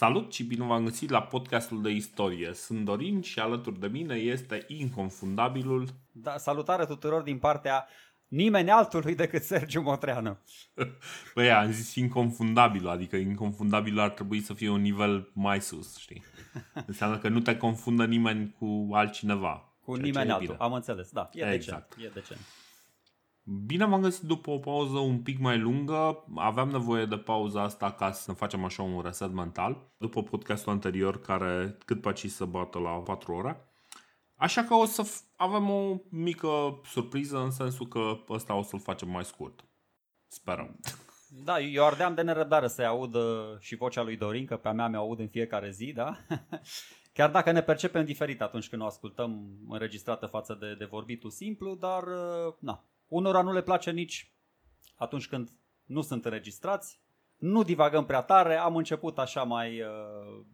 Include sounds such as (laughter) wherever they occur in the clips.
Salut și bine v-am găsit la podcastul de istorie. Sunt Dorin și alături de mine este inconfundabilul... Da, salutare tuturor din partea nimeni altului decât Sergiu Motreanu. (laughs) Băi, am zis inconfundabil, adică inconfundabil ar trebui să fie un nivel mai sus, știi? (laughs) Înseamnă că nu te confundă nimeni cu altcineva. Cu nimeni altul, am înțeles, da, e exact. decent, e decent. Bine m-am găsit după o pauză un pic mai lungă. Aveam nevoie de pauza asta ca să facem așa un reset mental. După podcastul anterior care cât pe să bată la 4 ore. Așa că o să avem o mică surpriză în sensul că ăsta o să-l facem mai scurt. Sperăm. (laughs) Da, eu ardeam de nerăbdare să-i aud și vocea lui Dorin, că pe a mea mi aud în fiecare zi, da? (laughs) Chiar dacă ne percepem diferit atunci când o ascultăm înregistrată față de, de vorbitul simplu, dar na, Unora nu le place nici atunci când nu sunt înregistrați. Nu divagăm prea tare, am început așa mai... Uh,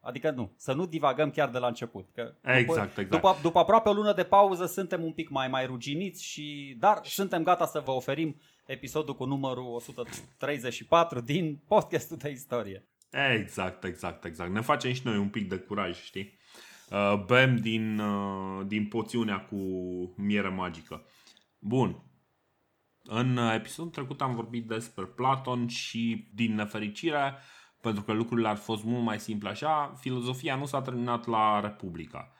adică nu, să nu divagăm chiar de la început. Că exact, după, exact. După, după aproape o lună de pauză suntem un pic mai, mai ruginiți, și, dar suntem gata să vă oferim episodul cu numărul 134 din podcastul de istorie. Exact, exact, exact. Ne facem și noi un pic de curaj, știi? Uh, bem din, uh, din poțiunea cu miere magică. Bun. În episodul trecut am vorbit despre Platon și, din nefericire, pentru că lucrurile ar fost mult mai simple așa, filozofia nu s-a terminat la Republica.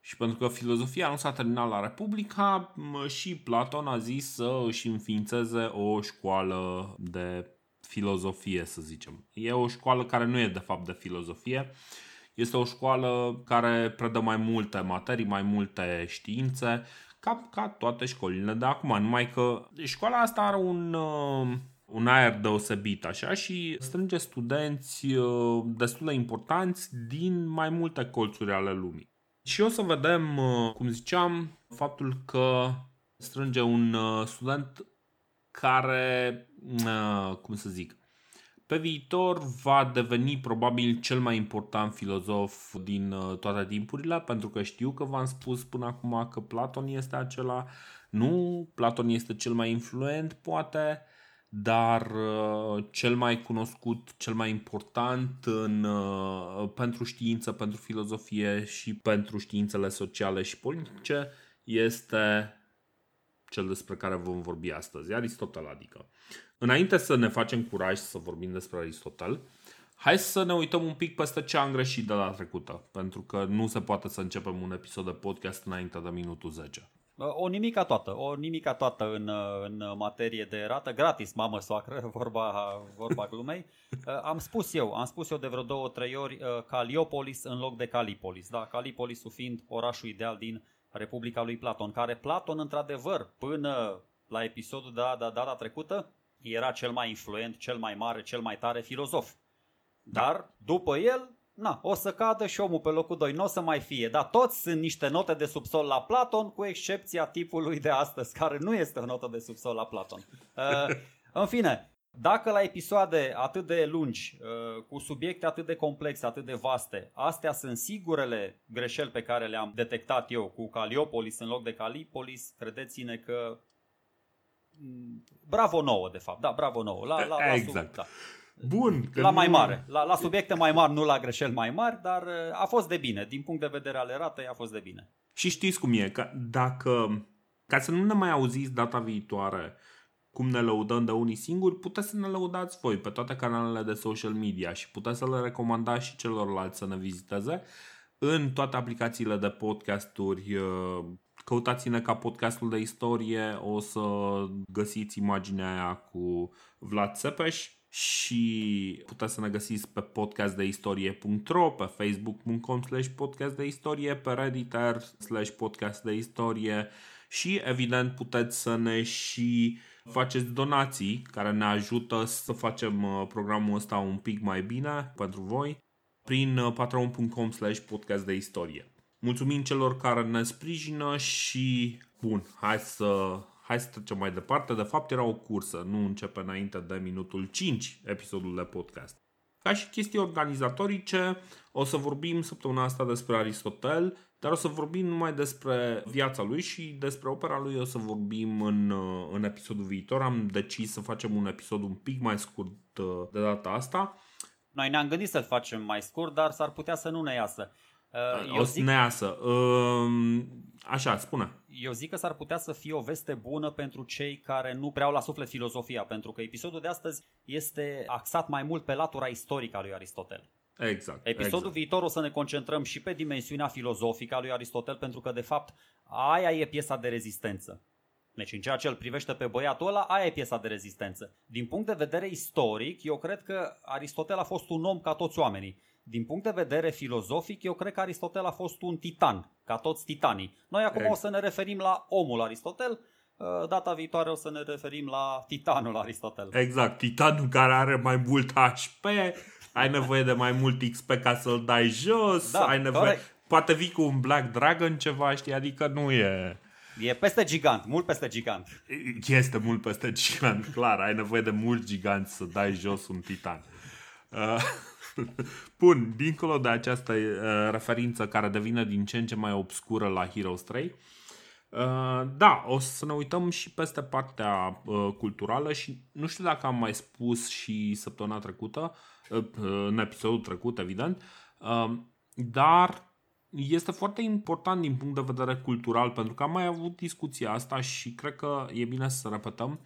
Și pentru că filozofia nu s-a terminat la Republica, și Platon a zis să își înființeze o școală de filozofie, să zicem. E o școală care nu e de fapt de filozofie, este o școală care predă mai multe materii, mai multe științe, ca, ca toate școlile de acum, numai că școala asta are un, uh, un aer deosebit așa și strânge studenți uh, destul de importanți din mai multe colțuri ale lumii. Și o să vedem, uh, cum ziceam, faptul că strânge un student care, cum să zic, pe viitor va deveni probabil cel mai important filozof din uh, toate timpurile, pentru că știu că v-am spus până acum că Platon este acela. Nu, Platon este cel mai influent, poate, dar uh, cel mai cunoscut, cel mai important în, uh, pentru știință, pentru filozofie și pentru științele sociale și politice este cel despre care vom vorbi astăzi, Aristotel adică. Înainte să ne facem curaj să vorbim despre Aristotel, hai să ne uităm un pic peste ce am greșit de la trecută, pentru că nu se poate să începem un episod de podcast înainte de minutul 10. O nimica toată, o nimica toată în, în materie de rată, gratis, mamă soacră, (laughs) vorba, vorba glumei. Am spus eu, am spus eu de vreo două, trei ori Caliopolis în loc de Calipolis, da? Calipolisul fiind orașul ideal din Republica lui Platon, care Platon, într-adevăr, până la episodul de data trecută, era cel mai influent, cel mai mare, cel mai tare filozof. Dar, după el, na, o să cadă și omul pe locul 2, nu o să mai fie. Dar toți sunt niște note de subsol la Platon, cu excepția tipului de astăzi, care nu este o notă de subsol la Platon. Uh, în fine, dacă la episoade atât de lungi, uh, cu subiecte atât de complexe, atât de vaste, astea sunt sigurele greșeli pe care le-am detectat eu cu Caliopolis în loc de Calipolis, credeți-ne că mm, bravo nouă de fapt, da, bravo nouă. La, la, la exact. Sub, da. Bun. La mai mare, la, la subiecte mai mari, nu la greșeli mai mari, dar uh, a fost de bine. Din punct de vedere ale ratei a fost de bine. Și știți cum e, că dacă, ca să nu ne mai auziți data viitoare cum ne lăudăm de unii singuri, puteți să ne lăudați voi pe toate canalele de social media și puteți să le recomandați și celorlalți să ne viziteze în toate aplicațiile de podcasturi. Uh, căutați-ne ca podcastul de istorie, o să găsiți imaginea aia cu Vlad Țepeș și puteți să ne găsiți pe podcastdeistorie.ro, pe facebook.com slash podcastdeistorie, pe redditor slash podcastdeistorie și evident puteți să ne și faceți donații care ne ajută să facem uh, programul ăsta un pic mai bine pentru voi prin uh, patreon.com slash podcast de istorie. Mulțumim celor care ne sprijină și bun, hai să, hai să trecem mai departe. De fapt era o cursă, nu începe înainte de minutul 5 episodul de podcast. Ca și chestii organizatorice, o să vorbim săptămâna asta despre Aristotel, dar o să vorbim numai despre viața lui și despre opera lui o să vorbim în, uh, în episodul viitor. Am decis să facem un episod un pic mai scurt uh, de data asta Noi ne-am gândit să-l facem mai scurt, dar s-ar putea să nu ne iasă. Uh, o să zic... ne iasă. Uh, așa, spune. Eu zic că s-ar putea să fie o veste bună pentru cei care nu prea au la suflet filozofia, pentru că episodul de astăzi este axat mai mult pe latura istorică a lui Aristotel. Exact. Episodul exact. viitor o să ne concentrăm și pe dimensiunea filozofică a lui Aristotel, pentru că, de fapt, aia e piesa de rezistență. Deci, în ceea ce îl privește pe băiatul ăla, aia e piesa de rezistență. Din punct de vedere istoric, eu cred că Aristotel a fost un om ca toți oamenii. Din punct de vedere filozofic, eu cred că Aristotel a fost un titan, ca toți titanii. Noi acum exact. o să ne referim la omul Aristotel, uh, data viitoare o să ne referim la titanul Aristotel. Exact, titanul care are mai mult HP, ai nevoie de mai mult XP ca să-l dai jos, da, ai nevoie... Corect. Poate vii cu un Black Dragon ceva, știi, adică nu e... E peste gigant, mult peste gigant. Este mult peste gigant, clar. Ai nevoie de mult gigant să dai jos un titan. Uh, (laughs) bun, dincolo de această uh, referință care devine din ce în ce mai obscură la Heroes 3, uh, da, o să ne uităm și peste partea uh, culturală și nu știu dacă am mai spus și săptămâna trecută, uh, în episodul trecut, evident, uh, dar este foarte important din punct de vedere cultural, pentru că am mai avut discuția asta și cred că e bine să repetăm.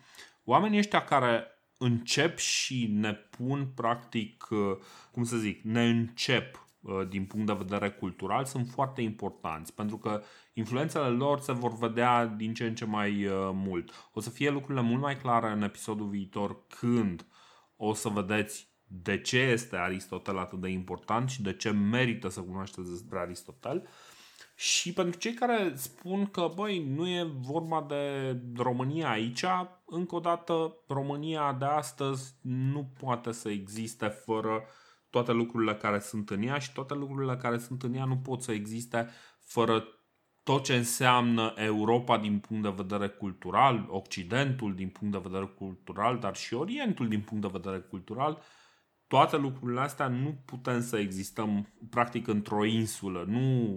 Oamenii ăștia care încep și ne pun practic, uh, cum să zic, ne încep uh, din punct de vedere cultural sunt foarte importanți pentru că influențele lor se vor vedea din ce în ce mai uh, mult. O să fie lucrurile mult mai clare în episodul viitor când o să vedeți de ce este Aristotel atât de important și de ce merită să cunoașteți despre Aristotel. Și pentru cei care spun că, băi, nu e vorba de România aici, încă o dată, România de astăzi nu poate să existe fără toate lucrurile care sunt în ea și toate lucrurile care sunt în ea nu pot să existe fără tot ce înseamnă Europa din punct de vedere cultural, Occidentul din punct de vedere cultural, dar și Orientul din punct de vedere cultural toate lucrurile astea nu putem să existăm practic într-o insulă. Nu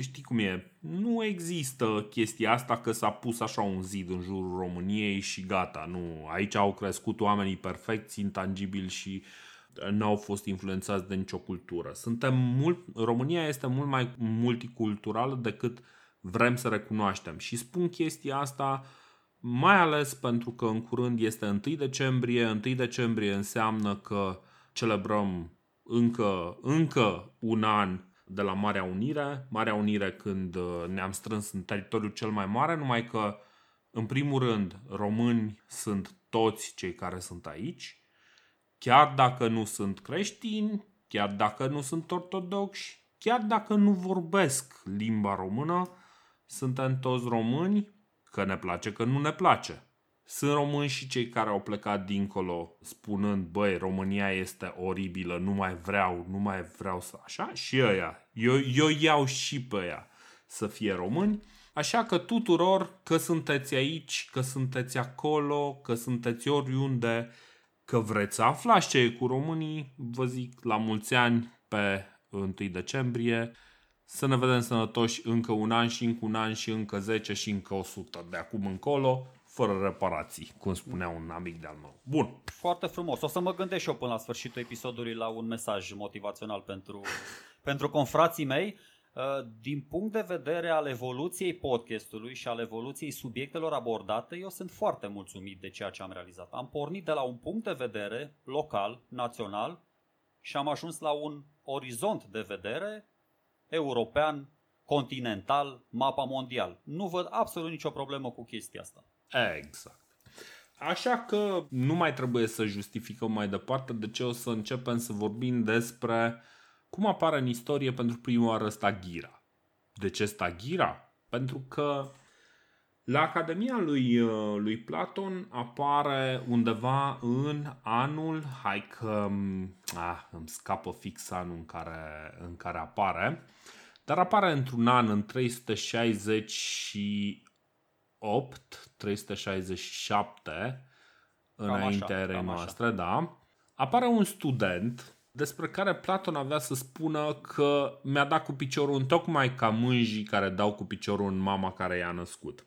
știi cum e, nu există chestia asta că s-a pus așa un zid în jurul României și gata. Nu, aici au crescut oamenii perfecți, intangibili și nu au fost influențați de nicio cultură. Suntem mult, România este mult mai multiculturală decât vrem să recunoaștem. Și spun chestia asta uh, mai ales pentru că în curând este 1 decembrie. 1 decembrie înseamnă că celebrăm încă, încă un an de la Marea Unire. Marea Unire când uh, ne-am strâns în teritoriul cel mai mare, numai că, în primul rând, români sunt toți cei care sunt aici, chiar dacă nu sunt creștini, chiar dacă nu sunt ortodoxi, chiar dacă nu vorbesc limba română, suntem toți români Că ne place, că nu ne place. Sunt români și cei care au plecat dincolo spunând, băi, România este oribilă, nu mai vreau, nu mai vreau să așa. Și ăia, eu, eu iau și pe ăia să fie români. Așa că tuturor, că sunteți aici, că sunteți acolo, că sunteți oriunde, că vreți să aflați ce e cu românii, vă zic la mulți ani pe 1 decembrie să ne vedem sănătoși încă un an și încă un an și încă 10 și încă 100 de acum încolo, fără reparații, cum spunea un amic de-al meu. Bun. Foarte frumos. O să mă gândesc și eu până la sfârșitul episodului la un mesaj motivațional pentru, (laughs) pentru confrații mei. Uh, din punct de vedere al evoluției podcastului și al evoluției subiectelor abordate, eu sunt foarte mulțumit de ceea ce am realizat. Am pornit de la un punct de vedere local, național și am ajuns la un orizont de vedere european, continental, mapa mondial. Nu văd absolut nicio problemă cu chestia asta. Exact. Așa că nu mai trebuie să justificăm mai departe de ce o să începem să vorbim despre cum apare în istorie pentru prima oară Stagira. De ce Stagira? Pentru că la Academia lui, uh, lui Platon apare undeva în anul, hai că ah, îmi scapă fix anul în care, în care apare, dar apare într-un an în 368, 367, înaintea erei noastre, da. Apare un student despre care Platon avea să spună că mi-a dat cu piciorul în tocmai ca mânjii care dau cu piciorul în mama care i-a născut.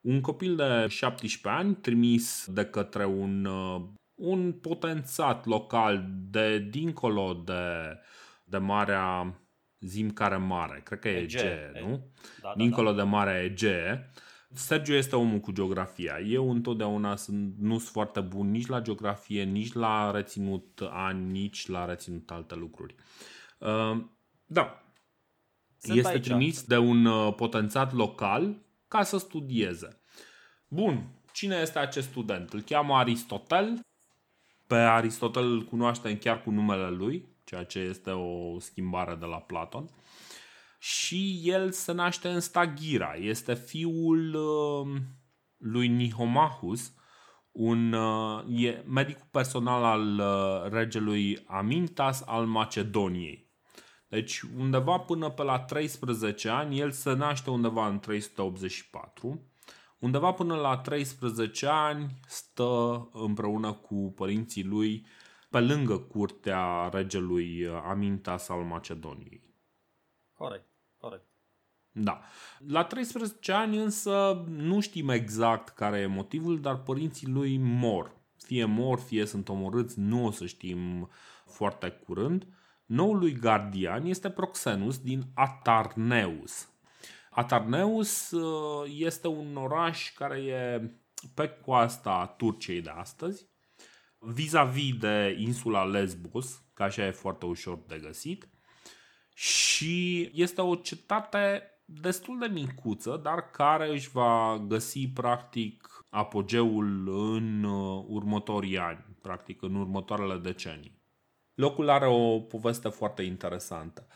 Un copil de 17 ani trimis de către un uh, un potențat local de dincolo de, de Marea Zim care mare, cred că e Egee, Ege, nu? Da, da, dincolo da. de Marea Egee. Sergiu este omul cu geografia. Eu întotdeauna sunt, nu sunt foarte bun nici la geografie, nici la reținut ani, nici la reținut alte lucruri. Uh, da. Sunt este aici. trimis de un uh, potențat local ca să studieze. Bun. Cine este acest student? Îl cheamă Aristotel. Pe Aristotel îl cunoaștem chiar cu numele lui, ceea ce este o schimbare de la Platon. Și el se naște în Stagira. Este fiul uh, lui Nihomahus, un uh, e medicul personal al uh, regelui Amintas al Macedoniei. Deci undeva până pe la 13 ani, el se naște undeva în 384 Undeva până la 13 ani stă împreună cu părinții lui pe lângă curtea regelui Amintas al Macedoniei. Corect, corect. Da. La 13 ani însă nu știm exact care e motivul, dar părinții lui mor. Fie mor, fie sunt omorâți, nu o să știm foarte curând. Noul lui gardian este Proxenus din Atarneus, Atarneus uh, este un oraș care e pe coasta Turciei de astăzi, vis-a-vis de insula Lesbos, că așa e foarte ușor de găsit, și este o cetate destul de micuță, dar care își va găsi practic apogeul în uh, următorii ani, practic în următoarele decenii. Locul are o poveste foarte interesantă.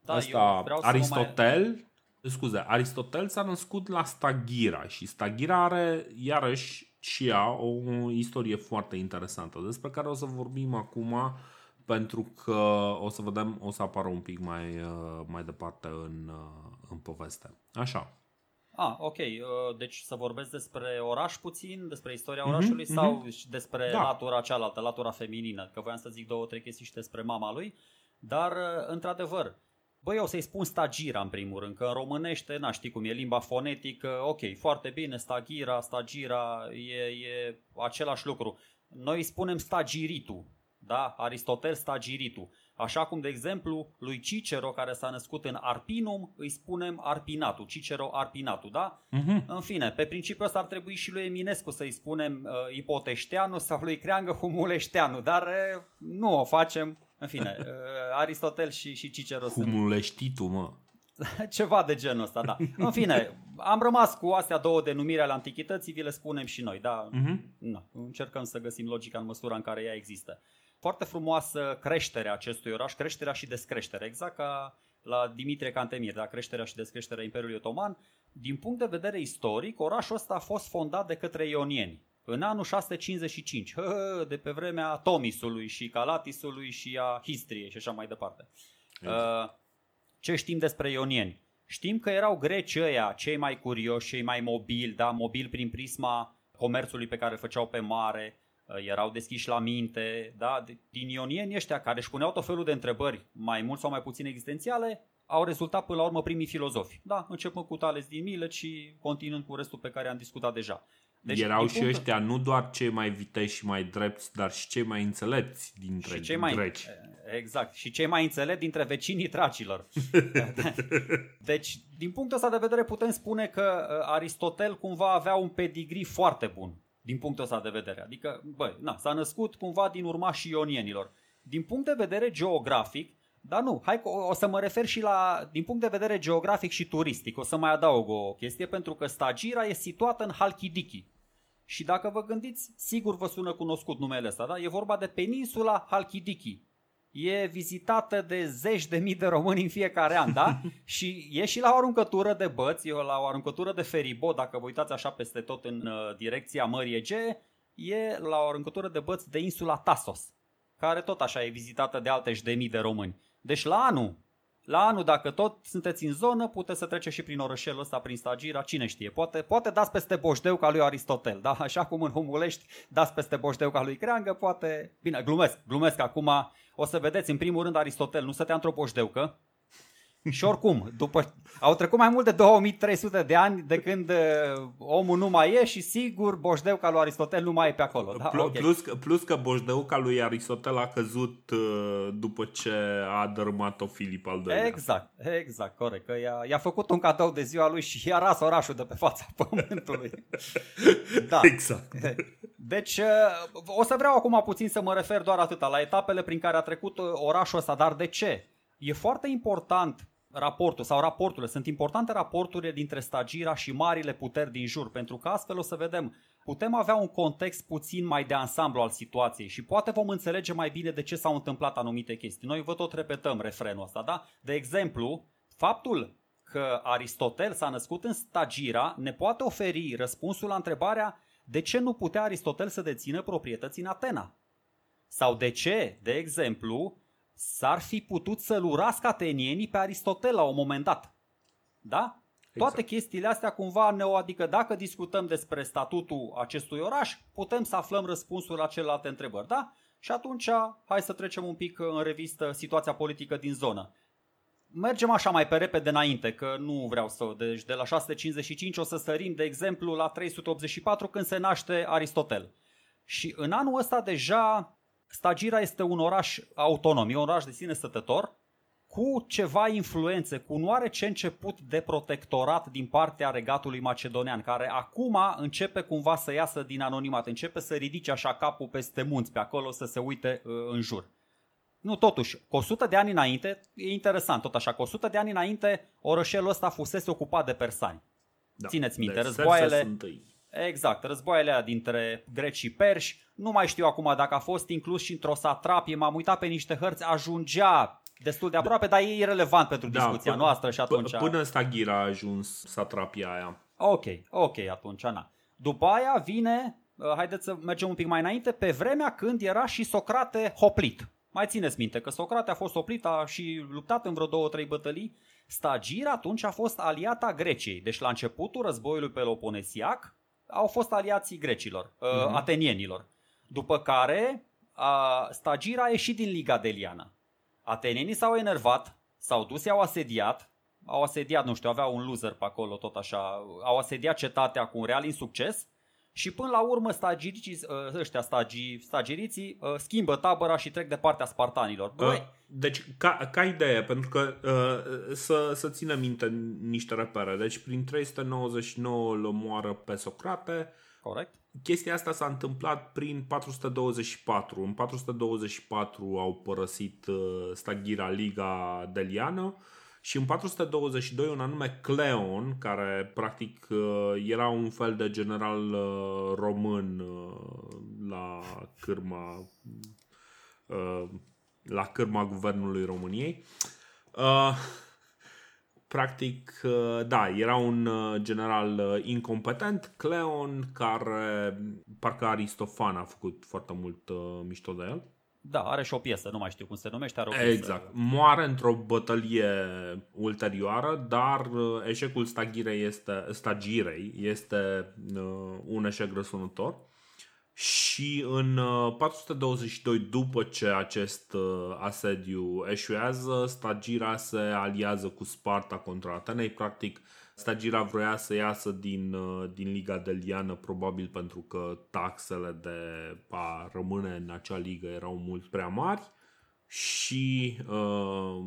Da, Asta, Aristotel, mai scuze, Aristotel s-a născut la Stagira și Stagira are iarăși și ea o istorie foarte interesantă despre care o să vorbim acum pentru că o să vedem, o să apară un pic mai, uh, mai departe în, uh, în poveste. Așa. Ah, ok. Uh, deci să vorbesc despre oraș puțin, despre istoria mhm, orașului mm-hmm, sau mm-hmm. despre da. latura cealaltă, latura feminină, că voiam să zic două, trei chestii și despre mama lui, dar într-adevăr, Băi, eu o să-i spun stagira în primul rând, că în românește, na, știi cum e limba fonetică, ok, foarte bine, stagira, stagira, e, e același lucru. Noi îi spunem stagiritu, da? Aristotel stagiritu. Așa cum, de exemplu, lui Cicero, care s-a născut în Arpinum, îi spunem Arpinatu, Cicero Arpinatu, da? Uh-huh. În fine, pe principiul ăsta ar trebui și lui Eminescu să-i spunem uh, Ipoteșteanu sau lui Creangă Humuleșteanu, dar uh, nu o facem, în fine, (laughs) uh, Aristotel și, și Cicero Humuleștitu, mă. (laughs) Ceva de genul ăsta, da. În fine, am rămas cu astea două denumiri ale antichității, vi le spunem și noi, da? Uh-huh. Na, încercăm să găsim logica în măsura în care ea există. Foarte frumoasă creșterea acestui oraș, creșterea și descreșterea, exact ca la Dimitrie Cantemir, da? creșterea și descreșterea Imperiului Otoman. Din punct de vedere istoric, orașul ăsta a fost fondat de către ionieni în anul 655, de pe vremea Tomisului și Calatisului și a Histriei și așa mai departe. Exact. Ce știm despre ionieni? Știm că erau greci ăia, cei mai curioși, cei mai mobili, da, mobili prin prisma comerțului pe care îl făceau pe mare, erau deschiși la minte, da, din ionieni ăștia care își puneau tot felul de întrebări, mai mult sau mai puțin existențiale, au rezultat până la urmă primii filozofi. Da, începând cu Tales din Milet și continuând cu restul pe care am discutat deja. Deci, Erau și punct... ăștia nu doar cei mai viteși și mai drepți, dar și cei mai înțelepți dintre și cei mai, greci. Exact. Și cei mai înțelepți dintre vecinii tracilor. (laughs) deci, din punctul ăsta de vedere, putem spune că uh, Aristotel cumva avea un pedigree foarte bun. Din punctul ăsta de vedere. Adică, băi, na, s-a născut cumva din urmașii ionienilor. Din punct de vedere geografic, dar nu, hai o, o să mă refer și la, din punct de vedere geografic și turistic, o să mai adaug o chestie, pentru că Stagira e situată în Halkidiki. Și dacă vă gândiți, sigur vă sună cunoscut numele ăsta, da? E vorba de peninsula Halkidiki. E vizitată de zeci de mii de români în fiecare an, da? (laughs) și e și la o aruncătură de băți, e la o aruncătură de feribot, dacă vă uitați așa peste tot în uh, direcția Mării Egee, e la o aruncătură de băți de insula Tasos, care tot așa e vizitată de alte de mii de români. Deci la anul, la anul, dacă tot sunteți în zonă, puteți să treceți și prin orășelul ăsta, prin Stagira, cine știe. Poate, poate dați peste Boșdeu ca lui Aristotel, da? Așa cum în Humulești dați peste Boșdeu ca lui Creangă, poate... Bine, glumesc, glumesc acum. O să vedeți, în primul rând, Aristotel nu stătea într-o Boșdeucă, Și oricum, după, au trecut mai mult de 2300 de ani de când uh, omul nu mai e și sigur Boșdeuca lui Aristotel nu mai e pe acolo. Da? Plus, Okay. plus, că, plus că Boșdeuca lui Aristotel a căzut uh, după ce a dărâmat-o Filip al doilea. Exact, exact, corect. Că i-a, i-a făcut un cadou de ziua lui și i-a ras orașul de pe fața (laughs) pământului. (laughs) Da. Exact. Deci uh, o să vreau acum puțin să mă refer doar atâta la etapele prin care a trecut uh, orașul ăsta, dar de ce? E foarte important raportul sau raporturile, sunt importante raporturile dintre stagira și marile puteri din jur, pentru că astfel o să vedem, putem avea un context puțin mai de ansamblu al situației și poate vom înțelege mai bine de ce s-au întâmplat anumite chestii. Noi vă tot repetăm refrenul ăsta, da? De exemplu, faptul că Aristotel s-a născut în Stagira ne poate oferi răspunsul la întrebarea de ce nu putea Aristotel să dețină proprietăți în Atena? Sau de ce, de exemplu, s-ar fi putut să-l urască atenienii pe Aristotel la un moment dat? Da? Toate chestiile astea cumva ne adică dacă discutăm despre statutul acestui oraș, putem să aflăm răspunsul la celelalte întrebări, da? Și atunci, hai să trecem un pic în revistă situația politică din zonă. Mergem așa mai pe repede înainte, că nu vreau să... Deci de la 655 o să sărim, de exemplu, la 384 când se naște Aristotel. Și în anul ăsta deja Stagira este un oraș autonom, e un oraș de sine stătător, cu ceva influențe, cu un oarece început de protectorat din partea regatului macedonian, care acum începe cumva să iasă din anonimat, începe să ridice așa capul peste munți, pe acolo să se uite uh, în jur. Nu, totuși, cu 100 de ani înainte, e interesant tot așa, cu 100 de ani înainte, orășelul ăsta fusese ocupat de persani. Da. Țineți minte, Deci, războaiele- Xerxes întâi. Exact, războaiele alea dintre greci și perși, nu mai știu acum dacă a fost inclus și într-o satrapie, m-am uitat pe niște hărți, ajungea destul de aproape, dar e irrelevant pentru discuția până- noastră și atunci... P- Până în Staghira a ajuns satrapia aia. Ok, ok, atunci, na. După aia vine, uh, haideți să mergem un pic mai înainte, pe vremea când era și Socrate hoplit. Mai țineți minte că Socrate a fost oprit, a și luptat în vreo două, trei bătălii. Stagira atunci a fost aliata Greciei. Deci la începutul războiului peloponesiac au fost aliații grecilor, uh, atenienilor. După care a, Stagira a ieșit din Liga Deliană. Atenienii s-au enervat, s-au dus, i-au asediat, au asediat, nu știu, aveau un loser pe acolo tot așa, au asediat cetatea cu un real insucces și până la urmă stagiricii, ăștia stagi, stagiriții uh, schimbă tabăra și trec de partea spartanilor. Băi, Uh, Deci, ca, ca idee, pentru că uh, să, să ținem minte niște repere. Deci, prin 399 îl omoară pe Socrate. corect? Chestia asta s-a întâmplat prin 424. În 424 au părăsit uh, Staghira Liga Deliană și în 422 un anume Cleon, care practic uh, era un fel de general uh, român uh, la cârma uh, la cârma guvernului României. Uh, practic, uh, da, era un uh, general uh, incompetent, Cleon, care parcă Aristofan a făcut foarte mult uh, mișto de el. Da, are și o piesă, nu mai știu cum se numește, are o piesă. Exact. Moare într-o bătălie ulterioară, dar uh, eșecul Stagirei este, Stagirei este uh, un eșec răsunător. Și în uh, 422, după ce acest uh, asediu eșuează, Stagira se aliază cu Sparta contra Atenei. Practic, Stagira vrea să iasă din, uh, din Liga Deliană, probabil pentru că taxele de a rămâne în acea ligă erau mult prea mari și uh,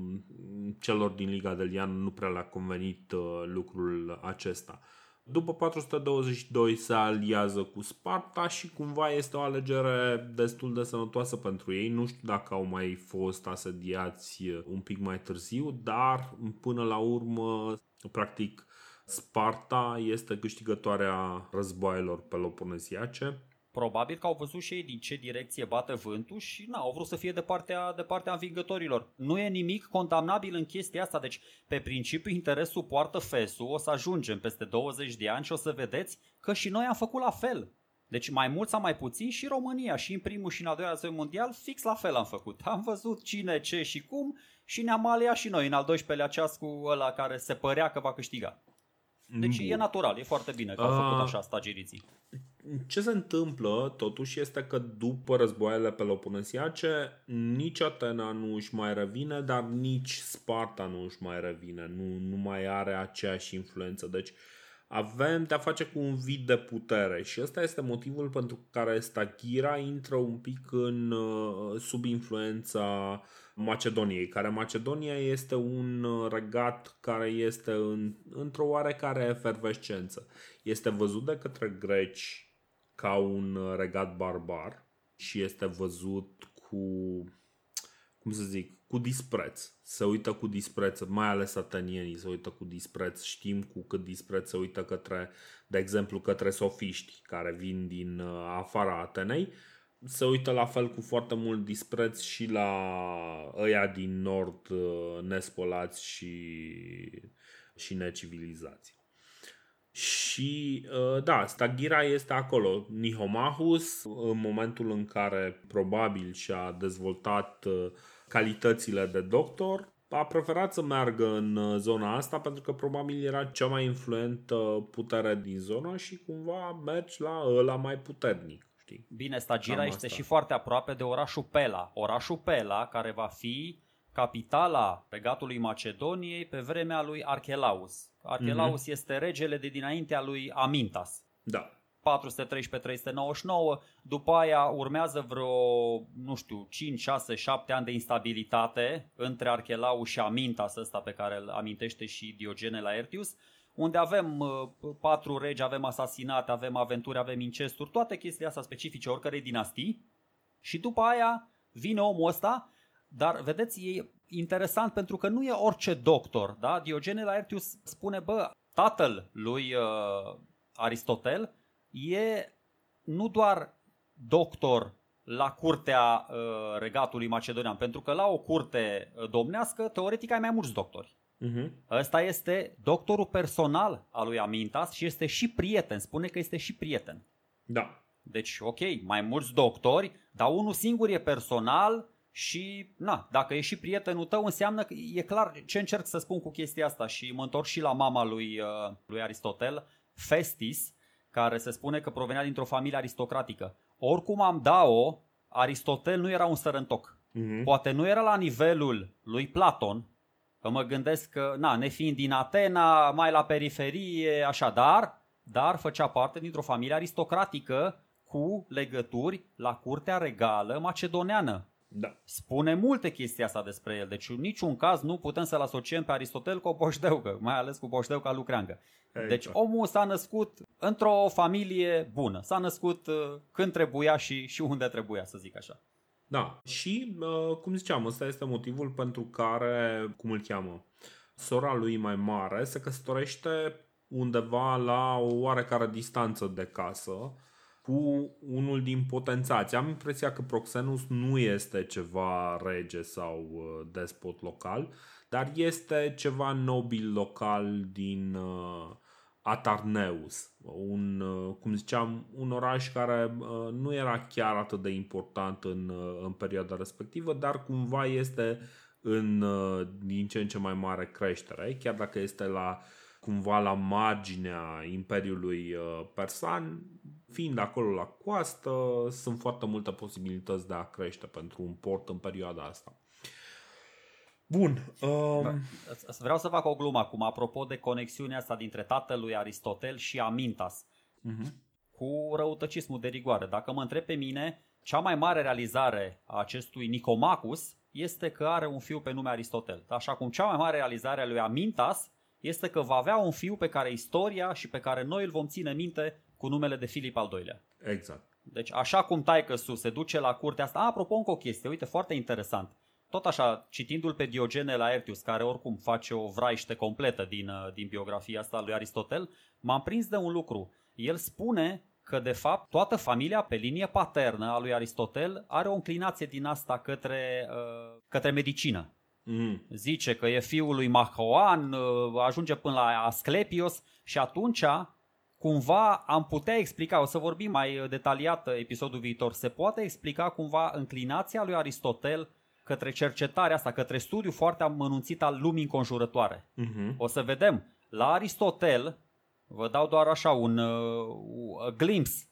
celor din Liga Deliană nu prea le-a convenit uh, lucrul acesta. După 422 se aliază cu Sparta și cumva este o alegere destul de sănătoasă pentru ei. Nu știu dacă au mai fost asediați un pic mai târziu, dar până la urmă, practic, Sparta este câștigătoarea războaielor peloponesiace. Probabil că au văzut și ei din ce direcție bate vântul și na, au vrut să fie de partea, de partea învingătorilor. Nu e nimic condamnabil în chestia asta, deci pe principiu interesul poartă fesul, o să ajungem peste 20 de ani și o să vedeți că și noi am făcut la fel. Deci mai mult sau mai puțin și România și în primul și în al doilea război mondial fix la fel am făcut. (laughs) Am văzut cine, ce și cum și ne-am aliat și noi în al 12-lea ceas cu ăla care se părea că va câștiga. Deci Bun. e natural, e foarte bine că au Ah. făcut așa stagiriții. Ce se întâmplă, totuși, este că după războaiele peloponesiace, nici Atena nu își mai revine, dar nici Sparta nu își mai revine, nu, nu mai are aceeași influență. Deci avem de-a face cu un vid de putere și ăsta este motivul pentru care Stagira intră un pic în, uh, sub influența Macedoniei, care Macedonia este un uh, regat care este în, într-o oarecare efervescență. Este văzut de către greci ca un uh, regat barbar și este văzut cu, cum să zic, cu dispreț. Se uită cu dispreț, mai ales atenienii se uită cu dispreț. Știm cu cât dispreț se uită către, de exemplu, către sofiști care vin din uh, afara Atenei. Se uită la fel cu foarte mult dispreț și la ăia din nord uh, nespolați și, și necivilizați. Și uh, da, Stagira este acolo. Nihomahus, în momentul în care probabil și-a dezvoltat uh, calitățile de doctor, a preferat să meargă în uh, zona asta pentru că probabil era cea mai influentă putere din zona și cumva mergi la ăla mai puternic. Știi? Bine, Stagira Cam este asta. și foarte aproape de orașul Pela. Orașul Pela, care va fi capitala regatului Macedoniei pe vremea lui Archelaus. Archelaus este regele de dinaintea lui Amintas. Da. 413-399, după aia urmează vreo, nu știu, 5, 6, 7 ani de instabilitate între Archelaus și Amintas ăsta pe care îl amintește și Diogene Laertius, unde avem uh, patru regi, avem asasinate, avem aventuri, avem incesturi, toate chestiile astea specifice oricărei dinastii și după aia vine omul ăsta, dar vedeți, e interesant pentru că nu e orice doctor, da? Diogene Laertius spune, bă, tatăl lui uh, Aristotel e nu doar doctor la curtea uh, regatului macedonian, pentru că la o curte uh, domnească, teoretic ai mai mulți doctori. Uh-huh. Ăsta este doctorul personal al lui Amintas și este și prieten, spune că este și prieten. Da. Deci, ok, mai mulți doctori, dar unul singur e personal și, na, dacă e și prietenul tău, înseamnă că e clar ce încerc să spun cu chestia asta și mă întorc și la mama lui, uh, lui Aristotel, Festis, care se spune că provenea dintr-o familie aristocratică. Oricum am da-o, Aristotel nu era un sărăntoc. Uh-huh. Poate nu era la nivelul lui Platon, că mă gândesc că, na, nefiind din Atena, mai la periferie, așa, dar, dar făcea parte dintr-o familie aristocratică cu legături la curtea regală macedoneană. Da. Spune multe chestii asta despre el, deci în niciun caz nu putem să-l asociem pe Aristotel cu o boșdeucă, mai ales cu boșdeuca lucreangă. Exact. Deci omul s-a născut într-o familie bună, s-a născut uh, când trebuia și, și unde trebuia, să zic așa. Da, și uh, cum ziceam, ăsta este motivul pentru care, cum îl cheamă, sora lui mai mare se căsătorește undeva la o oarecare distanță de casă cu unul din potențați. Am impresia că Proxenus nu este ceva rege sau uh, despot local, dar este ceva nobil local din uh, Atarneus, un, uh, cum ziceam, un oraș care uh, nu era chiar atât de important în, uh, în perioada respectivă, dar cumva este în uh, din ce în ce mai mare creștere, chiar dacă este la cumva la marginea Imperiului uh, Persan, fiind acolo la coastă, sunt foarte multe posibilități de a crește pentru un port în perioada asta. Bun. Um, Da. Vreau să fac o glumă acum, apropo de conexiunea asta dintre tatălui Aristotel și Amintas. uh-huh. cu răutăcismul de rigoare. Dacă mă întreb pe mine, cea mai mare realizare a acestui Nicomacus este că are un fiu pe nume Aristotel. Așa cum cea mai mare realizare a lui Amintas este că va avea un fiu pe care istoria și pe care noi îl vom ține minte cu numele de Filip al II-lea. Exact. Deci așa cum taică su se duce la curtea asta, a, apropo încă o chestie, uite, foarte interesant. Tot așa, citindu-l pe Diogene Laertius, care oricum face o vraiște completă din, uh, din biografia asta lui Aristotel, m-am prins de un lucru. El spune că de fapt toată familia pe linie paternă a lui Aristotel are o înclinație din asta către, uh, către medicină. Mm. Zice că e fiul lui Mahoan, uh, ajunge până la Asclepios și atunci cumva am putea explica, o să vorbim mai detaliat episodul viitor, se poate explica cumva înclinația lui Aristotel către cercetarea asta, către studiu foarte amănunțit al lumii înconjurătoare. Mm-hmm. O să vedem, la Aristotel, Vă dau doar așa un uh, glimpse.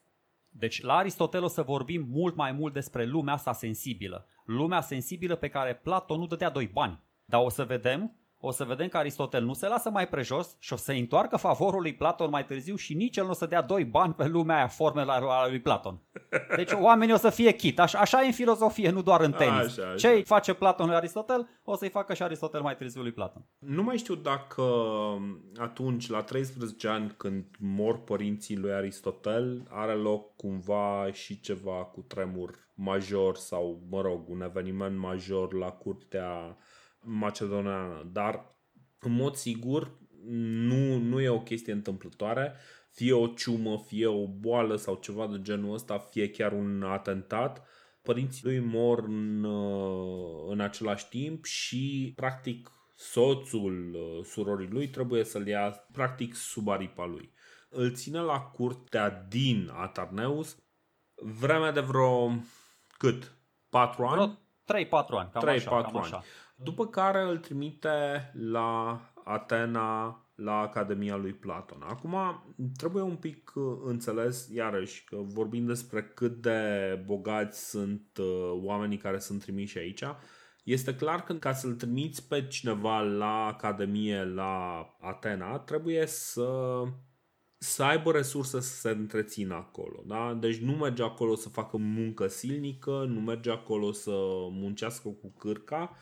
Deci la Aristotel o să vorbim mult mai mult despre lumea asta sensibilă. Lumea sensibilă pe care Platon nu dădea doi bani. Dar o să vedem o să vedem că Aristotel nu se lasă mai prejos și o să întoarcă favorul lui Platon mai târziu și nici el nu o să dea doi bani pe lumea aia formela a lui Platon. Deci oamenii o să fie chit. Așa, așa e în filozofie, nu doar în tenis. Așa, așa. Ce face Platon lui Aristotel, o să-i facă și Aristotel mai târziu lui Platon. Nu mai știu dacă atunci, la 13 ani, când mor părinții lui Aristotel, are loc cumva și ceva cu tremur major sau, mă rog, un eveniment major la curtea macedoneană, dar în mod sigur nu, nu e o chestie întâmplătoare, fie o ciumă, fie o boală sau ceva de genul ăsta, fie chiar un atentat. Părinții lui mor în, uh, în același timp și practic soțul uh, surorii lui trebuie să-l ia practic sub aripa lui. Îl ține la curtea din Atarneus vremea de vreo cât? 4 ani? 3-4 ani, cam 3-4 așa, cam ani. Așa. După care îl trimite la Atena, la Academia lui Platon. Acum trebuie un pic uh, înțeles, iarăși, că vorbim despre cât de bogați sunt uh, oamenii care sunt trimiși aici. Este clar că ca să-l trimiți pe cineva la Academie, la Atena, trebuie să să aibă resurse să se întrețină acolo. Da? Deci nu merge acolo să facă muncă silnică, nu merge acolo să muncească cu cârca,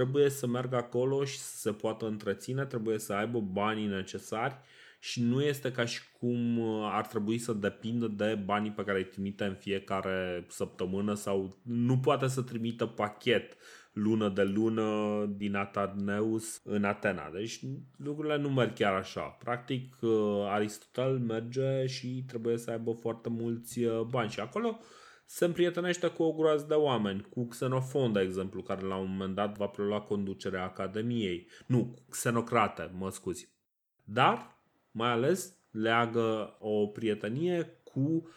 trebuie să meargă acolo și să se poată întreține, trebuie să aibă banii necesari și nu este ca și cum uh, ar trebui să depindă de banii pe care îi trimite în fiecare săptămână sau nu poate să trimită pachet lună de lună din Atarneus în Atena. Deci lucrurile nu merg chiar așa. Practic uh, Aristotel merge și trebuie să aibă foarte mulți uh, bani și acolo se împrietenește cu o groază de oameni, cu Xenofon, de exemplu, care la un moment dat va prelua conducerea Academiei. Nu, Xenocrate, mă scuzi. Dar, mai ales, leagă o prietenie cu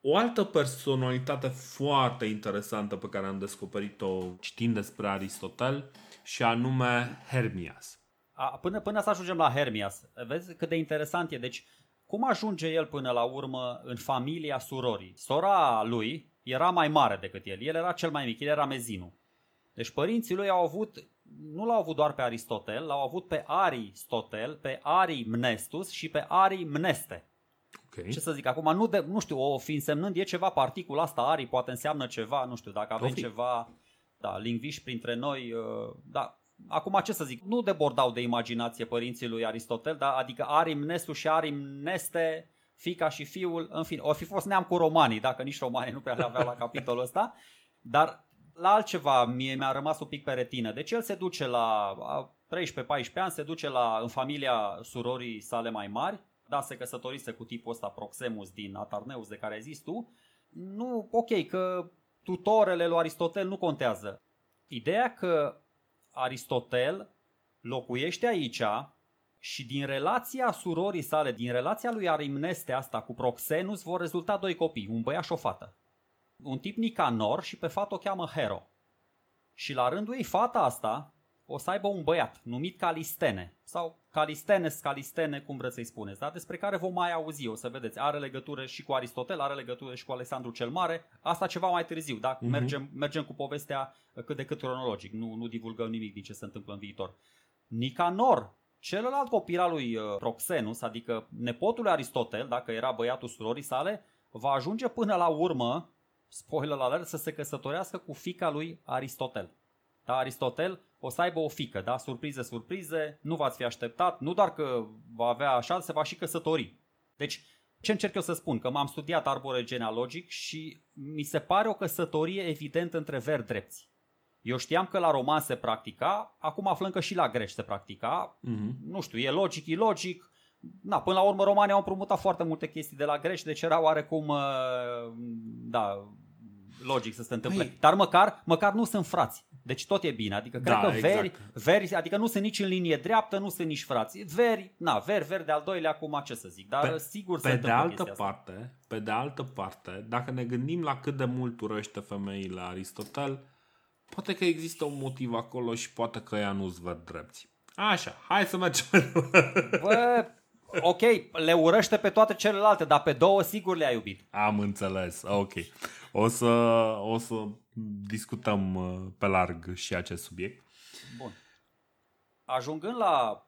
o altă personalitate foarte interesantă pe care am descoperit-o citind despre Aristotel și anume Hermias. A, până, până să ajungem la Hermias, vezi cât de interesant e. Deci cum ajunge el până la urmă în familia surorii? Sora lui era mai mare decât el, el era cel mai mic, el era mezinul. Deci părinții lui au avut, nu l-au avut doar pe Aristotel, l-au avut pe Aristotel, pe Arimnestus și pe Arimneste. Okay. Ce să zic, acum nu, de, nu știu, o fi însemnând e ceva particula asta, Ari poate înseamnă ceva, nu știu, dacă avem ceva da, lingviști printre noi, uh, da, acum ce să zic, nu debordau de imaginație părinții lui Aristotel, da? adică Arim Nestu și Arim Neste, fica și fiul, în fine, o fi fost neam cu romanii, dacă nici romanii nu prea le aveau la capitolul ăsta, dar la altceva mie mi-a rămas un pic pe retină. Deci el se duce la 13-14 ani, se duce la, în familia surorii sale mai mari, da, se căsătorise cu tipul ăsta Proxemus din Atarneus de care ai zis tu. Nu, ok, că tutorele lui Aristotel nu contează. Ideea că Aristotel locuiește aici și din relația surorii sale, din relația lui Arimneste asta cu Proxenus vor rezulta doi copii, un băiat și o fată. Un tip Nicanor și pe fată o cheamă Hero. Și la rândul ei fata asta o să aibă un băiat numit Calistene sau Calistenes, Calistene, cum vreți să-i spuneți, da? despre care vom mai auzi, o să vedeți. Are legătură și cu Aristotel, are legătură și cu Alexandru cel Mare, asta ceva mai târziu, da? Uh-huh. Mergem, mergem cu povestea cât de cât cronologic, nu, nu divulgăm nimic din ce se întâmplă în viitor. Nicanor, celălalt copil al lui uh, Proxenus, adică nepotul lui Aristotel, dacă era băiatul surorii sale, va ajunge până la urmă, spoiler alert, să se căsătorească cu fica lui Aristotel. Da, Aristotel o să aibă o fică, da? Surprize, surprize, nu v-ați fi așteptat, nu doar că va avea așa, se va și căsători. Deci, ce încerc eu să spun? Că m-am studiat arbore genealogic și mi se pare o căsătorie evident între veri drepți. Eu știam că la roman se practica, acum aflăm că și la greș se practica. Mm-hmm. Nu știu, e logic, e logic. Na, până la urmă romanii au împrumutat foarte multe chestii de la greș, deci era oarecum, uh, da, logic să se întâmple. Păi... Dar măcar, măcar nu sunt frați. Deci tot e bine. Adică cred da, că veri, exact. veri, adică nu sunt nici în linie dreaptă, nu sunt nici frați. Veri, na, veri, veri de al doilea acum ce să zic. Dar pe, sigur pe se de altă parte, asta. Pe de altă parte, dacă ne gândim la cât de mult urăște femeile Aristotel, poate că există un motiv acolo și poate că ea nu-ți văd drepți. Așa, hai să mergem. Bă, ok, le urăște pe toate celelalte, dar pe două sigur le-a iubit. Am înțeles, ok. O să, o să discutăm uh, pe larg și acest subiect. Bun. Ajungând la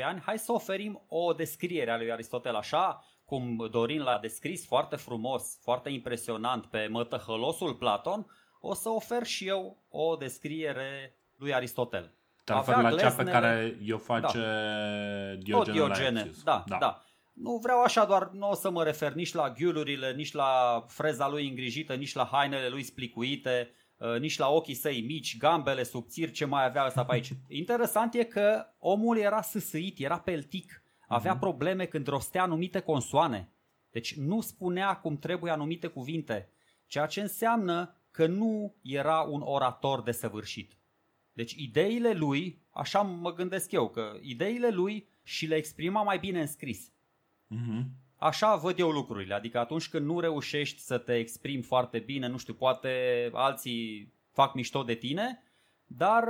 16-17 ani, hai să oferim o descriere a lui Aristotel așa cum Dorin l-a descris foarte frumos, foarte impresionant pe mătăhălosul Platon, o să ofer și eu o descriere lui Aristotel. Te referi la cea pe care o face da. Diogene, Diogene. Da, da, da. Nu vreau așa doar, nu o să mă refer nici la ghiulurile, nici la freza lui îngrijită, nici la hainele lui splicuite, uh, nici la ochii săi mici, gambele subțiri, ce mai avea ăsta pe aici. Interesant e că omul era sâsâit, era peltic, avea mhm. probleme când rostea anumite consoane. Deci nu spunea cum trebuie anumite cuvinte, ceea ce înseamnă că nu era un orator desăvârșit. Deci ideile lui, așa mă gândesc eu, că ideile lui și le exprima mai bine în scris. Mm-hmm. Așa văd eu lucrurile, adică atunci când nu reușești să te exprimi foarte bine, nu știu, poate alții fac mișto de tine, dar,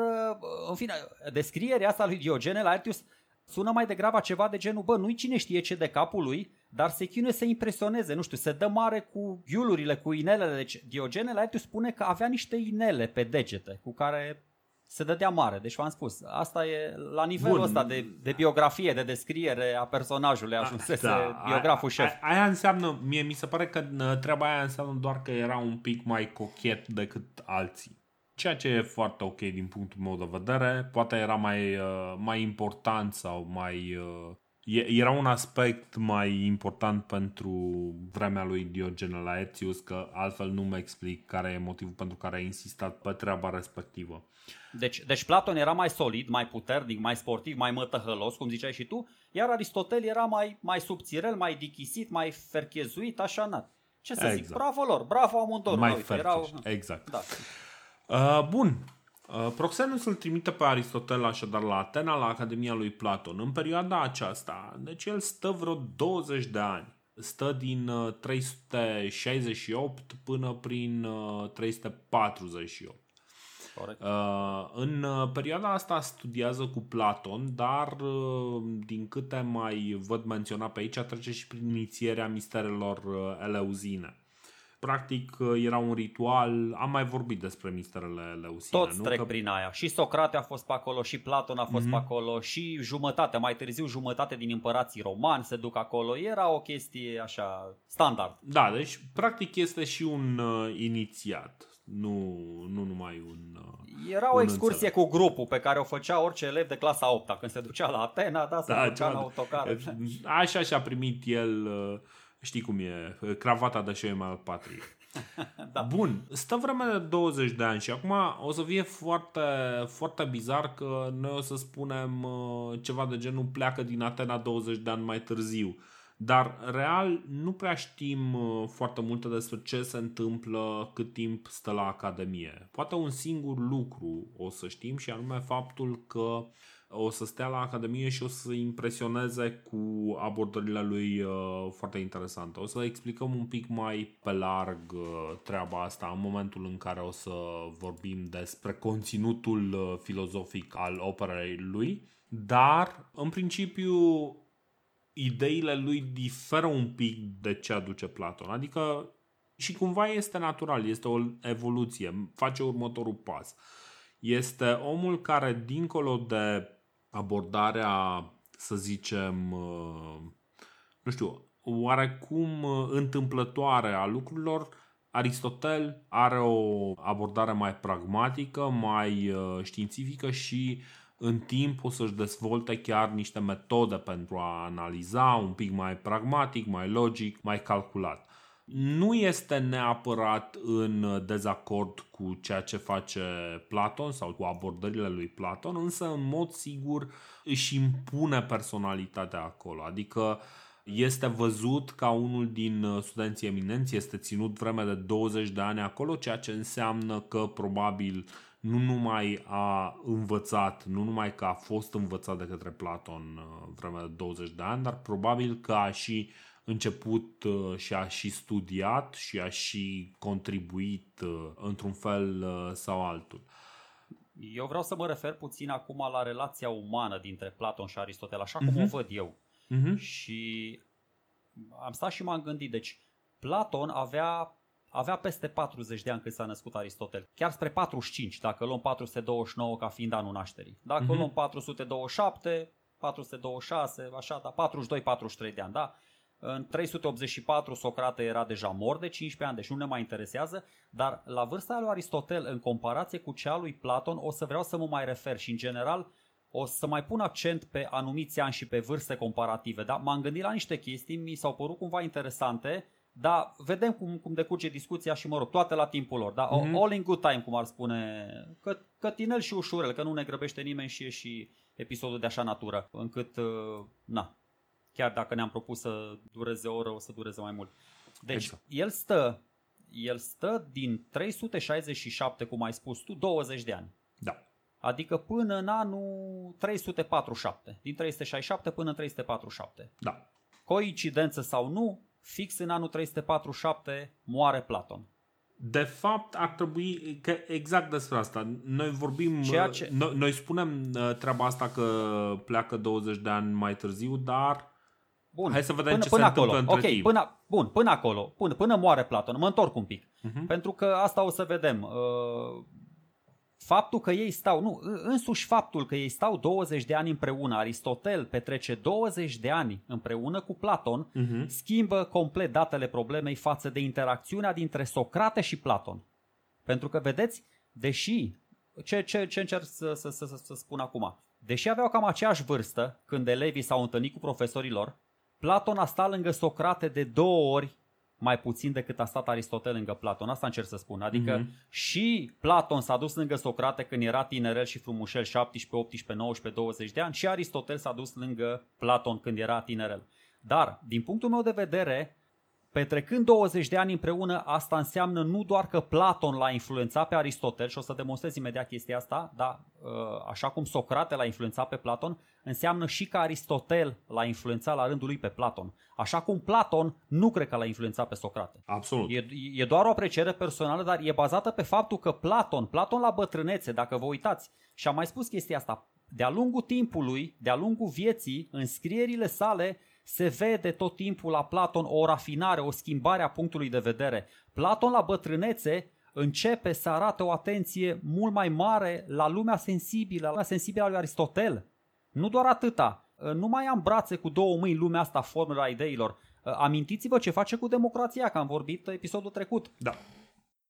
în fine, descrierea asta lui Diogene Laertius sună mai degrabă ceva de genul, bă, nu-i cine știe ce de capul lui, dar se chinuie să impresioneze, nu știu, se dă mare cu iulurile, cu inelele. Deci Diogene Laertius spune că avea niște inele pe degete cu care se dădea mare. Deci v-am spus, asta e la nivelul Bun. ăsta de, de biografie, de descriere a personajului ajunsese da, biograful șef. Aia înseamnă, mie mi se pare că treaba aia înseamnă doar că era un pic mai cochet decât alții. Ceea ce e foarte ok din punctul meu de vedere, poate era mai, uh, mai important sau mai uh, era un aspect mai important pentru vremea lui Diogene Laertius, că altfel nu mă explic care e motivul pentru care a insistat pe treaba respectivă. Deci, deci Platon era mai solid, mai puternic, mai sportiv, mai mătăhălos, cum ziceai și tu, iar Aristotel era mai, mai subțirel, mai dichisit, mai ferchezuit, așa nat. Ce să exact. zic, bravo lor, bravo amândor. Mai erau... exact. Da. Uh, bun, Uh, Proxenus îl trimite pe Aristotel așadar la Atena, la Academia lui Platon. În perioada aceasta, deci el stă vreo 20 de ani. Stă din 368 uh, până prin 348. Uh, Corect. În perioada asta studiază cu Platon, dar din câte mai văd menționat pe aici, trece și prin inițierea misterelor eleuzine practic era un ritual, am mai vorbit despre misterele Leusine. Toți nu? trec că... prin aia. Și Socrate a fost pe acolo, și Platon a fost mm-hmm. pe acolo, și jumătate, mai târziu jumătate din împărații romani se duc acolo. Era o chestie așa standard. Da, deci practic este și un uh, inițiat. Nu, nu numai un. Uh, Era o excursie înțeleg. cu grupul pe care o făcea orice elev de clasa 8 când se ducea la Atena, da, se da, ducea în autocar. Așa și-a primit el uh, Știi cum e, cravata de șoim al patriei. (laughs) da. Bun, stă vreme de 20 de ani și acum o să fie foarte, foarte bizar că noi o să spunem uh, ceva de genul pleacă din Atena 20 de ani mai târziu. Dar real nu prea știm uh, foarte multe despre ce se întâmplă cât timp stă la Academie. Poate un singur lucru o să știm și anume faptul că o să stea la Academie și o să impresioneze cu abordările lui uh, foarte interesante. O să explicăm un pic mai pe larg uh, treaba asta în momentul în care o să vorbim despre conținutul uh, filozofic al operei lui, dar în principiu ideile lui diferă un pic de ce aduce Platon. Adică și cumva este natural, este o evoluție, face următorul pas. Este omul care, dincolo de abordarea, să zicem, uh, nu știu, oarecum uh, întâmplătoare a lucrurilor, Aristotel are o abordare mai pragmatică, mai uh, științifică și în timp o să-și dezvolte chiar niște metode pentru a analiza un pic mai pragmatic, mai logic, mai calculat nu este neapărat în dezacord cu ceea ce face Platon sau cu abordările lui Platon, însă în mod sigur își impune personalitatea acolo. Adică este văzut ca unul din studenții eminenți, este ținut vreme de 20 de ani acolo, ceea ce înseamnă că probabil nu numai a învățat, nu numai că a fost învățat de către Platon uh, vreme de 20 de ani, dar probabil că a și uh, început uh, și a și studiat și a și contribuit uh, într-un fel uh, sau altul. Eu vreau să mă refer puțin acum la relația umană dintre Platon și Aristotel, așa cum uh-huh. o văd eu. Mhm. Și am stat și m-am gândit, deci Platon avea, avea peste 40 de ani când s-a născut Aristotel, chiar spre 45, dacă luăm 429 ca fiind anul nașterii. Dacă Mhm. o luăm 427, 426, așa, da, 42-43 de ani, da? În 384 Socrate era deja mort de 15 ani, deci nu ne mai interesează, dar la vârsta lui Aristotel, în comparație cu cea lui Platon, o să vreau să mă mai refer și în general o să mai pun accent pe anumiți ani și pe vârste comparative. Da? M-am gândit la niște chestii, mi s-au părut cumva interesante, dar vedem cum, cum decurge discuția și, mă rog, toate la timpul lor. Da? Mhm. Mm-hmm. All in good time, cum ar spune, că, cătinel și ușurel, că nu ne grăbește nimeni și e și episodul de așa natură, încât, uh, na, chiar dacă ne-am propus să dureze o oră, o să dureze mai mult. Deci, Exact. el stă, el stă din 367, cum ai spus tu, 20 de ani. Da. Adică până în anul 347. Din 367 până în 347. Da. Coincidență sau nu, fix în anul 347 moare Platon. De fapt, ar trebui că exact despre asta. Noi vorbim, Ceea ce- noi, noi spunem uh, treaba asta că pleacă 20 de ani mai târziu, dar Bun. Hai să vedem până, ce până se acolo. întâmplă între ok, timp. până, bun, până acolo, până, până moare Platon. Mă întorc un pic. Mhm. Pentru că asta o să vedem. Uh, Faptul că ei stau, nu, însuși faptul că ei stau 20 de ani împreună, Aristotel petrece 20 de ani împreună cu Platon, Mhm. schimbă complet datele problemei față de interacțiunea dintre Socrate și Platon. Pentru că, vedeți, deși, ce, ce, ce încerc să, să, să, să, să spun acum, deși aveau cam aceeași vârstă când elevii s-au întâlnit cu profesorii lor, Platon a stat lângă Socrate de două ori mai puțin decât a stat Aristotel lângă Platon. Asta încerc să spun. Adică Mhm. și Platon s-a dus lângă Socrate când era tinerel și frumușel, 17, 18, 19, 20 de ani, și Aristotel s-a dus lângă Platon când era tinerel. Dar, din punctul meu de vedere, petrecând 20 de ani împreună, asta înseamnă nu doar că Platon l-a influențat pe Aristotel, și o să demonstrez imediat chestia asta, dar uh, așa cum Socrate l-a influențat pe Platon, înseamnă și că Aristotel l-a influențat la rândul lui pe Platon. Așa cum Platon nu cred că l-a influențat pe Socrate. Absolut. E, e doar o apreciere personală, dar e bazată pe faptul că Platon, Platon la bătrânețe, dacă vă uitați, și am mai spus chestia asta, de-a lungul timpului, de-a lungul vieții, în scrierile sale, se vede tot timpul la Platon o rafinare, o schimbare a punctului de vedere. Platon la bătrânețe începe să arate o atenție mult mai mare la lumea sensibilă, la lumea sensibilă a lui Aristotel. Nu doar atâta, nu mai am brațe cu două mâini lumea asta formelor a ideilor. Amintiți-vă ce face cu democrația, că am vorbit episodul trecut. Da.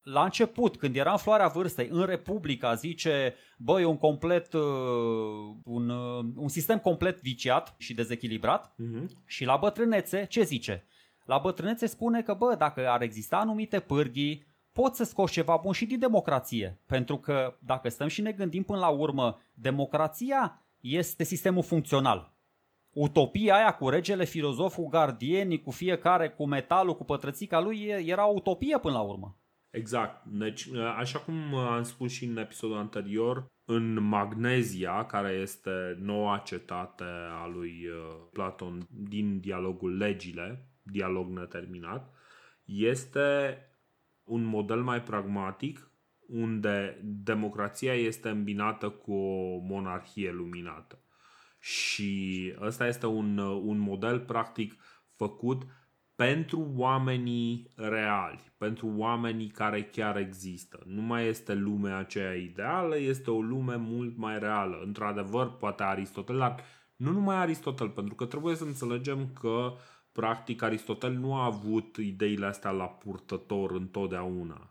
La început, când era în floarea vârstei, în Republica, zice, băi, un complet, uh, un, uh, un sistem complet viciat și dezechilibrat. Mhm. Și la bătrânețe, ce zice? La bătrânețe spune că, bă, dacă ar exista anumite pârghii, poți să scoți ceva bun și din democrație. Pentru că, dacă stăm și ne gândim până la urmă, democrația este sistemul funcțional. Utopia aia cu regele, filozoful, gardienii, cu fiecare, cu metalul, cu pătrățica lui, e- era o utopie până la urmă. Exact. Deci, așa cum am spus și în episodul anterior, în Magnezia, care este noua cetate a lui uh, Platon din dialogul Legile, dialog neterminat, este un model mai pragmatic unde democrația este îmbinată cu o monarhie luminată. Și ăsta este un, un model practic făcut pentru oamenii reali, pentru oamenii care chiar există. Nu mai este lumea aceea ideală, este o lume mult mai reală. Într-adevăr, poate Aristotel, dar nu numai Aristotel, pentru că trebuie să înțelegem că practic Aristotel nu a avut ideile astea la purtător întotdeauna.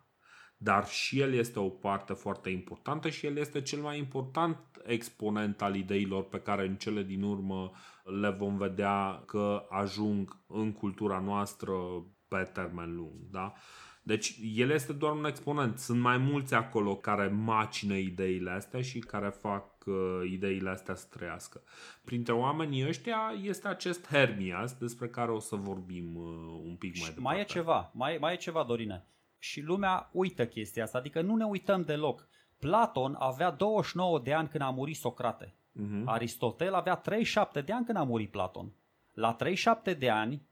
Dar și el este o parte foarte importantă și el este cel mai important exponent al ideilor pe care în cele din urmă le vom vedea că ajung în cultura noastră pe termen lung. Da? Deci el este doar un exponent. Sunt mai mulți acolo care macină ideile astea și care fac uh, ideile astea să trăiască. Printre oamenii ăștia este acest Hermias despre care o să vorbim uh, un pic mai Și departe. mai e ceva, mai, mai e ceva, Dorine. Și lumea uită chestia asta, adică nu ne uităm deloc. Platon avea 29 de ani când a murit Socrate. Mhm. Aristotel avea 37 de ani când a murit Platon. La 37 de ani,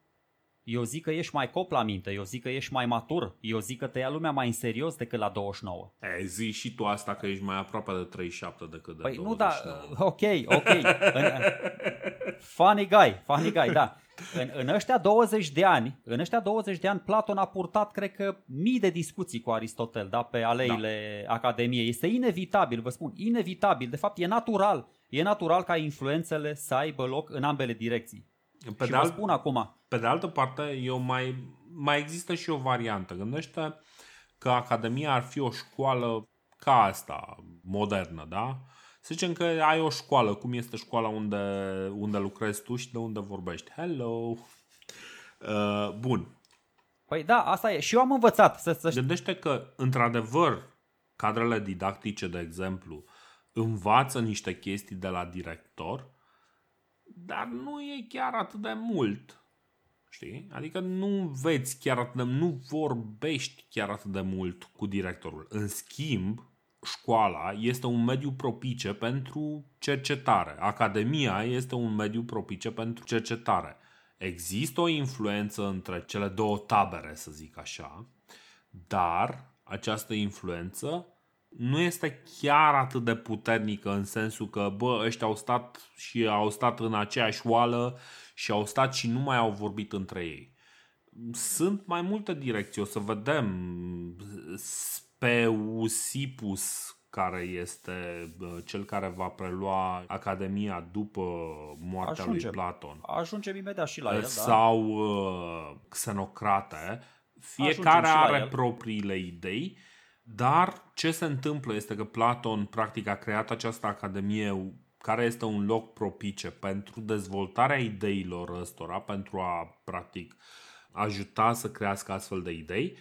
Eu zic că ești mai cop la minte, eu zic că ești mai matur, eu zic că te ia lumea mai în serios decât la 29. E, zi și tu asta că ești mai aproape de 37 decât de Păi 29. nu, da, ok, ok. În, funny guy, funny guy, da. În, în ăștia 20 de ani, în ăștia 20 de ani, Platon a purtat, cred că, mii de discuții cu Aristotel, da, pe aleile da. Academiei. Este inevitabil, vă spun, inevitabil. De fapt, e natural. E natural ca influențele să aibă loc în ambele direcții. Pe și de vă alt- spun acum, Pe de altă parte, eu mai, mai există și o variantă. Gândește că Academia ar fi o școală ca asta, modernă, da? Să zicem că ai o școală, cum este școala unde, unde lucrezi tu și de unde vorbești. Hello! Uh, bun. păi da, asta e. Și eu am învățat să, să Gândește că, într-adevăr, cadrele didactice, de exemplu, învață niște chestii de la director, dar nu e chiar atât de mult. Știi? Adică nu veți chiar atât de, nu vorbești chiar atât de mult cu directorul. În schimb, școala este un mediu propice pentru cercetare. Academia este un mediu propice pentru cercetare. Există o influență între cele două tabere, să zic așa, dar această influență nu este chiar atât de puternică în sensul că, bă, ăștia au stat și au stat în aceeași oală și au stat și nu mai au vorbit între ei. Sunt mai multe direcții, o să vedem. Speusipus, care este bă, cel care va prelua Academia după moartea Ajungem. lui Platon ajungem imediat și la el, da? sau uh, xenocrate, fiecare Ajungem și la are el. propriile idei, dar ce se întâmplă este că Platon practic a creat această academie care este un loc propice pentru dezvoltarea ideilor ăstora, pentru a practic ajuta să crească astfel de idei,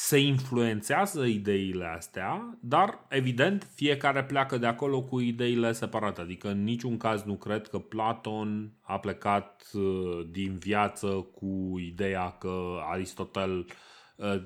se influențează ideile astea, dar evident fiecare pleacă de acolo cu ideile separate. Adică în niciun caz nu cred că Platon a plecat uh, din viață cu ideea că Aristotel uh,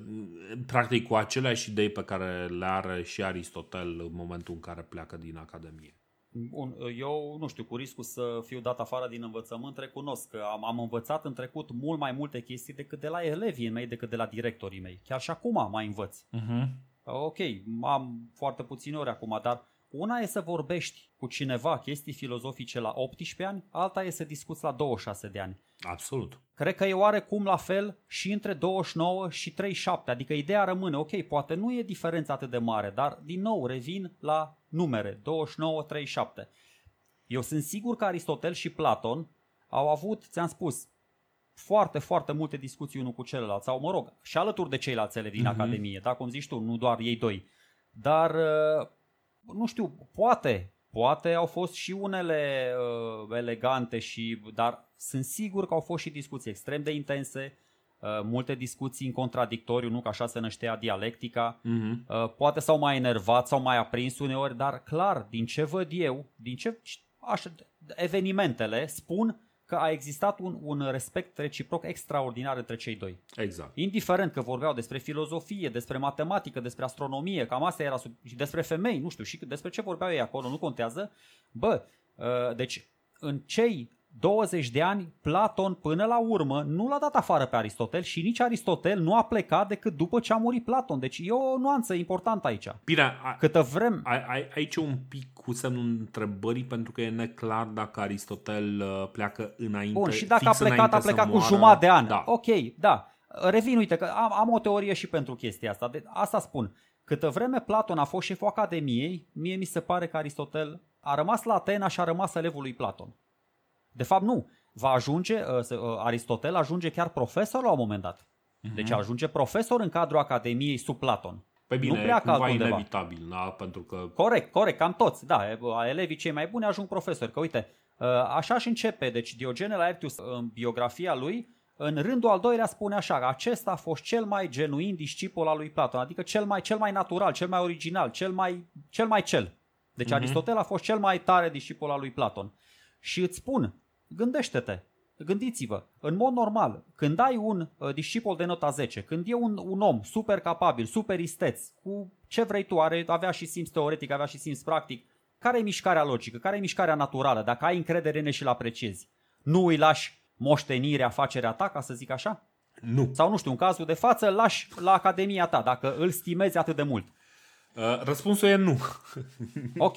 practic cu aceleași idei pe care le are și Aristotel în momentul în care pleacă din Academie. Bun, eu nu știu, cu riscul să fiu dat afară din învățământ, recunosc că am, am învățat în trecut mult mai multe chestii decât de la elevii mei, decât de la directorii mei. Chiar și acum mai învăț. Uh-huh. Ok, am foarte puține ori acum, dar una e să vorbești cu cineva chestii filozofice la 18 ani, alta e să discuți la 26 de ani. Absolut. Cred că e oarecum la fel și între 29 și 37, adică ideea rămâne, ok, poate nu e diferența atât de mare, dar din nou revin la numere, 29-37. Eu sunt sigur că Aristotel și Platon au avut, ți-am spus, foarte, foarte multe discuții unul cu celălalt, sau mă rog, și alături de ceilalți elevi din Mhm. Academie, da, cum zici tu, nu doar ei doi. Dar, uh, nu știu, poate, poate au fost și unele uh, elegante, și, dar sunt sigur că au fost și discuții extrem de intense, uh, multe discuții în contradictoriu, nu că așa se năștea dialectica. Uh-huh. Uh, poate s-au mai enervat, s-au mai aprins uneori, dar clar, din ce văd eu, din ce așa, evenimentele spun că a existat un, un respect reciproc extraordinar între cei doi. Exact. Indiferent că vorbeau despre filozofie, despre matematică, despre astronomie, cam asta era sub... și despre femei, nu știu, și despre ce vorbeau ei acolo, nu contează. Bă, uh, deci în cei 20 de ani, Platon până la urmă nu l-a dat afară pe Aristotel și nici Aristotel nu a plecat decât după ce a murit Platon. Deci e o nuanță importantă aici. Bine, a, Câtă vrem... ai, ai, aici un pic cu semnul întrebării pentru că e neclar dacă Aristotel uh, pleacă înainte. Bun, și dacă a fix plecat, înainte a să plecat cu moară. jumătate de an. Da. Ok, da. Revin, uite, că am, am o teorie și pentru chestia asta. De, asta spun. Câtă vreme Platon a fost șeful Academiei, mie mi se pare că Aristotel a rămas la Atena și a rămas elevul lui Platon. De fapt, nu. Va ajunge, uh, să- uh, Aristotel ajunge chiar profesor la un moment dat. Mhm. Deci ajunge profesor în cadrul Academiei sub Platon. Pe bine, nu e pleacă cumva altundeva. inevitabil, da? pentru că Corect, corect, cam toți. Da, e- elevii cei mai buni ajung profesori. Că uite, uh, așa și începe. Deci Diogene Laertius în biografia lui, în rândul al doilea spune așa, că acesta a fost cel mai genuin discipol al lui Platon, adică cel mai, cel mai natural, cel mai original, cel mai cel. Mai cel. Deci Mhm. Aristotel a fost cel mai tare discipol al lui Platon. Și îți spun, gândește-te, gândiți-vă, în mod normal, când ai un uh, discipol de nota 10, când e un, un om super capabil, super isteț, cu ce vrei tu, are, avea și simț teoretic, avea și simț practic, care e mișcarea logică, care e mișcarea naturală, dacă ai încredere în el și îl apreciezi? Nu îi lași moștenirea, afacerea ta, ca să zic așa? Nu. Sau nu știu, în cazul de față, lași la academia ta, dacă îl stimezi atât de mult. Uh, răspunsul e nu. (laughs) Ok,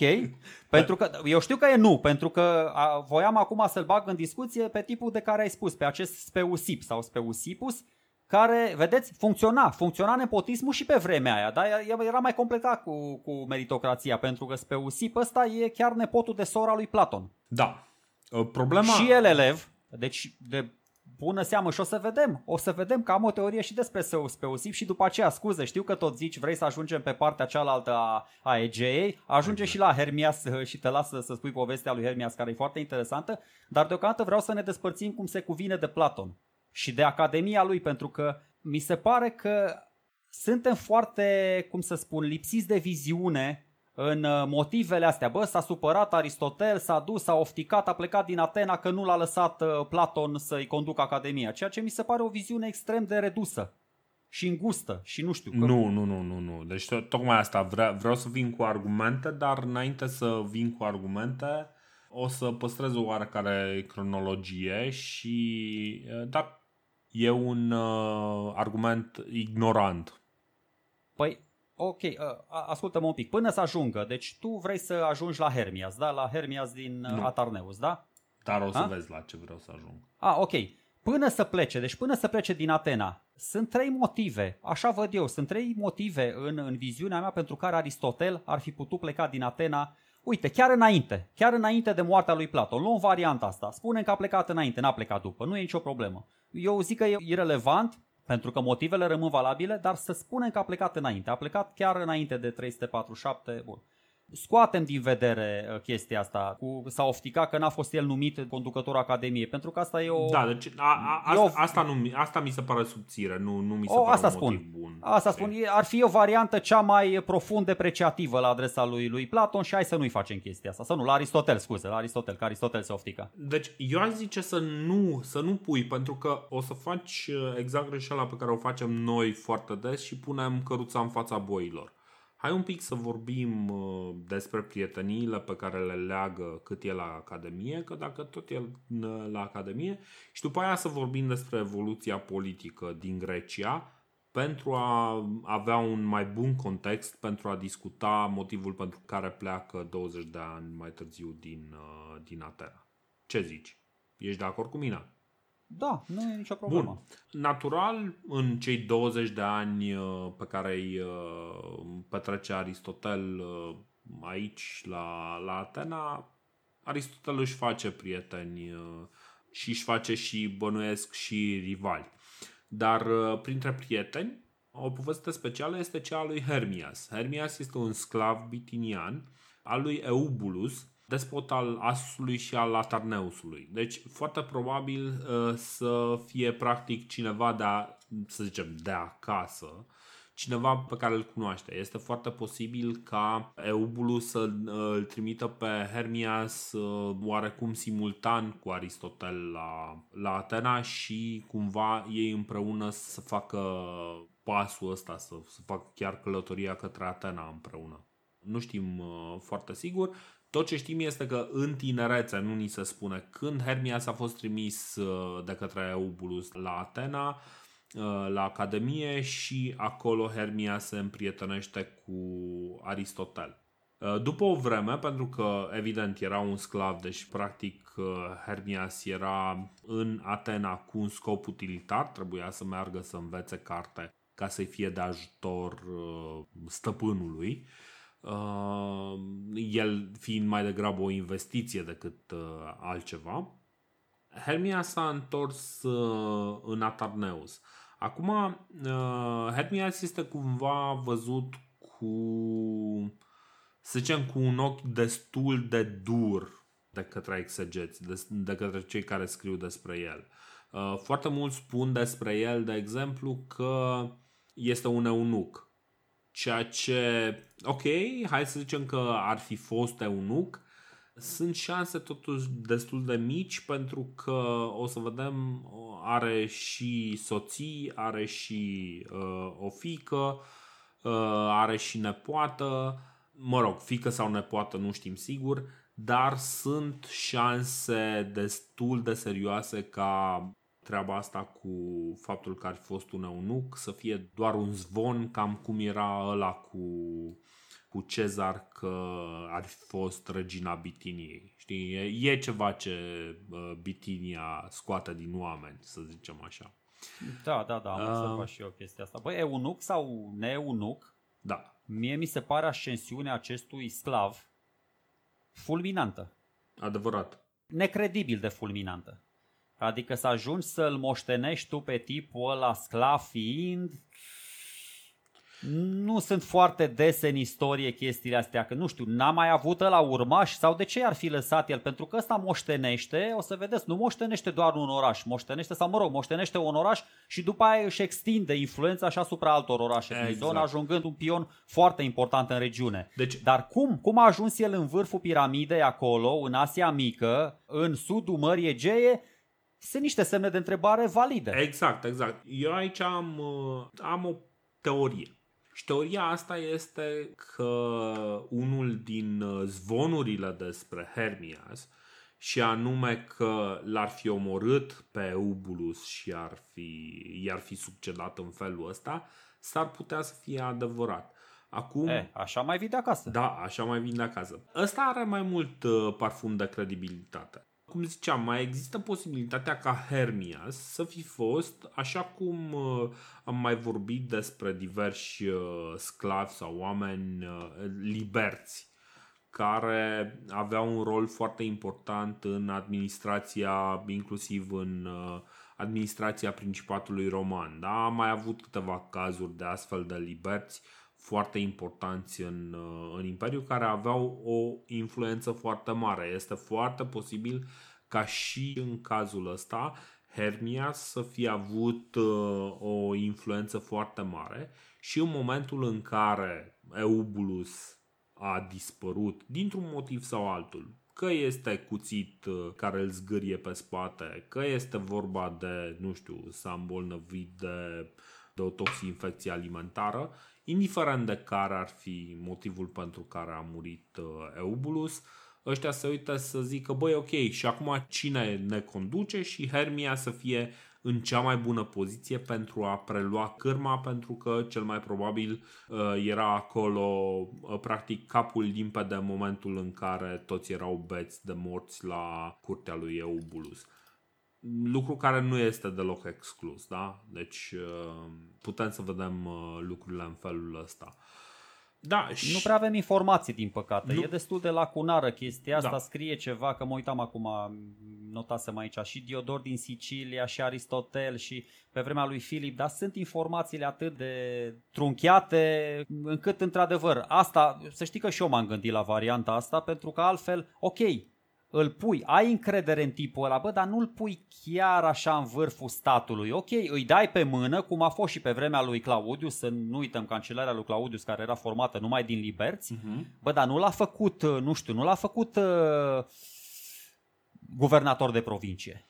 pentru că eu știu că e nu, pentru că a, voiam acum să-l bag în discuție pe tipul de care ai spus, pe acest speusip sau speusipus, care, vedeți, funcționa, funcționa nepotismul și pe vremea aia, dar era mai completat cu, cu meritocrația, pentru că speusip ăsta e chiar nepotul de sora lui Platon. Da. Uh, Problema... Și el elev, deci de bună seamă și o să vedem, o să vedem că am o teorie și despre speusip și după aceea, scuze, știu că tot zici, vrei să ajungem pe partea cealaltă a, a Egei, ajunge exact. și la Hermias și te las să, să spui povestea lui Hermias care e foarte interesantă, dar deocamdată vreau să ne despărțim cum se cuvine de Platon și de Academia lui, pentru că mi se pare că suntem foarte, cum să spun, lipsiți de viziune în uh, motivele astea. Bă, s-a supărat Aristotel, s-a dus, s-a ofticat, a plecat din Atena că nu l-a lăsat uh, Platon să-i conducă Academia, ceea ce mi se pare o viziune extrem de redusă și îngustă și nu știu. Că... Nu, nu, nu, nu, nu. Deci tocmai asta, vreau, vreau să vin cu argumente, dar înainte să vin cu argumente, o să păstrez o oarecare cronologie și, uh, dar e un uh, argument ignorant. Păi, ok, uh, ascultă-mă un pic. Până să ajungă, deci tu vrei să ajungi la Hermias, da? La Hermias din uh, Atarneus, da? Dar o să ha? vezi la ce vreau să ajung. Ah, ok. Până să plece, deci până să plece din Atena, sunt trei motive, așa văd eu, sunt trei motive în, în viziunea mea pentru care Aristotel ar fi putut pleca din Atena Uite, chiar înainte, chiar înainte de moartea lui Platon, luăm varianta asta. Spunem că a plecat înainte, n-a plecat după, nu e nicio problemă. Eu zic că e irrelevant, pentru că motivele rămân valabile, dar să spunem că a plecat înainte. A plecat chiar înainte de 347, bun scoatem din vedere uh, chestia asta. Cu, s-a ofticat că n-a fost el numit conducător Academiei, pentru că asta e o... Da, deci a, a, asta, o... asta, nu, asta mi se pare subțire, nu, nu mi se o, pare asta un spun. motiv bun. Asta spun, ar fi o variantă cea mai profund depreciativă la adresa lui, lui Platon și hai să nu-i facem chestia asta. Să nu, la Aristotel, scuze, la Aristotel, că Aristotel se oftică. Deci eu aș zice să nu, să nu pui, pentru că o să faci uh, exact greșeala pe care o facem noi foarte des și punem căruța în fața boilor. Hai un pic să vorbim uh, despre prieteniile pe care le leagă cât e la Academie, că dacă tot e la Academie, și după aia să vorbim despre evoluția politică din Grecia, pentru a avea un mai bun context, pentru a discuta motivul pentru care pleacă 20 de ani mai târziu din, uh, din Atena. Ce zici? Ești de acord cu mine? Da, nu e nicio problemă. Bun. Natural, în cei 20 de ani uh, pe care îi uh, petrece Aristotel uh, aici, la, la Atena, Aristotel își face prieteni și își face și bănuiesc și rivali. Dar printre prieteni, o poveste specială este cea a lui Hermias. Hermias este un sclav bitinian al lui Eubulus, despot al Asusului și al Atarneusului. Deci, foarte probabil uh, să fie practic cineva de, a, să zicem, de acasă, cineva pe care îl cunoaște. Este foarte posibil ca Eubulus să uh, îl trimită pe Hermias uh, oarecum simultan cu Aristotel la, la Atena și cumva ei împreună să facă pasul ăsta, să, să facă chiar călătoria către Atena împreună. Nu știm uh, foarte sigur. Tot ce știm este că în tinerețe nu ni se spune când Hermias a fost trimis uh, de către Eubulus la Atena, uh, la Academie și acolo Hermia se împrietenește cu Aristotel. Uh, după o vreme, pentru că evident era un sclav, deci practic Hermias era în Atena cu un scop utilitar, trebuia să meargă să învețe carte ca să-i fie de ajutor stăpânului uh, el fiind mai degrabă o investiție decât uh, altceva. Hermia s-a întors uh, în Atarneus. Acum, uh, Hermias este cumva văzut cu, să zicem, cu un ochi destul de dur de către exegeți, de, de către cei care scriu despre el. Uh, foarte mulți spun despre el, de exemplu, că este un eunuc ceea ce, ok, hai să zicem că ar fi fost eunuc, sunt șanse totuși destul de mici pentru că o să vedem are și soții, are și uh, o fică, uh, are și nepoată, mă rog, fică sau nepoată nu știm sigur, dar sunt șanse destul de serioase ca treaba asta cu faptul că ar fi fost un eunuc să fie doar un zvon, cam cum era ăla cu, cu Cezar că ar fi fost regina Bitiniei. Știi? E, e ceva ce uh, Bitinia scoate din oameni, să zicem așa. Da, da, da, am uh, observat și eu chestia asta. Băi, eunuc sau neeunuc, da. mie mi se pare ascensiunea acestui sclav fulminantă. Adevărat. Necredibil de fulminantă. Adică să ajungi să-l moștenești tu pe tipul ăla sclav fiind, nu sunt foarte dese în istorie chestiile astea, că nu știu, n-a mai avut la urmaș sau de ce ar fi lăsat el? Pentru că ăsta moștenește, o să vedeți, nu moștenește doar un oraș, moștenește, sau mă rog, moștenește un oraș și după aia își extinde influența și asupra altor orașe exact. din zonă, ajungând un pion foarte important în regiune. Deci... Dar cum? Cum a ajuns el în vârful piramidei acolo, în Asia Mică, în sudul Mării Egee, sunt niște semne de întrebare valide. Exact, exact. Eu aici am, uh, am o teorie. Și teoria asta este că unul din uh, zvonurile despre Hermias și anume că l-ar fi omorât pe Eubulus și ar fi, i-ar fi succedat în felul ăsta, s-ar putea să fie adevărat. Acum, e, așa mai vin de acasă. Da, așa mai vin de acasă. Ăsta are mai mult uh, parfum de credibilitate cum ziceam, mai există posibilitatea ca Hermias să fi fost, așa cum uh, am mai vorbit despre diversi uh, sclavi sau oameni uh, liberți care aveau un rol foarte important în administrația, inclusiv în administrația Principatului Roman. Da? Am mai avut câteva cazuri de astfel de liberți foarte importanți în, în Imperiu care aveau o influență foarte mare. Este foarte posibil ca și în cazul ăsta Hermia să fie avut uh, o influență foarte mare și în momentul în care Eubulus a dispărut dintr-un motiv sau altul, că este cuțit uh, care îl zgârie pe spate, că este vorba de, nu știu, s-a îmbolnăvit de, de o toxinfecție alimentară, indiferent de care ar fi motivul pentru care a murit uh, Eubulus, ăștia se uită să zică, băi, ok, și acum cine ne conduce și Hermia să fie în cea mai bună poziție pentru a prelua cârma, pentru că cel mai probabil uh, era acolo uh, practic capul limpede în momentul în care toți erau beți de morți la curtea lui Eubulus. Lucru care nu este deloc exclus, da? Deci uh, putem să vedem lucrurile în felul ăsta. Da, și... Nu prea avem informații, din păcate. Nu... E destul de lacunară chestia asta. Da. Scrie ceva, că mă uitam acum, notasem aici, și Diodor din Sicilia, și Aristotel, și pe vremea lui Filip, dar sunt informațiile atât de trunchiate, încât, într-adevăr, asta, să știi că și eu m-am gândit la varianta asta, pentru că altfel, ok, îl pui, ai încredere în tipul ăla, bă, dar nu îl pui chiar așa în vârful statului. Ok, îi dai pe mână, cum a fost și pe vremea lui Claudius, să nu uităm cancelarea lui Claudius, care era formată numai din liberți, uh-huh. bă, dar nu l-a făcut, nu știu, nu l-a făcut uh, guvernator de provincie.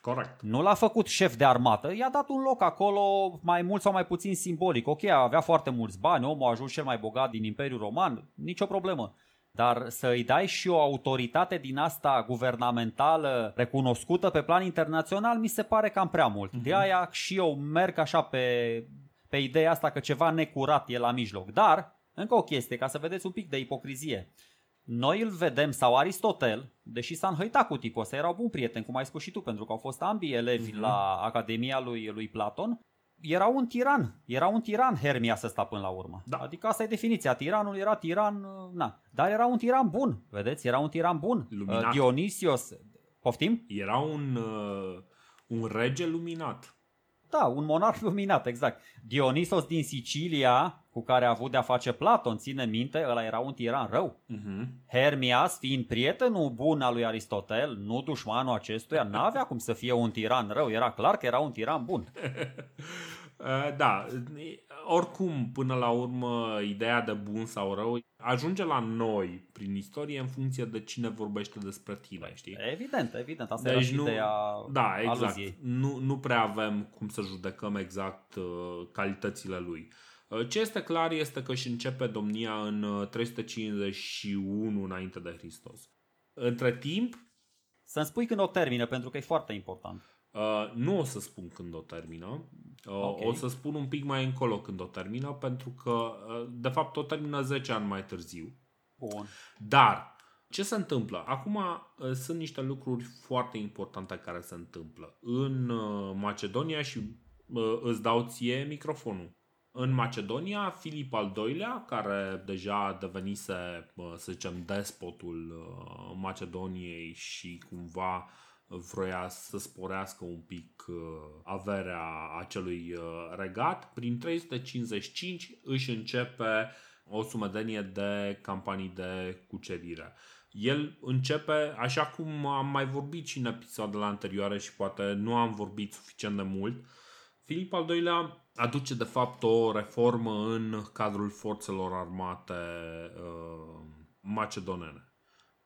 Corect. Nu l-a făcut șef de armată, i-a dat un loc acolo mai mult sau mai puțin simbolic. Ok, avea foarte mulți bani, omul a ajuns cel mai bogat din Imperiul Roman, nicio problemă. Dar să îi dai și o autoritate din asta guvernamentală recunoscută pe plan internațional mi se pare cam prea mult. Uh-huh. De aia și eu merg așa pe, pe ideea asta că ceva necurat e la mijloc. Dar, încă o chestie, ca să vedeți un pic de ipocrizie. Noi îl vedem, sau Aristotel, deși s-a înhăitat cu tipul ăsta, erau bun prieten, cum ai spus și tu, pentru că au fost ambii elevi uh-huh. la Academia lui, lui Platon, era un tiran. Era un tiran Hermia să sta până la urmă. Da. Adică asta e definiția. Tiranul era tiran, uh, na. Dar era un tiran bun. Vedeți? Era un tiran bun. Luminat. Uh, Dionisios. Poftim? Era un, uh, un rege luminat. Da, un monarh luminat, exact. Dionisos din Sicilia, cu care a avut de-a face Platon, ține minte, ăla era un tiran rău. Uh-huh. Hermias, fiind prietenul bun al lui Aristotel, nu dușmanul acestuia, n-avea cum să fie un tiran rău. Era clar că era un tiran bun. (laughs) Uh, da, oricum, până la urmă, ideea de bun sau rău ajunge la noi prin istorie în funcție de cine vorbește despre tine, știi? Evident, evident. Asta deci era nu, ideea Da, exact. Nu, nu prea avem cum să judecăm exact uh, calitățile lui. Uh, ce este clar este că își începe domnia în 351 înainte de Hristos. Între timp... Să-mi spui când o termină, pentru că e foarte important. Uh, nu o să spun când o termină. Uh, Ok. O să spun un pic mai încolo când o termină, pentru că, uh, de fapt, o termină 10 ani mai târziu. Bun. Dar, ce se întâmplă? Acum uh, sunt niște lucruri foarte importante care se întâmplă. În uh, Macedonia și uh, îți dau ție microfonul. În Macedonia, Filip al II-lea, care deja devenise, uh, să zicem, despotul uh, Macedoniei și cumva vroia să sporească un pic uh, averea acelui uh, regat, prin 355 își începe o sumedenie de campanii de cucerire. El începe, așa cum am mai vorbit și în episoadele anterioare și poate nu am vorbit suficient de mult, Filip al II-lea aduce de fapt o reformă în cadrul forțelor armate uh, macedonene.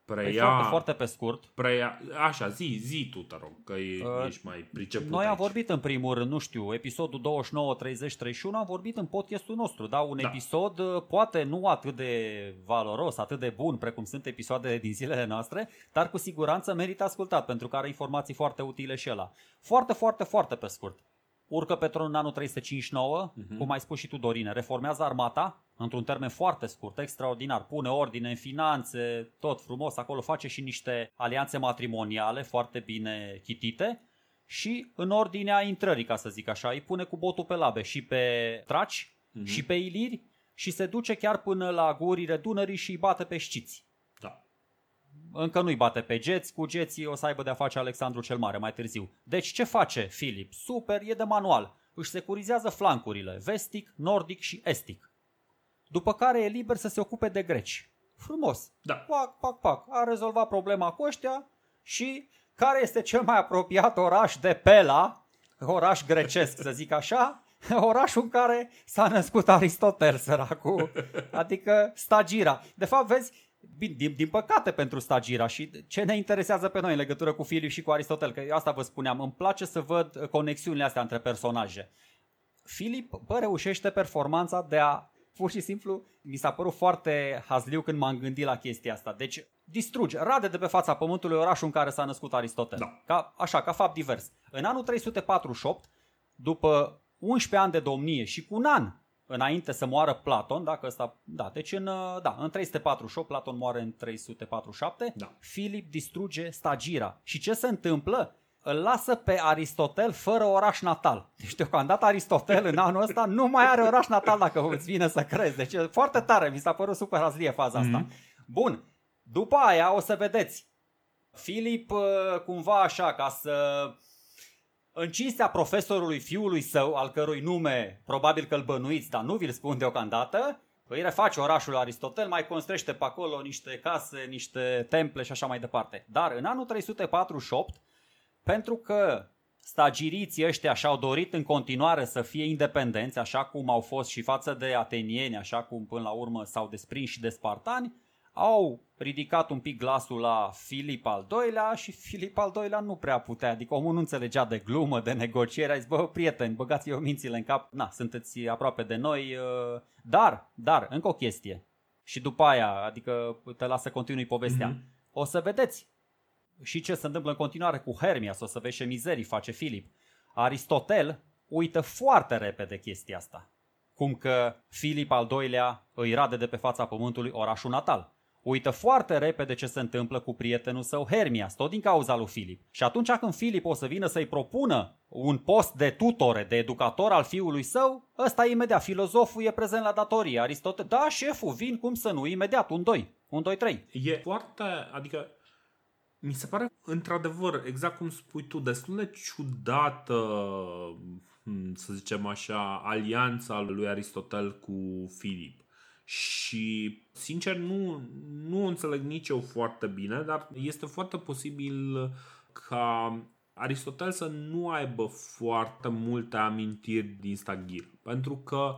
Păi foarte, foarte pe scurt. preia, așa, zi, zi tu, te rog, că e, Uh, ești mai priceput Noi am aici. vorbit în primul rând, nu știu, episodul 29, 30, 31, am vorbit în podcastul nostru, da? Un Da. episod uh, poate nu atât de valoros, atât de bun precum sunt episoadele din zilele noastre, dar cu siguranță merită ascultat pentru că are informații foarte utile și ăla. Foarte, foarte, foarte pe scurt. Urcă pe tron în anul 359, Mhm. cum ai spus și tu, Dorine, reformează armata într-un termen foarte scurt, extraordinar, pune ordine în finanțe, tot frumos, acolo face și niște alianțe matrimoniale foarte bine chitite și în ordinea intrării, ca să zic așa, îi pune cu botul pe labe și pe traci Mhm. și pe iliri și se duce chiar până la gurile Dunării și îi bate pe șciți. Da. Încă nu-i bate pe geți, cu geții o să aibă de-a face Alexandru cel Mare mai târziu. Deci ce face Filip? Super, e de manual. Își securizează flancurile, vestic, nordic și estic. După care e liber să se ocupe de greci. Frumos. Da. Pac, pac, pac. A rezolvat problema cu ăștia și care este cel mai apropiat oraș de Pela, oraș grecesc să zic așa, (laughs) orașul în care s-a născut Aristotel, săracul, (laughs) adică Stagira. De fapt, vezi, Bine, din, din păcate pentru Stagira și ce ne interesează pe noi în legătură cu Filip și cu Aristotel, că eu asta vă spuneam, îmi place să văd uh, conexiunile astea între personaje. Filip, bă, reușește performanța de a, pur și simplu, mi s-a părut foarte hazliu când m-am gândit la chestia asta. Deci, distruge, rade de pe fața pământului orașul în care s-a născut Aristotel. Da. Ca, așa, ca fapt divers. În anul 348, după 11 ani de domnie și cu un an înainte să moară Platon, dacă ăsta, da, deci în, uh, da, în 348, Platon moare în 347, Da. Filip distruge Stagira. Și ce se întâmplă? Îl lasă pe Aristotel fără oraș natal. Deci deocamdată Aristotel în anul ăsta nu mai are oraș natal dacă îți vine să crezi. Deci e foarte tare, mi s-a părut super hazlie faza asta. Mhm. Bun, după aia o să vedeți. Filip uh, cumva așa ca să în cinstea profesorului fiului său, al cărui nume probabil că îl bănuiți, dar nu vi-l spun deocamdată, îi reface orașul Aristotel, mai construiește pe acolo niște case, niște temple și așa mai departe. Dar în anul 348, pentru că stagiriții ăștia și-au dorit în continuare să fie independenți, așa cum au fost și față de atenieni, așa cum până la urmă s-au desprins și de spartani, au ridicat un pic glasul la Filip al II-lea și Filip al II-lea nu prea putea, adică omul nu înțelegea de glumă, de negociere, a zis, bă, prieteni, băgați-vă mințile în cap, na, sunteți aproape de noi, uh, dar, dar, încă o chestie, și după aia, adică te las să continui povestea, Mhm. o să vedeți și ce se întâmplă în continuare cu Hermias, o să vezi ce mizerii face Filip. Aristotel uită foarte repede chestia asta. Cum că Filip al II-lea îi rade de pe fața pământului orașul natal. Uită foarte repede ce se întâmplă cu prietenul său Hermias, tot din cauza lui Filip. Și atunci când Filip o să vină să-i propună un post de tutore, de educator al fiului său, ăsta imediat, filozoful e prezent la datorie. Aristotel, da, șeful, vin, cum să nu, imediat, un doi, un doi, trei. E foarte, adică mi se pare într-adevăr, exact cum spui tu, destul de ciudată, hm, să zicem așa, alianța lui Aristotel cu Filip. Și, sincer, nu, nu o înțeleg nici eu foarte bine, dar este foarte posibil ca Aristotel să nu aibă foarte multe amintiri din Stagir. Pentru că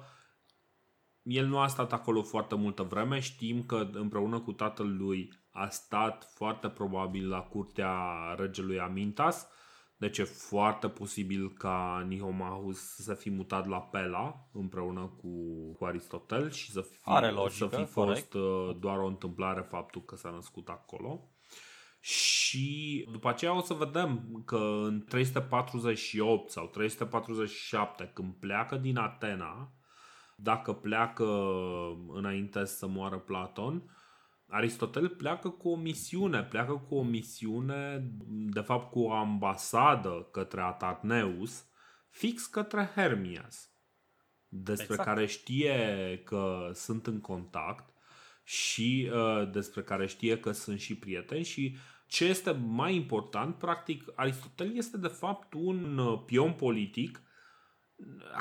el nu a stat acolo foarte multă vreme. Știm că împreună cu tatăl lui a stat foarte probabil la curtea regelui Amintas. Deci e foarte posibil ca Nihomahus să fi mutat la Pela împreună cu, cu Aristotel și să fi, Are logică, să fi corect. fost uh, doar o întâmplare faptul că s-a născut acolo. și după aceea o să vedem că în 348 sau 347 când pleacă din Atena, dacă pleacă înainte să moară Platon, Aristotel pleacă cu o misiune, pleacă cu o misiune, de fapt cu o ambasadă către Atarneus, fix către Hermias, despre exact. care știe că sunt în contact și uh, despre care știe că sunt și prieteni și ce este mai important, practic, Aristotel este de fapt un uh, pion politic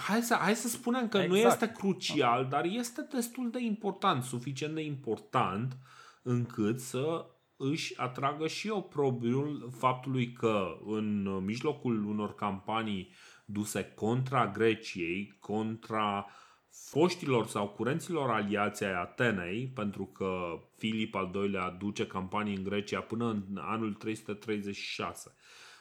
hai să, hai să spunem că exact. nu este crucial, dar este destul de important, suficient de important încât să își atragă și oprobiul faptului că în mijlocul unor campanii duse contra Greciei, contra foștilor sau curenților aliații ai Atenei, pentru că Filip al II-lea duce campanii în Grecia până în anul 336.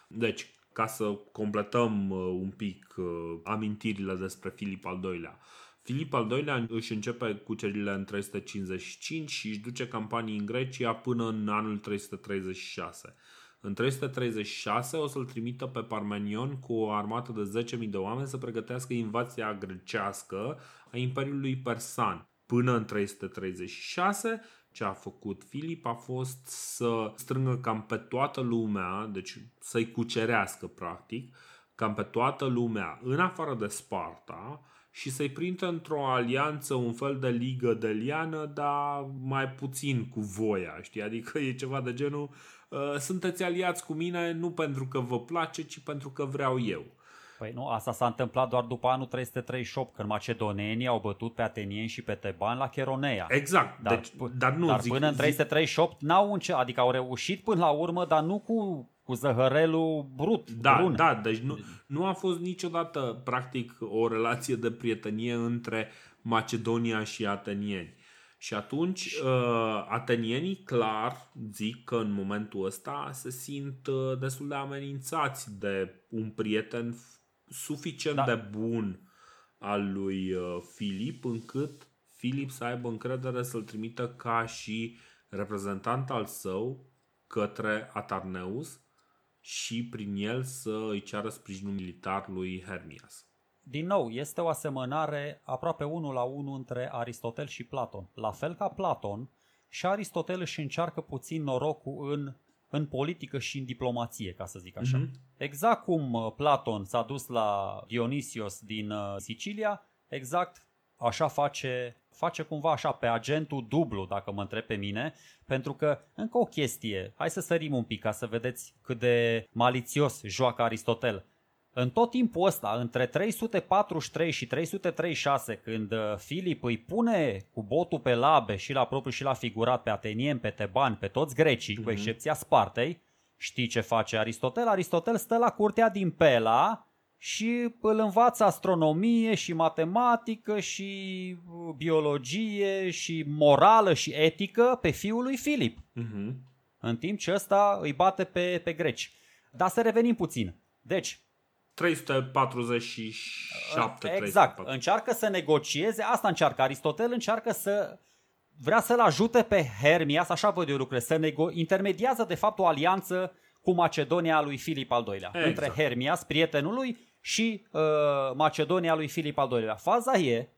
Deci, ca să completăm uh, un pic uh, amintirile despre Filip al II-lea. Filip al II-lea își începe cucerile în 355 și își duce campanii în Grecia până în anul 336. În 336 o să-l trimită pe Parmenion cu o armată de 10.000 de oameni să pregătească invația grecească a Imperiului Persan. Până în 336, ce a făcut Filip a fost să strângă cam pe toată lumea, deci să-i cucerească practic, cam pe toată lumea, în afară de Sparta, și să-i prindă într-o alianță, un fel de ligă de liană, dar mai puțin cu voia, știi? Adică e ceva de genul, uh, sunteți aliați cu mine nu pentru că vă place, ci pentru că vreau eu. Păi nu, asta s-a întâmplat doar după anul 338, când macedonenii au bătut pe atenieni și pe tebani la Cheronea. Exact, dar, deci, dar nu dar zic, până în 338 zic... n-au înce- adică au reușit până la urmă, dar nu cu cu zăhărelul brut. Da, brun. da, deci nu, nu a fost niciodată practic o relație de prietenie între Macedonia și atenieni. Și atunci uh, atenienii clar zic că în momentul ăsta se simt uh, destul de amenințați de un prieten suficient da. de bun al lui uh, Filip încât Filip să aibă încredere să-l trimită ca și reprezentant al său către Atarneus și prin el să îi ceară sprijinul militar lui Hermias. Din nou, este o asemănare aproape unul la unul între Aristotel și Platon. La fel ca Platon, și Aristotel își încearcă puțin norocul în, în politică și în diplomație, ca să zic așa. Mm-hmm. Exact cum uh, Platon s-a dus la Dionisios din uh, Sicilia, exact așa face, face cumva așa pe agentul dublu, dacă mă întreb pe mine, pentru că, încă o chestie, hai să sărim un pic ca să vedeți cât de malițios joacă Aristotel. În tot timpul ăsta, între 343 și 336, când uh, Filip îi pune cu botul pe labe și la propriu și la figurat pe atenieni, pe tebani, pe toți grecii, mm-hmm. cu mhm. excepția Spartei, știi ce face Aristotel? Aristotel stă la curtea din Pela și îl învață astronomie și matematică și uh, biologie și morală și etică pe fiul lui Filip. Uh-huh. În timp ce ăsta îi bate pe, pe greci. Dar să revenim puțin. Deci, 347. Exact. 340. Încearcă să negocieze, asta încearcă Aristotel, încearcă să vrea să-l ajute pe Hermias, așa văd eu lucrurile, să nego- intermediază de fapt o alianță cu Macedonia lui Filip al II-lea. Exact. Între Hermias, prietenul lui, și uh, Macedonia lui Filip al II-lea. Faza e,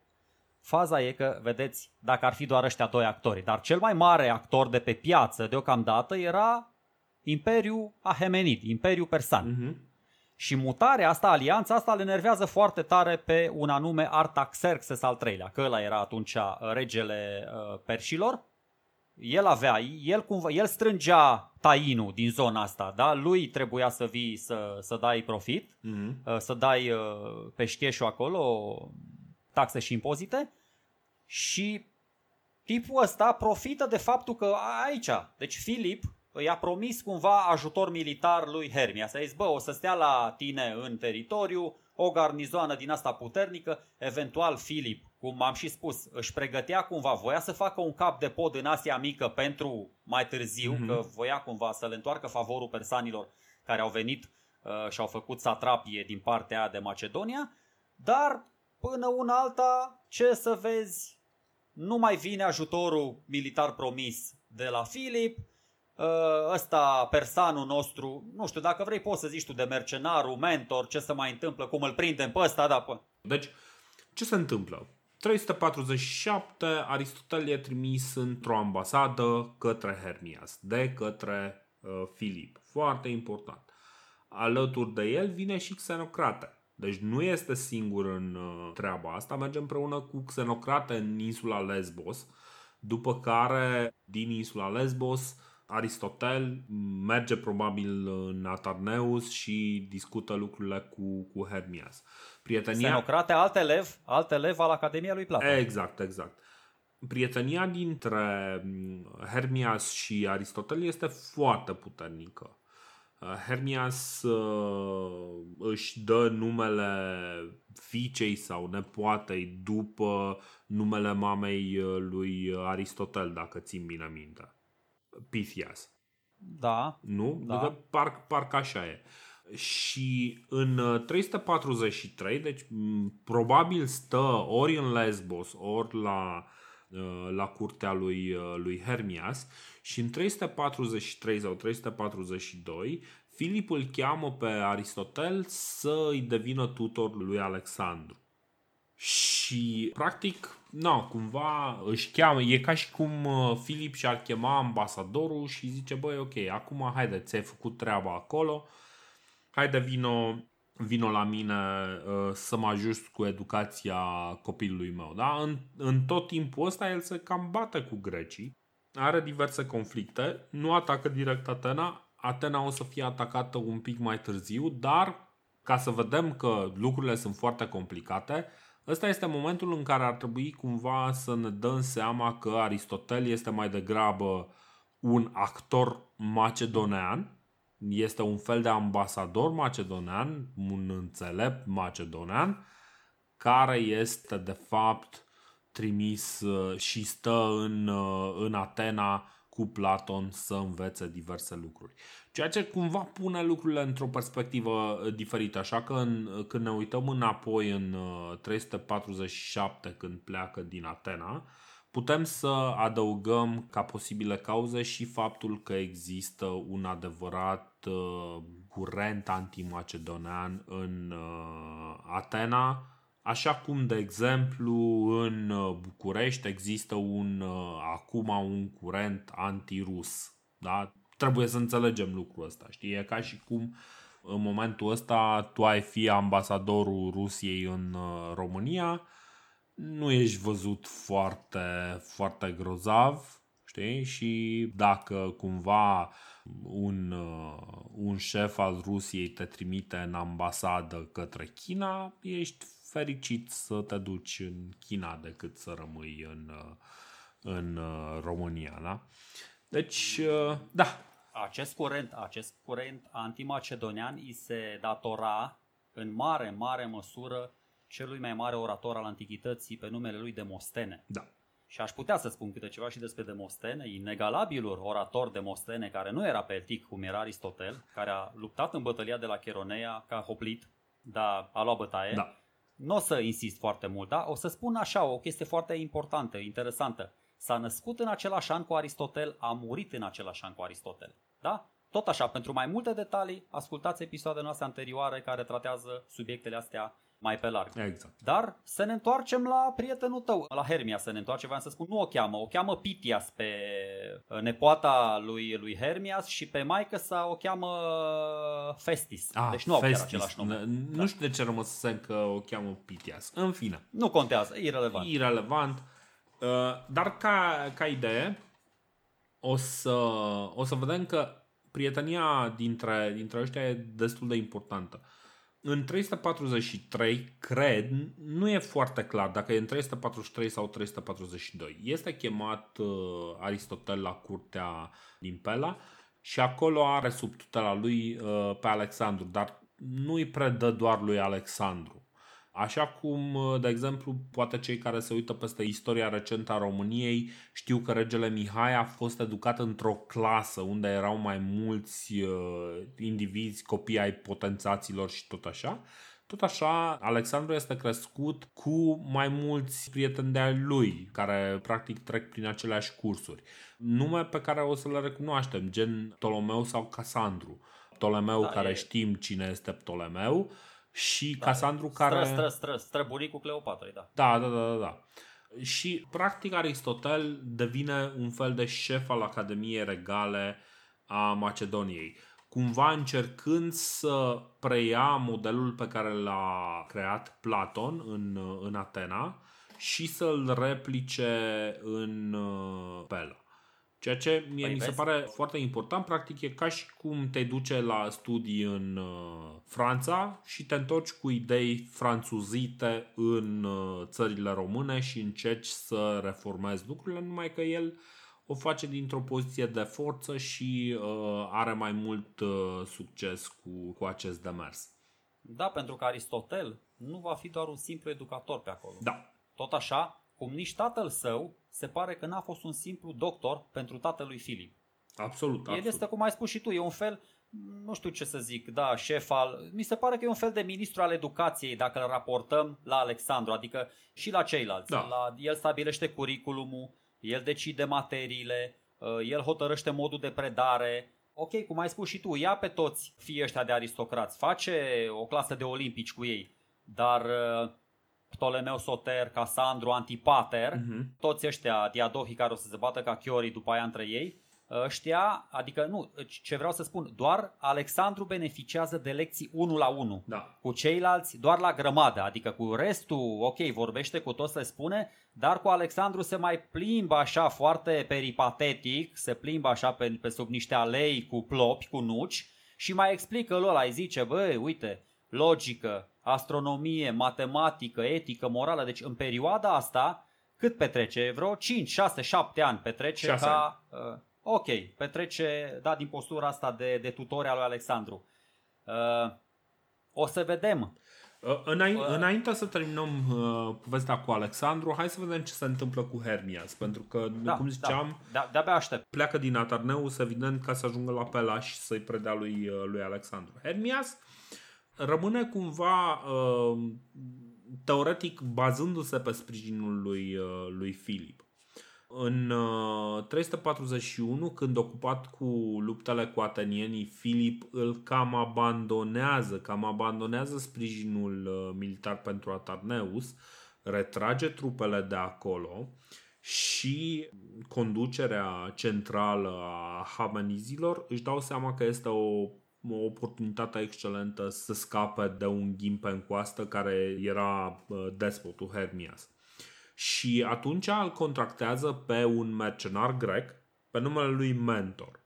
faza e că, vedeți, dacă ar fi doar ăștia doi actori, dar cel mai mare actor de pe piață deocamdată era Imperiul Ahemenid, Imperiul Persan. Uh-huh. Și mutarea asta, alianța asta, le nervează foarte tare pe un anume Artaxerxes al III-lea, că ăla era atunci uh, regele uh, perșilor el avea, el, cumva, el strângea tainul din zona asta, da? Lui trebuia să vii să, să dai profit, mm-hmm. să dai uh, peșcheșul acolo, taxe și impozite și tipul ăsta profită de faptul că aici, deci Filip i-a promis cumva ajutor militar lui Hermia. Să zis, bă, o să stea la tine în teritoriu, o garnizoană din asta puternică, eventual Filip cum am și spus, își pregătea cumva, voia să facă un cap de pod în Asia Mică pentru mai târziu, mm-hmm. că voia cumva să le întoarcă favorul persanilor care au venit uh, și au făcut satrapie din partea aia de Macedonia, dar până una alta, ce să vezi, nu mai vine ajutorul militar promis de la Filip, uh, ăsta, persanul nostru, nu știu, dacă vrei poți să zici tu de mercenarul, mentor, ce se mai întâmplă, cum îl prindem pe ăsta, da, pe... Deci, ce se întâmplă? 347, Aristotel e trimis într-o ambasadă către Hermias, de către uh, Filip. Foarte important. Alături de el vine și Xenocrate. Deci nu este singur în uh, treaba asta, merge împreună cu Xenocrate în insula Lesbos, după care din insula Lesbos Aristotel merge probabil în Atarneus și discută lucrurile cu, cu Hermias. Prietenia... Xenocrate, alt elev, alt elev al Academiei lui Platon. Exact, exact. Prietenia dintre mm, Hermias și Aristotel este foarte puternică. Uh, Hermias uh, își dă numele fiicei sau nepoatei după numele mamei uh, lui Aristotel, dacă țin bine minte. Pythias. Da. Nu? Da. Parcă parc, parc așa e. Și în 343, deci probabil stă ori în Lesbos, ori la, la curtea lui, lui Hermias și în 343 sau 342 Filip îl cheamă pe Aristotel să îi devină tutor lui Alexandru. Și, practic, na, cumva își cheamă, e ca și cum uh, Filip și-ar chema ambasadorul și zice, băi, ok, acum haide, ți-ai făcut treaba acolo, haide vino, vino la mine uh, să mă ajut cu educația copilului meu. Da? În, în tot timpul ăsta el se cam bate cu grecii, are diverse conflicte, nu atacă direct Atena, Atena o să fie atacată un pic mai târziu, dar ca să vedem că lucrurile sunt foarte complicate, ăsta este momentul în care ar trebui cumva să ne dăm seama că Aristotel este mai degrabă un actor macedonean, este un fel de ambasador macedonean, un înțelept macedonean, care este de fapt trimis uh, și stă în, uh, în Atena cu Platon să învețe diverse lucruri. Ceea ce cumva pune lucrurile într-o perspectivă uh, diferită. Așa că în, când ne uităm înapoi în 347 când pleacă din Atena, putem să adăugăm ca posibile cauze și faptul că există un adevărat uh, curent antimacedonean în uh, Atena, Așa cum, de exemplu, în uh, București există un, uh, acum un curent antirus. Da? Trebuie să înțelegem lucrul ăsta. Știi? E ca și cum în momentul ăsta tu ai fi ambasadorul Rusiei în uh, România, nu ești văzut foarte, foarte grozav, știi? Și dacă cumva un, un șef al Rusiei te trimite în ambasadă către China, ești fericit să te duci în China decât să rămâi în, în România. Da? Deci, da. Acest curent, acest curent antimacedonian îi se datora în mare, mare măsură celui mai mare orator al antichității pe numele lui Demostene. Da. Și aș putea să spun câte ceva și despre Demostene, inegalabilul orator Demostene, care nu era peltic cum era Aristotel, care a luptat în bătălia de la Cheronea ca hoplit, dar a luat bătaie. Da nu o să insist foarte mult, da? O să spun așa, o chestie foarte importantă, interesantă. S-a născut în același an cu Aristotel, a murit în același an cu Aristotel. Da? Tot așa, pentru mai multe detalii, ascultați episoadele noastre anterioare care tratează subiectele astea mai pe larg. Exact. Dar să ne întoarcem la prietenul tău, la Hermia să ne întoarcem, vreau să spun, nu o cheamă, o cheamă Pitias pe uh, nepoata lui, lui Hermias și pe maică sa o cheamă Festis. Ah, deci nu au chiar același nume. Nu da. știu de ce rămăsesem că o cheamă Pitias. În fine. Nu contează, irrelevant. Irrelevant. Uh, dar ca, ca idee, o să, o să vedem că prietenia dintre, dintre ăștia e destul de importantă. În 343, cred, nu e foarte clar dacă e în 343 sau 342. Este chemat uh, Aristotel la curtea din Pela și acolo are sub tutela lui uh, pe Alexandru, dar nu îi predă doar lui Alexandru. Așa cum, uh, de exemplu, poate cei care se uită peste istoria recentă a României știu că regele Mihai a fost educat într-o clasă unde erau mai mulți uh, indivizi, copii ai potențaților și tot așa. Tot așa, Alexandru este crescut cu mai mulți prieteni de ai lui, care practic trec prin aceleași cursuri. Nume pe care o să le recunoaștem, gen Ptolomeu sau Casandru. Ptolemeu da, care e... știm cine este Ptolemeu și da, Casandru care... Stră, stră, stră, stră bunicul Cleopatrei, da. Da, da, da, da. da. Și practic Aristotel devine un fel de șef al Academiei Regale a Macedoniei cumva încercând să preia modelul pe care l-a creat Platon în, în Atena și să-l replice în uh, Pela. Ceea ce mie păi mi se vezi? pare foarte important, practic e ca și cum te duce la studii în uh, Franța și te întorci cu idei franțuzite în uh, țările române și încerci să reformezi lucrurile, numai că el o face dintr-o poziție de forță și uh, are mai mult uh, succes cu, cu acest demers. Da, pentru că Aristotel nu va fi doar un simplu educator pe acolo. Da. Tot așa, cum nici tatăl său se pare că n-a fost un simplu doctor pentru tatălui Filip. Absolut, absolut. El este, cum ai spus și tu, e un fel, nu știu ce să zic, da, șef al... Mi se pare că e un fel de ministru al educației dacă îl raportăm la Alexandru, adică și la ceilalți. Da. La, el stabilește curiculumul, el decide materiile, uh, el hotărăște modul de predare. Ok, cum ai spus și tu, ia pe toți fii ăștia de aristocrați, face o clasă de olimpici cu ei, dar uh, Ptolemeu Soter, Casandru, Antipater, uh-huh. toți ăștia diadohii care o să se bată ca chiorii după aia între ei, ăștia, adică nu, ce vreau să spun, doar Alexandru beneficiază de lecții 1 la 1. Da. Cu ceilalți doar la grămadă, adică cu restul, ok, vorbește cu toți, le spune, dar cu Alexandru se mai plimbă așa foarte peripatetic, se plimbă așa pe, pe sub niște alei cu plopi, cu nuci și mai explică lor, îi zice, băi, uite, logică, astronomie, matematică, etică, morală, deci în perioada asta, cât petrece? Vreo 5, 6, 7 ani petrece ca... Uh, ok, petrece, da, din postura asta de, de tutor al lui Alexandru. Uh, o să vedem. Uh, înainte, uh, înainte să terminăm uh, povestea cu Alexandru, hai să vedem ce se întâmplă cu Hermias, pentru că, da, cum ziceam, da, da, de-abia aștept. pleacă din Atarneus, evident, ca să ajungă la Pelaș și să-i predea lui, uh, lui Alexandru. Hermias rămâne cumva uh, teoretic bazându-se pe sprijinul lui, uh, lui Filip. În 341, uh, când ocupat cu luptele cu atenienii, Filip îl cam abandonează, cam abandonează sprijinul uh, militar pentru Atarneus, retrage trupele de acolo și conducerea centrală a Hamenizilor își dau seama că este o o oportunitate excelentă să scape de un ghimpe în coastă care era uh, despotul Hermias și atunci îl contractează pe un mercenar grec pe numele lui Mentor.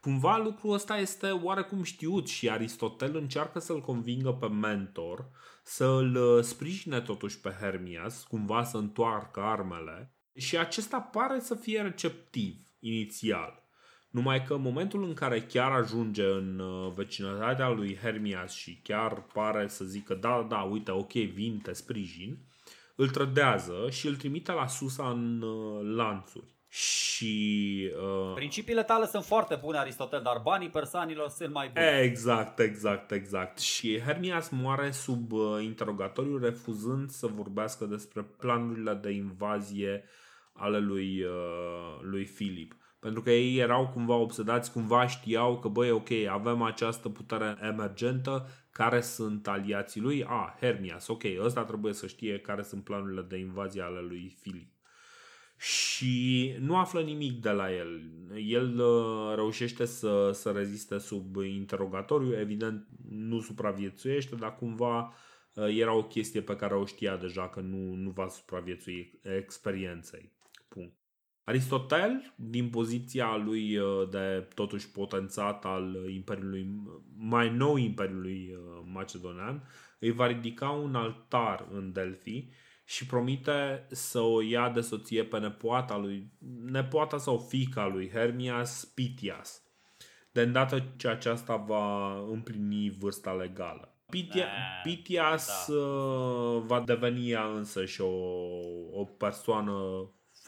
Cumva lucrul ăsta este oarecum știut și Aristotel încearcă să-l convingă pe Mentor să îl uh, sprijine totuși pe Hermias, cumva să întoarcă armele și acesta pare să fie receptiv inițial. Numai că în momentul în care chiar ajunge în uh, vecinătatea lui Hermias și chiar pare să zică da, da, uite, ok, vin, te sprijin, îl trădează și îl trimite la Susa în uh, lanțuri. Și uh, Principiile tale sunt foarte bune, Aristotel, dar banii persanilor sunt mai buni. Exact, exact, exact. Și Hermias moare sub uh, interogatoriu refuzând să vorbească despre planurile de invazie ale lui, uh, lui Filip. Pentru că ei erau cumva obsedați, cumva știau că, băi, ok, avem această putere emergentă, care sunt aliații lui? A, ah, Hermias, ok, ăsta trebuie să știe care sunt planurile de invazie ale lui Filip. Și nu află nimic de la el. El uh, reușește să, să reziste sub interogatoriu, evident nu supraviețuiește, dar cumva uh, era o chestie pe care o știa deja că nu, nu va supraviețui experienței. Punct. Aristotel, din poziția lui uh, de totuși potențat al imperiului, mai nou imperiului uh, macedonian, îi va ridica un altar în Delphi și promite să o ia de soție pe nepoata lui, nepoata sau fica lui Hermias Pitias, de îndată ce aceasta va împlini vârsta legală. Pitia, Pitias da. Uh, va deveni ea însă și o, o persoană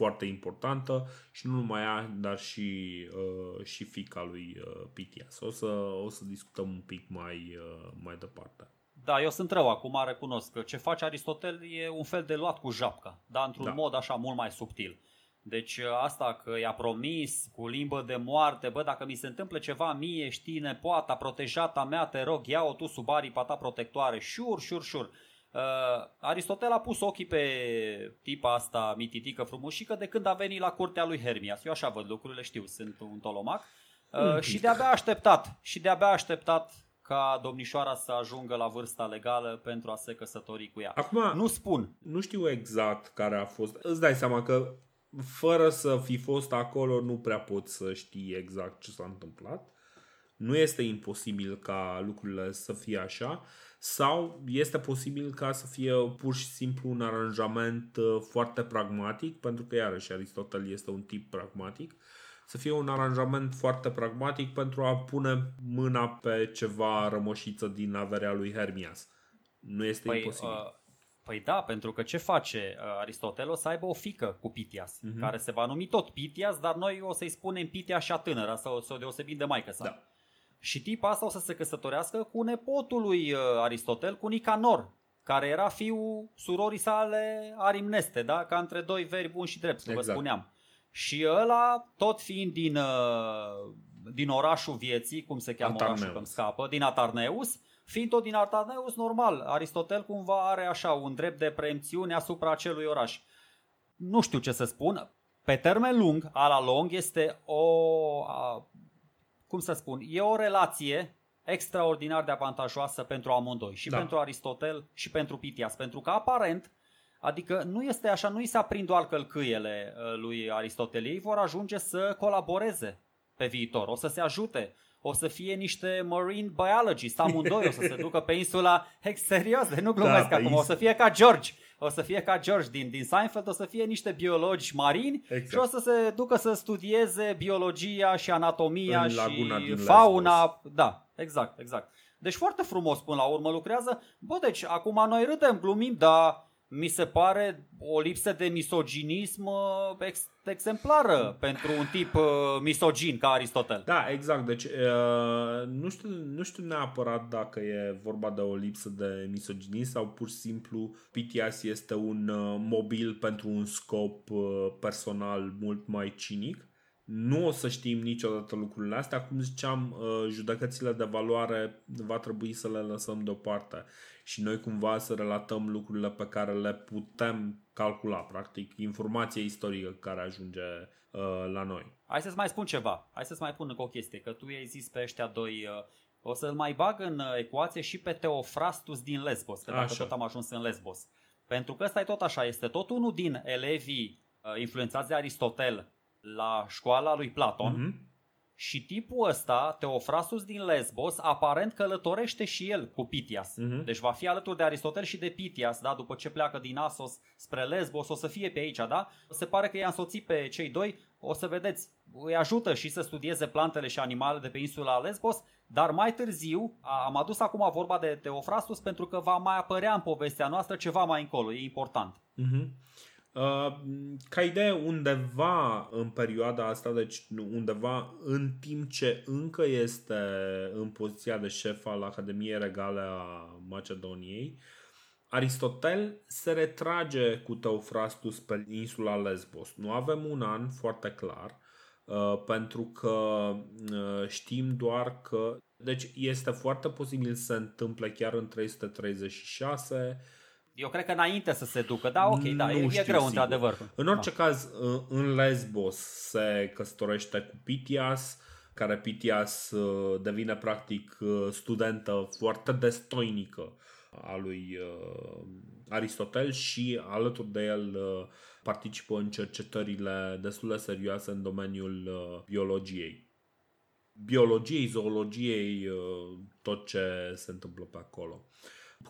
foarte importantă și nu numai ea, dar și, uh, și fica lui uh, Pitias. O să, o să discutăm un pic mai, uh, mai departe. Da, eu sunt rău acum, recunosc că ce face Aristotel e un fel de luat cu japca, dar într-un Da. mod așa mult mai subtil. Deci asta că i-a promis cu limbă de moarte, bă, dacă mi se întâmplă ceva mie, știi, nepoata, protejata mea, te rog, ia-o tu sub aripa ta protectoare, șur, șur, șur. Uh, Aristotel a pus ochii pe tipa asta mititică frumușică de când a venit la curtea lui Hermias. Eu așa văd lucrurile, știu, sunt un tolomac. Uh, Un și pic. de-abia a așteptat, și de-abia a așteptat ca domnișoara să ajungă la vârsta legală pentru a se căsători cu ea. Acum, Nu spun, nu știu exact care a fost. Îți dai seama că fără să fi fost acolo nu prea poți să știi exact ce s-a întâmplat. Nu este imposibil ca lucrurile să fie așa sau este posibil ca să fie pur și simplu un aranjament uh, foarte pragmatic, pentru că iarăși Aristotel este un tip pragmatic, să fie un aranjament foarte pragmatic pentru a pune mâna pe ceva rămășiță din averea lui Hermias. Nu este Păi, imposibil. uh, păi da, pentru că ce face uh, Aristotel? O să aibă o fică cu Pitias, Mhm. care se va numi tot Pitias, dar noi o să-i spunem Pitias și a tânără, să o, să o deosebim de maică sa. Da. Și tipa asta o să se căsătorească cu nepotul lui uh, Aristotel, cu Nicanor, care era fiul surorii sale Arimneste, da? ca între doi veri buni și drepți, cum vă Exact. spuneam. Și ăla, tot fiind din, uh, din orașul vieții, cum se cheamă Atarneus. orașul că îmi scapă, din Atarneus, fiind tot din Atarneus, normal, Aristotel cumva are așa un drept de preemțiune asupra acelui oraș. Nu știu ce să spun, pe termen lung, a la lung, este o, a, cum să spun, e o relație extraordinar de avantajoasă pentru amândoi, și Da. pentru Aristotel și pentru Pitias, pentru că aparent Adică nu este așa, nu i se aprind doar călcâiele uh, lui Aristotel, ei vor ajunge să colaboreze pe viitor, o să se ajute, o să fie niște marine biologists amândoi, o să se (laughs) ducă pe insula, (laughs) Hex, serios, de nu glumesc pe acum, o ins- să fie ca George, o să fie ca George din, din Seinfeld, o să fie niște biologi marini Exact. și o să se ducă să studieze biologia și anatomia În laguna și din fauna, da, exact, exact. Deci foarte frumos până la urmă lucrează. Bă, deci acum noi râdem, glumim, dar mi se pare o lipsă de misoginism uh, ex- exemplară pentru un tip uh, misogin ca Aristotel. Da, exact. Deci uh, nu, știu, nu știu neapărat dacă e vorba de o lipsă de misoginie sau pur și simplu Pitias este un uh, mobil pentru un scop uh, personal mult mai cinic. Nu o să știm niciodată lucrurile astea. Cum ziceam, uh, judecățile de valoare va trebui să le lăsăm deoparte și noi cumva să relatăm lucrurile pe care le putem calcula, practic, informația istorică care ajunge uh, la noi. Hai să-ți mai spun ceva. Hai să-ți mai pun încă o chestie. Că tu i-ai zis pe ăștia doi... Uh, o să-l mai bag în uh, ecuație și pe Teofrastus din Lesbos. Că dacă Așa. tot am ajuns în Lesbos. Pentru că ăsta e tot așa. Este tot unul din elevii uh, influențați de Aristotel la școala lui Platon. Mhm. Și tipul ăsta, Teofrasus din Lesbos, aparent călătorește și el cu Pitias. Mhm. Deci va fi alături de Aristotel și de Pitias, da? după ce pleacă din Asos spre Lesbos, o să fie pe aici, da? Se pare că i-a însoțit pe cei doi, o să vedeți, îi ajută și să studieze plantele și animalele de pe insula Lesbos, dar mai târziu a- am adus acum vorba de Teofrastus pentru că va mai apărea în povestea noastră ceva mai încolo, e important. Mhm. Uh, ca idee, undeva în perioada asta, deci nu, undeva în timp ce încă este în poziția de șef al Academiei Regale a Macedoniei, Aristotel se retrage cu Teofrastus pe insula Lesbos. Nu avem un an foarte clar, uh, pentru că uh, știm doar că. Deci este foarte posibil să se întâmple chiar în 336, Eu cred că înainte să se ducă, da, ok, da, Nu e, e știu greu sigur. într-adevăr. În orice caz, în- în Lesbos se căsătorește cu Pitias, care Pitias uh, devine practic uh, studentă foarte destoinică a lui uh, Aristotel și alături de el uh, participă în cercetările destul de serioase în domeniul uh, biologiei. Biologiei, zoologiei, uh, tot ce se întâmplă pe acolo.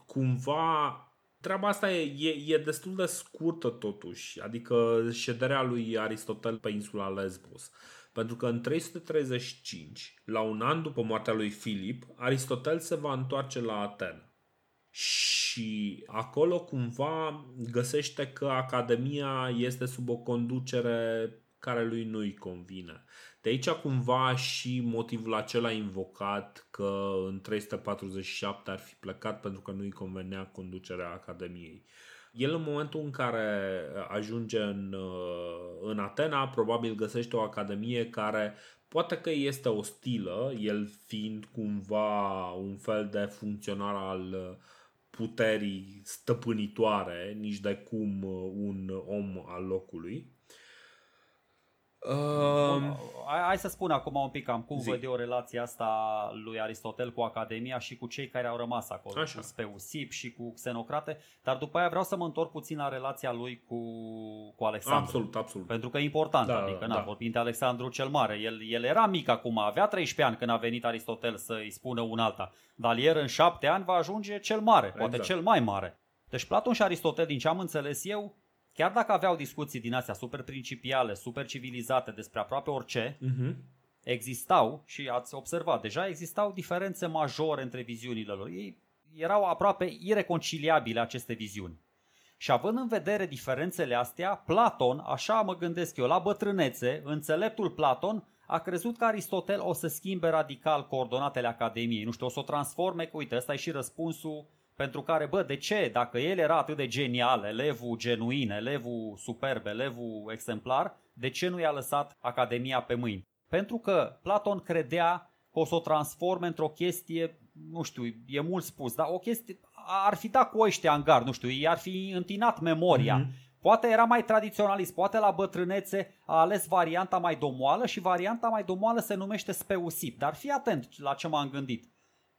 Cumva Treaba asta e, e, e destul de scurtă totuși, adică șederea lui Aristotel pe insula Lesbos. Pentru că în 335, la un an după moartea lui Filip, Aristotel se va întoarce la Atena. Și acolo cumva găsește că Academia este sub o conducere care lui nu-i convine. De aici cumva și motivul acela invocat că în 347 ar fi plecat pentru că nu-i convenea conducerea Academiei. El în momentul în care ajunge în, în Atena, probabil găsește o academie care poate că este ostilă, el fiind cumva un fel de funcționar al puterii stăpânitoare, nici de cum un om al locului. Uh, hai, hai să spun acum un pic cam cum zi. văd eu relația asta lui Aristotel cu Academia și cu cei care au rămas acolo, Așa. cu Speusip și cu Xenocrate, dar după aia vreau să mă întorc puțin la relația lui cu, cu Alexandru. Absolut, absolut. Pentru că e important, da, adică da. vorbim de Alexandru cel Mare. El, el era mic acum, avea 13 ani când a venit Aristotel să-i spună un alta, dar el în 7 ani va ajunge cel mare, poate exact. cel mai mare. Deci Platon și Aristotel, din ce am înțeles eu, chiar dacă aveau discuții din astea super principiale, super civilizate despre aproape orice, uh-huh. existau, și ați observat deja, existau diferențe majore între viziunile lor. Ei erau aproape ireconciliabile aceste viziuni. Și având în vedere diferențele astea, Platon, așa mă gândesc eu, la bătrânețe, înțeleptul Platon a crezut că Aristotel o să schimbe radical coordonatele Academiei. Nu știu, o să o transforme, că uite, ăsta e și răspunsul pentru care, bă, de ce? Dacă el era atât de genial, elevul genuin, elevul superb, elevul exemplar, de ce nu i-a lăsat Academia pe mâini? Pentru că Platon credea că o să o transforme într-o chestie, nu știu, e mult spus, dar o chestie, ar fi dat cu ăștia în gard, nu știu, i-ar fi întinat memoria. Mm-hmm. Poate era mai tradiționalist, poate la bătrânețe a ales varianta mai domoală și varianta mai domoală se numește speusip. Dar fii atent la ce m-am gândit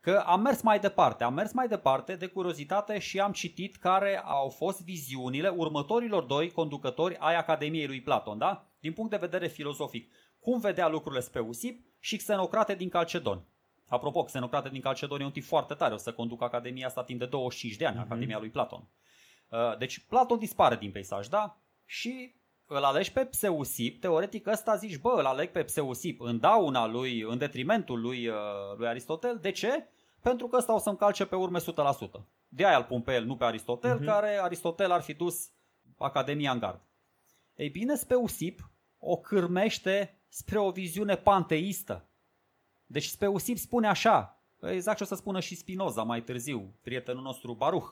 că am mers mai departe, am mers mai departe de curiozitate și am citit care au fost viziunile următorilor doi conducători ai Academiei lui Platon, da? Din punct de vedere filozofic, cum vedea lucrurile Speusip și Xenocrate din Calcedon. Apropo, Xenocrate din Calcedon e un tip foarte tare, o să conducă Academia asta timp de 25 de ani, mm-hmm. Academia lui Platon. Uh, deci Platon dispare din peisaj, da? Și îl alegi pe Pseusip, teoretic ăsta zici, bă, îl aleg pe Pseusip în dauna lui, în detrimentul lui, uh, lui Aristotel. De ce? Pentru că ăsta o să-mi calce pe urme 100%. De aia îl pun pe el, nu pe Aristotel, uh-huh. care Aristotel ar fi dus Academia în gard. Ei bine, Speusip o cârmește spre o viziune panteistă. Deci Speusip spune așa, exact ce o să spună și Spinoza mai târziu, prietenul nostru Baruch,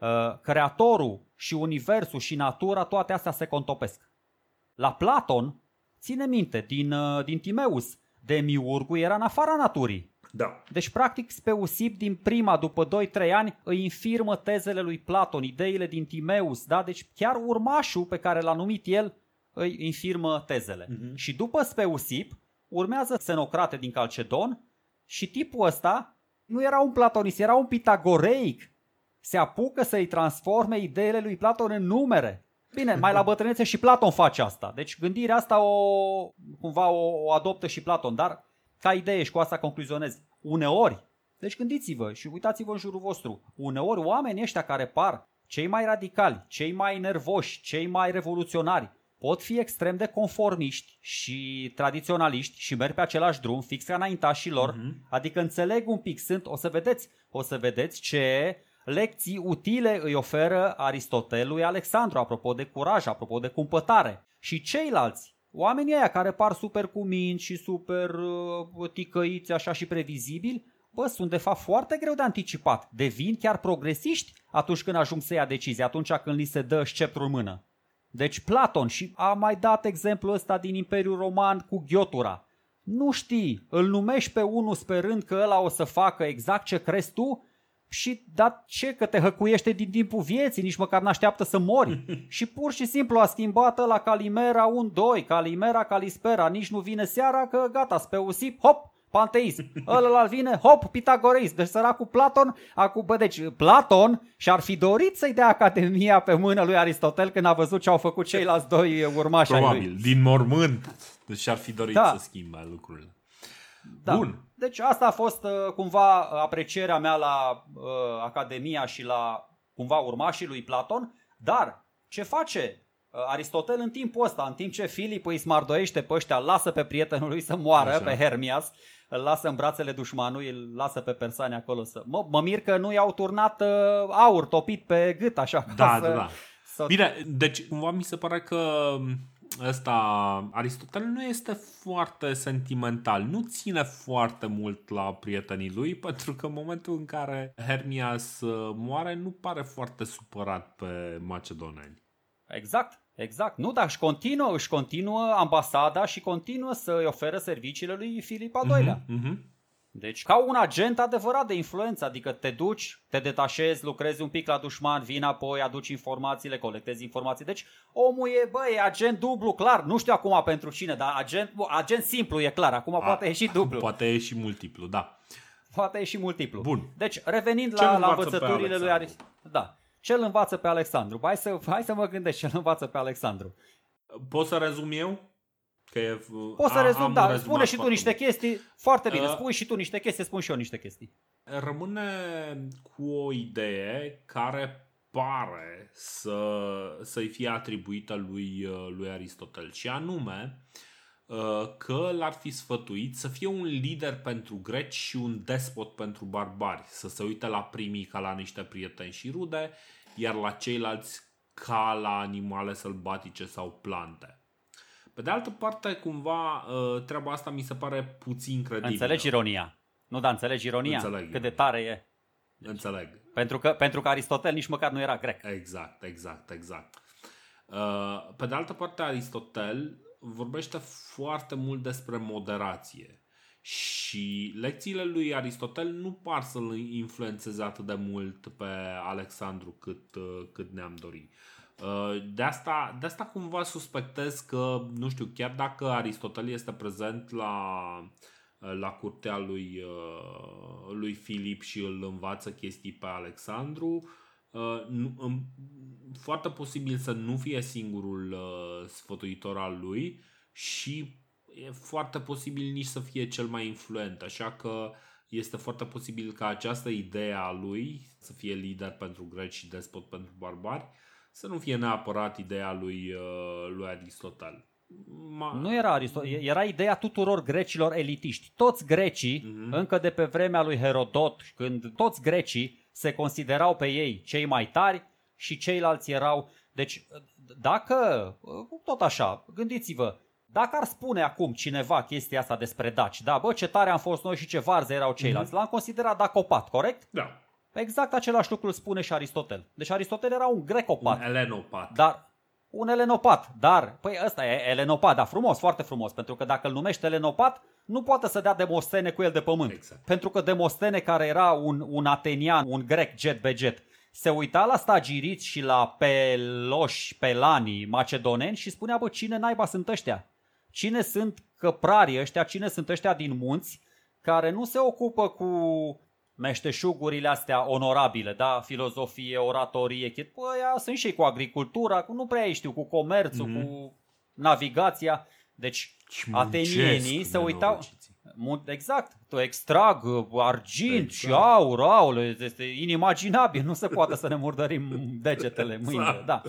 uh, creatorul și universul și natura, toate astea se contopesc. La Platon, ține minte, din, uh, din Timeus, Demiurgul era în afara naturii. Da. Deci, practic, Speusip din prima, după 2-3 ani, îi infirmă tezele lui Platon, ideile din Timeus, da? Deci chiar urmașul pe care l-a numit el îi infirmă tezele. Uh-huh. Și după Speusip, urmează Xenocrate din Calcedon și tipul ăsta nu era un platonist, era un pitagoreic. Se apucă să-i transforme ideile lui Platon în numere. Bine, mai la bătrânețe și Platon face asta. Deci gândirea asta o, cumva o, o adoptă și Platon, dar ca idee și cu asta concluzionez. Uneori, deci gândiți-vă și uitați-vă în jurul vostru, uneori oamenii ăștia care par cei mai radicali, cei mai nervoși, cei mai revoluționari, pot fi extrem de conformiști și tradiționaliști și merg pe același drum fix ca înaintașilor, uh-huh. adică înțeleg un pic, sunt, o să vedeți, o să vedeți ce lecții utile îi oferă Aristotel lui Alexandru, apropo de curaj, apropo de cumpătare. Și ceilalți, oamenii aia care par super cuminți și super uh, ticăiți așa și previzibili, bă, sunt de fapt foarte greu de anticipat. Devin chiar progresiști atunci când ajung să ia decizii, atunci când li se dă sceptrul în mână. Deci Platon și a mai dat exemplul ăsta din Imperiul Roman cu Ghiotura. Nu știi, îl numești pe unul sperând că ăla o să facă exact ce crezi tu și da ce că te hăcuiește din timpul vieții, nici măcar n-așteaptă să mori. (laughs) și pur și simplu a schimbat la Calimera un 2, Calimera, Calispera, nici nu vine seara că gata, speusip, hop, panteism. (laughs) Ălălalt vine, hop, pitagoreism. Deci săracul Platon, acum, bă, deci Platon și-ar fi dorit să-i dea Academia pe mână lui Aristotel când a văzut ce au făcut ceilalți doi urmași Probabil, lui. din mormânt. Deci și-ar fi dorit da. să schimbe lucrurile. Da. Bun. Deci asta a fost uh, cumva aprecierea mea la uh, Academia și la cumva urmașii lui Platon, dar ce face uh, Aristotel în timpul ăsta, în timp ce Filip îi smardoiește pe ăștia, lasă pe prietenul lui să moară, Așa. pe Hermias, îl lasă în brațele dușmanului, îl lasă pe persane acolo să... Mă, mă mir că nu i-au turnat uh, aur topit pe gât, așa. Da, să, da, da. Să... Bine, deci cumva mi se pare că ăsta, Aristotel nu este foarte sentimental, nu ține foarte mult la prietenii lui, (laughs) pentru că în momentul în care Hermias uh, moare, nu pare foarte supărat pe macedoneni. Exact. Exact. Nu, dar își continuă, își continuă ambasada și continuă să îi oferă serviciile lui Filip al II-lea. Uh-huh, uh-huh. Deci ca un agent adevărat de influență, adică te duci, te detașezi, lucrezi un pic la dușman, vin apoi, aduci informațiile, colectezi informații. Deci omul e, bă, e agent dublu, clar, nu știu acum pentru cine, dar agent, agent simplu e clar, acum A, poate ieși dublu. (laughs) Poate ieși multiplu, da. Poate ieși multiplu. Bun. Deci, revenind la, la învățăturile lui Aris. Da. Ce îl învață pe Alexandru? Hai să, hai să mă gândesc ce îl învață pe Alexandru. Pot să rezum eu? Că e, Poți să rezum, da. Spune și tu niște chestii. Foarte bine. Uh, spui și tu niște chestii, spun și eu niște chestii. Rămâne cu o idee care pare să, să-i fie atribuită lui, lui Aristotel și anume uh, că l-ar fi sfătuit să fie un lider pentru greci și un despot pentru barbari, să se uite la primii ca la niște prieteni și rude, iar la ceilalți ca la animale sălbatice sau plante. Pe de altă parte, cumva, uh, treaba asta mi se pare puțin credibilă. Înțelegi ironia. Nu, da, înțelegi ironia. Înțeleg. Cât de tare e. Înțeleg. Pentru că, pentru că Aristotel nici măcar nu era grec. Exact, exact, exact. Uh, pe de altă parte, Aristotel vorbește foarte mult despre moderație. Și lecțiile lui Aristotel nu par să-l influențeze atât de mult pe Alexandru cât, uh, cât ne-am dorit. Uh, de asta, de asta cumva suspectez că, nu știu, chiar dacă Aristotel este prezent la, uh, la curtea lui, uh, lui Filip și îl învață chestii pe Alexandru, foarte posibil să nu fie singurul sfătuitor al lui și e foarte posibil nici să fie cel mai influent, așa că este foarte posibil ca această idee a lui să fie lider pentru greci și despot pentru barbari să nu fie neapărat ideea lui, uh, lui Aristotel. Ma... Nu era Aristotel, era ideea tuturor grecilor elitiști. Toți grecii, mm-hmm. încă de pe vremea lui Herodot, când toți grecii se considerau pe ei cei mai tari și ceilalți erau... Deci, dacă, tot așa, gândiți-vă, dacă ar spune acum cineva chestia asta despre daci, da, bă, ce tare am fost noi și ce varză erau ceilalți, mm-hmm. l-am considerat dacopat, corect? Da. Exact același lucru îl spune și Aristotel. Deci Aristotel era un grecopat. Un elenopat. Dar un elenopat, dar, păi ăsta e elenopat, da, frumos, foarte frumos, pentru că dacă îl numește elenopat, nu poate să dea Demostene cu el de pământ. Exact. Pentru că Demostene, care era un, un atenian, un grec jet beget, se uita la stagiriți și la peloși, pelanii macedoneni și spunea, bă, cine naiba sunt ăștia? Cine sunt căprarii ăștia? Cine sunt ăștia din munți care nu se ocupă cu meșteșugurile astea onorabile, da? Filozofie, oratorie, chit. Păi, sunt și cu agricultura, cu, nu prea știu, cu comerțul, mm-hmm. cu navigația. Deci, atenienii se uitau... Exact, tu extrag argint exact. și aur, aur, este inimaginabil, nu se poate să ne murdărim degetele mâine, exact. da.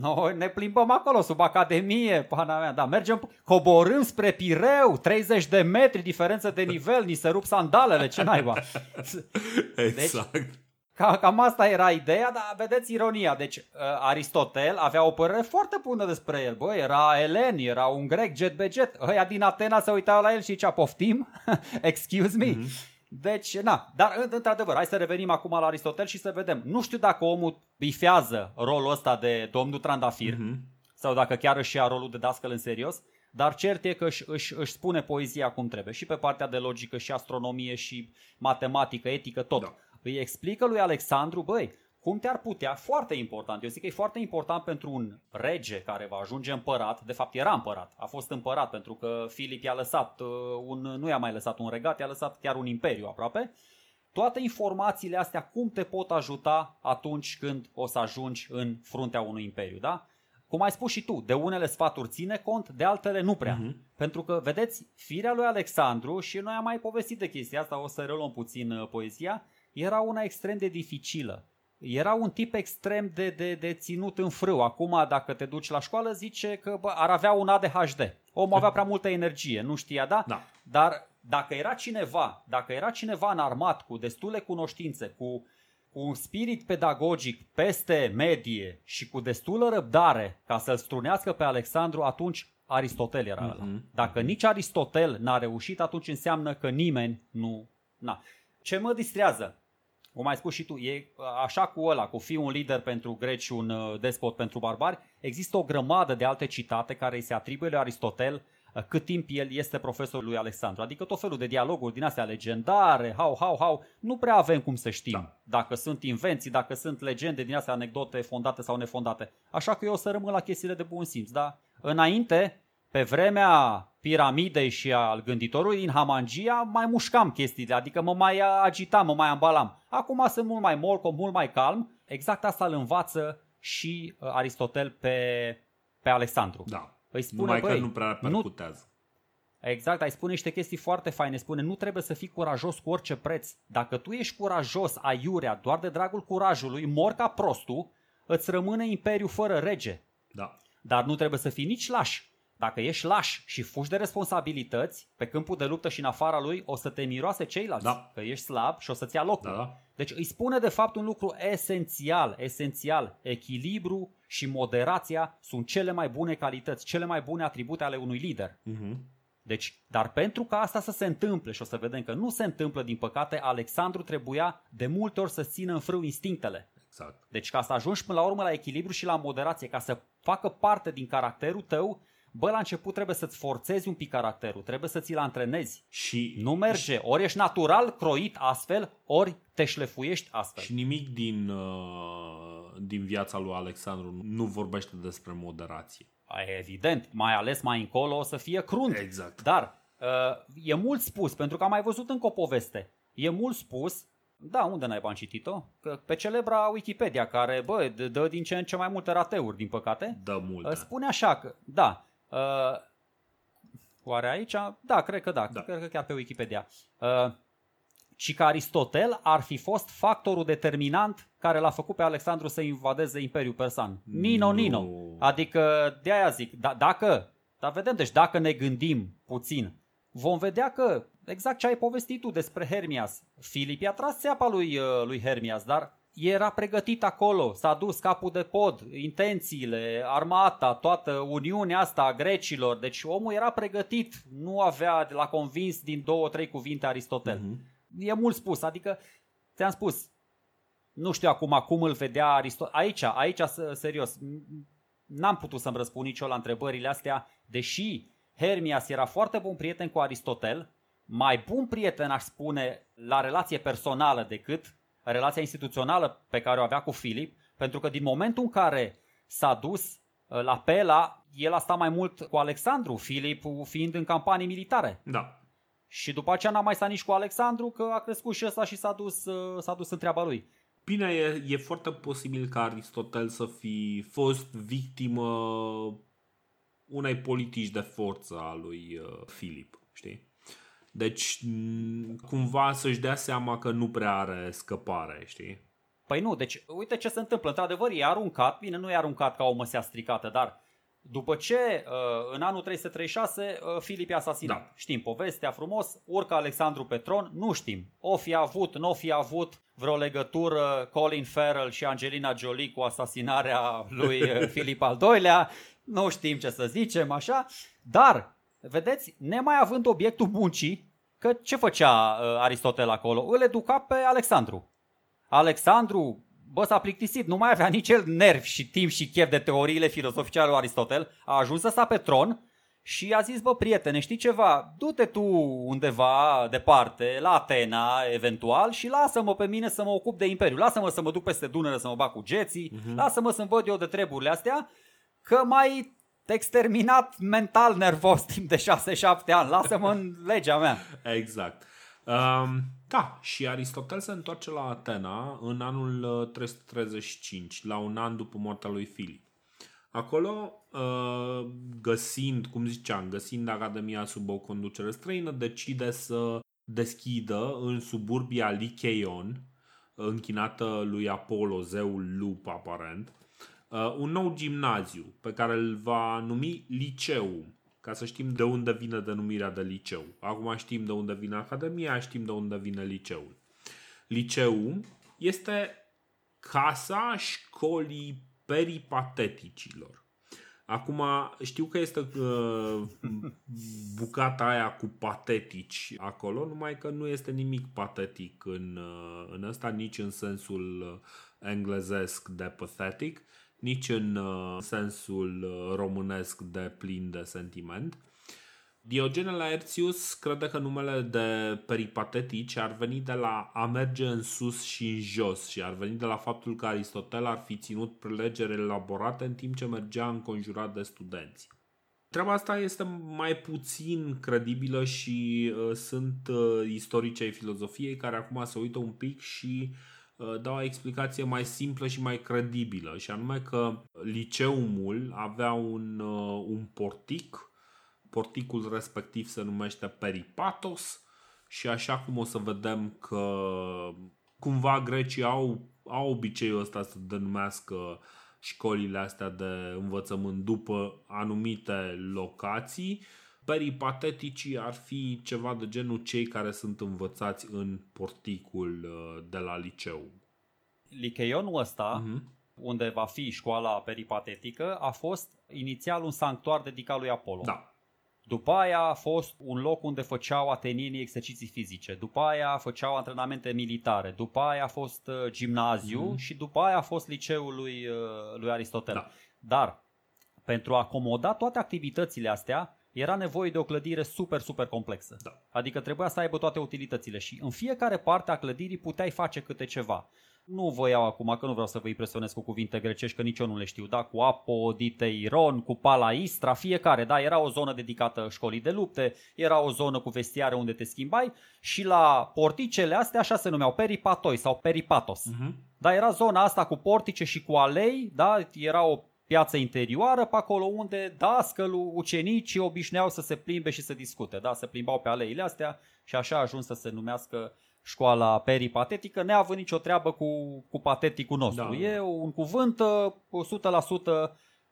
Noi ne plimbăm acolo, sub Academie, pana mea, da, mergem, coborâm spre Pireu, 30 de metri diferență de nivel, ni se rup sandalele, ce naiba. (laughs) Exact. Deci, ca, cam asta era ideea, dar vedeți ironia. Deci uh, Aristotel avea o părere foarte bună despre el. Bă, era elen, era un grec jet be jet. Ăia din Atena se uitau la el și zicea poftim, (laughs) excuse me. Mm-hmm. Deci, na, dar într-adevăr, hai să revenim acum la Aristotel și să vedem. Nu știu dacă omul bifează rolul ăsta de domnul Trandafir uh-huh. sau dacă chiar își ia rolul de dascăl în serios, dar cert e că își, își, își spune poezia cum trebuie și pe partea de logică și astronomie și matematică, etică, tot. Da. Îi explică lui Alexandru, băi, cum te-ar putea, foarte important, eu zic că e foarte important pentru un rege care va ajunge împărat, de fapt era împărat, a fost împărat pentru că Filip i-a lăsat uh, un, nu i-a mai lăsat un regat, i-a lăsat chiar un imperiu aproape, toate informațiile astea cum te pot ajuta atunci când o să ajungi în fruntea unui imperiu, da? Cum ai spus și tu, de unele sfaturi ține cont, de altele nu prea. Uh-huh. Pentru că, vedeți, firea lui Alexandru, și noi am mai povestit de chestia asta, o să reluăm puțin uh, poezia, era una extrem de dificilă era un tip extrem de, de, de ținut în frâu. Acum, dacă te duci la școală, zice că bă, ar avea un ADHD. Omul avea prea multă energie, nu știa, da? da. Dar dacă era cineva, dacă era cineva înarmat cu destule cunoștințe, cu cu un spirit pedagogic peste medie și cu destulă răbdare ca să-l strunească pe Alexandru, atunci Aristotel era ăla. Mhm. Dacă nici Aristotel n-a reușit, atunci înseamnă că nimeni nu... Na. Ce mă distrează? Cum ai spus și tu, e așa cu ăla, cu fi un lider pentru greci și un uh, despot pentru barbari, există o grămadă de alte citate care îi se atribuie lui Aristotel uh, cât timp el este profesorul lui Alexandru. Adică tot felul de dialoguri din astea legendare, hau, hau, hau, nu prea avem cum să știm Da. dacă sunt invenții, dacă sunt legende din astea, anecdote fondate sau nefondate. Așa că eu o să rămân la chestiile de bun simț, da? Înainte, pe vremea piramidei și al gânditorului din Hamangia, mai mușcam chestiile, adică mă mai agitam, mă mai ambalam. Acum sunt mult mai molco, mult mai calm. Exact asta îl învață și uh, Aristotel pe, pe Alexandru. Da. Îi spune, Numai băi, că nu prea nu, percutează. Exact, ai spune niște chestii foarte faine. Spune, nu trebuie să fii curajos cu orice preț. Dacă tu ești curajos, aiurea, doar de dragul curajului, mor ca prostul, îți rămâne imperiu fără rege. Da. Dar nu trebuie să fii nici laș. Dacă ești laș și fugi de responsabilități, pe câmpul de luptă și în afara lui, o să te miroase ceilalți. Da. Că ești slab și o să-ți ia locul. Da, da. Deci îi spune de fapt un lucru esențial, esențial. Echilibru și moderația sunt cele mai bune calități, cele mai bune atribute ale unui lider. Mhm. Deci, dar pentru ca asta să se întâmple și o să vedem că nu se întâmplă din păcate, Alexandru trebuia de multe ori să țină în frâu instinctele. Exact. Deci ca să ajungi până la urmă la echilibru și la moderație, ca să facă parte din caracterul tău, bă, la început trebuie să-ți forțezi un pic caracterul, trebuie să ți-l antrenezi. Și, Nu merge, ori ești natural croit astfel, ori te șlefuiești astfel. și nimic din, uh, din viața lui Alexandru nu vorbește despre moderație. Evident, mai ales mai încolo o să fie crunt. Exact. Dar uh, e mult spus, pentru că am mai văzut încă o poveste. E mult spus, da, unde n-ai am citit-o? Că pe celebra Wikipedia, care, bă, dă- dă din ce în ce mai multe rateuri, din păcate. Dă multe. Uh, Spune așa că, da, uh, oare aici? Da, cred că da, Da. cred că chiar pe Wikipedia. Uh, și că Aristotel ar fi fost factorul determinant care l-a făcut pe Alexandru să invadeze Imperiul Persan. Nino, Nu. Nino. Adică, de aia zic, da, dacă, dar vedem, deci dacă ne gândim puțin, vom vedea că, exact ce ai povestit tu despre Hermias, Filip i-a tras țeapa lui, uh, lui Hermias, dar era pregătit acolo, s-a dus capul de pod, intențiile, armata, toată uniunea asta a grecilor, deci omul era pregătit, nu avea de la convins din două, trei cuvinte Aristotel. Mhm. E mult spus, adică ți-am spus, nu știu acum cum îl vedea Aristotel. Aici, aici, s- serios, m- n-am putut să-mi răspund nicio la întrebările astea, deși Hermias era foarte bun prieten cu Aristotel, mai bun prieten aș spune la relație personală decât relația instituțională pe care o avea cu Filip, pentru că din momentul în care s-a dus uh, la Pela, el a stat mai mult cu Alexandru, Filip fiind în campanii militare. Da. Și după aceea n-a mai stat nici cu Alexandru, că a crescut și ăsta și s-a dus, uh, s-a dus în treaba lui. Bine, e, e foarte posibil ca Aristotel să fi fost victimă unei politici de forță a lui uh, Filip, știi? Deci, m, cumva să-și dea seama că nu prea are scăpare, știi? Păi nu, deci uite ce se întâmplă. Într-adevăr, e aruncat, bine, nu e aruncat ca o măsea stricată, dar după ce uh, în anul 336 uh, Filip e asasinat. Da. Știm povestea frumos, urcă Alexandru pe tron, nu știm. O fi avut, nu o fi avut vreo legătură Colin Farrell și Angelina Jolie cu asasinarea lui uh, (laughs) Filip al II-lea, nu știm ce să zicem, așa, dar, vedeți, nemai având obiectul muncii, că ce făcea uh, Aristotel acolo? Îl educa pe Alexandru. Alexandru, bă, s-a plictisit, nu mai avea nici el nervi și timp și chef de teoriile filozofice ale lui Aristotel, a ajuns să sta pe tron și a zis, bă, prietene, știi ceva, du-te tu undeva departe, la Atena, eventual, și lasă-mă pe mine să mă ocup de imperiu, lasă-mă să mă duc peste Dunăre să mă bag cu geții, uh-huh. lasă-mă să-mi văd eu de treburile astea, că mai exterminat mental nervos timp de 6-7 ani, lasă-mă în legea mea. Exact. Um, da, și Aristotel se întoarce la Atena în anul uh, 335, la un an după moartea lui Filip. Acolo, uh, găsind, cum ziceam, găsind Academia sub o conducere străină, decide să deschidă în suburbia Lyceion, închinată lui Apollo, zeul lup aparent, uh, un nou gimnaziu pe care îl va numi Liceum, ca să știm de unde vine denumirea de liceu. Acum știm de unde vine Academia, știm de unde vine liceul. Liceum este Casa școlii peripateticilor. Acum, știu că este uh, (laughs) bucata aia cu patetici acolo, numai că nu este nimic patetic în, uh, în ăsta, nici în sensul uh, englezesc de pathetic, nici în uh, sensul uh, românesc de plin de sentiment. Diogene Laertius crede că numele de peripatetici ar veni de la a merge în sus și în jos și ar veni de la faptul că Aristotel ar fi ținut prelegeri elaborate în timp ce mergea înconjurat de studenți. Treaba asta este mai puțin credibilă și uh, sunt uh, istorici ai filozofiei care acum se uită un pic și uh, dau o explicație mai simplă și mai credibilă și anume că liceumul avea un, uh, un portic porticul respectiv se numește peripatos și așa cum o să vedem că cumva grecii au, au obiceiul ăsta să denumească școlile astea de învățământ după anumite locații, peripateticii ar fi ceva de genul cei care sunt învățați în porticul uh, de la liceu. Licheionul ăsta, uh-huh. unde va fi școala peripatetică, a fost inițial un sanctuar dedicat lui Apollo. Da. După aia a fost un loc unde făceau atenienii exerciții fizice, după aia făceau antrenamente militare, după aia a fost uh, gimnaziu mm. și după aia a fost liceul lui, uh, lui Aristotel. Da. Dar pentru a acomoda toate activitățile astea, era nevoie de o clădire super, super complexă. Da. Adică trebuia să aibă toate utilitățile și în fiecare parte a clădirii puteai face câte ceva. Nu vă iau acum, că nu vreau să vă impresionez cu cuvinte grecești, că nici eu nu le știu, da? Cu Apo, Diteiron, cu Palaistra, fiecare, da? Era o zonă dedicată școlii de lupte, era o zonă cu vestiare unde te schimbai și la porticele astea așa se numeau peripatoi sau peripatos. Uh-huh. Da, era zona asta cu portice și cu alei, da? Era o piață interioară pe acolo unde dascălul, ucenicii obișnuiau să se plimbe și să discute, da? Se plimbau pe aleile astea și așa a ajuns să se numească școala peripatetică, neavând nicio treabă cu, cu pateticul nostru. Da. E un cuvânt 100% uh,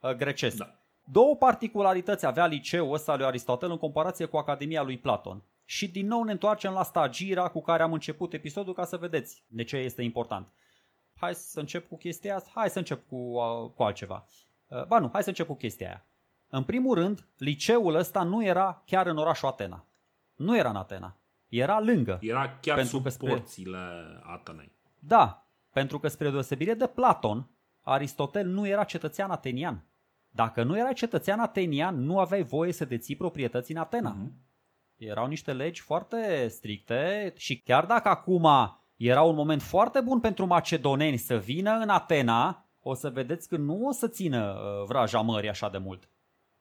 uh, grecesc. Da. Două particularități avea liceul ăsta lui Aristotel în comparație cu Academia lui Platon. Și din nou ne întoarcem la stagira cu care am început episodul ca să vedeți de ce este important. Hai să încep cu chestia asta? Hai să încep cu, uh, cu altceva. Ba nu, hai să încep cu chestia aia. În primul rând, liceul ăsta nu era chiar în orașul Atena. Nu era în Atena. Era lângă. Era chiar pentru sub că spre... porțile Atenei. Da, pentru că spre deosebire de Platon, Aristotel nu era cetățean atenian. Dacă nu erai cetățean atenian, nu aveai voie să deții proprietăți în Atena. Uh-huh. Erau niște legi foarte stricte și chiar dacă acum era un moment foarte bun pentru macedoneni să vină în Atena, o să vedeți că nu o să țină uh, vraja mării așa de mult.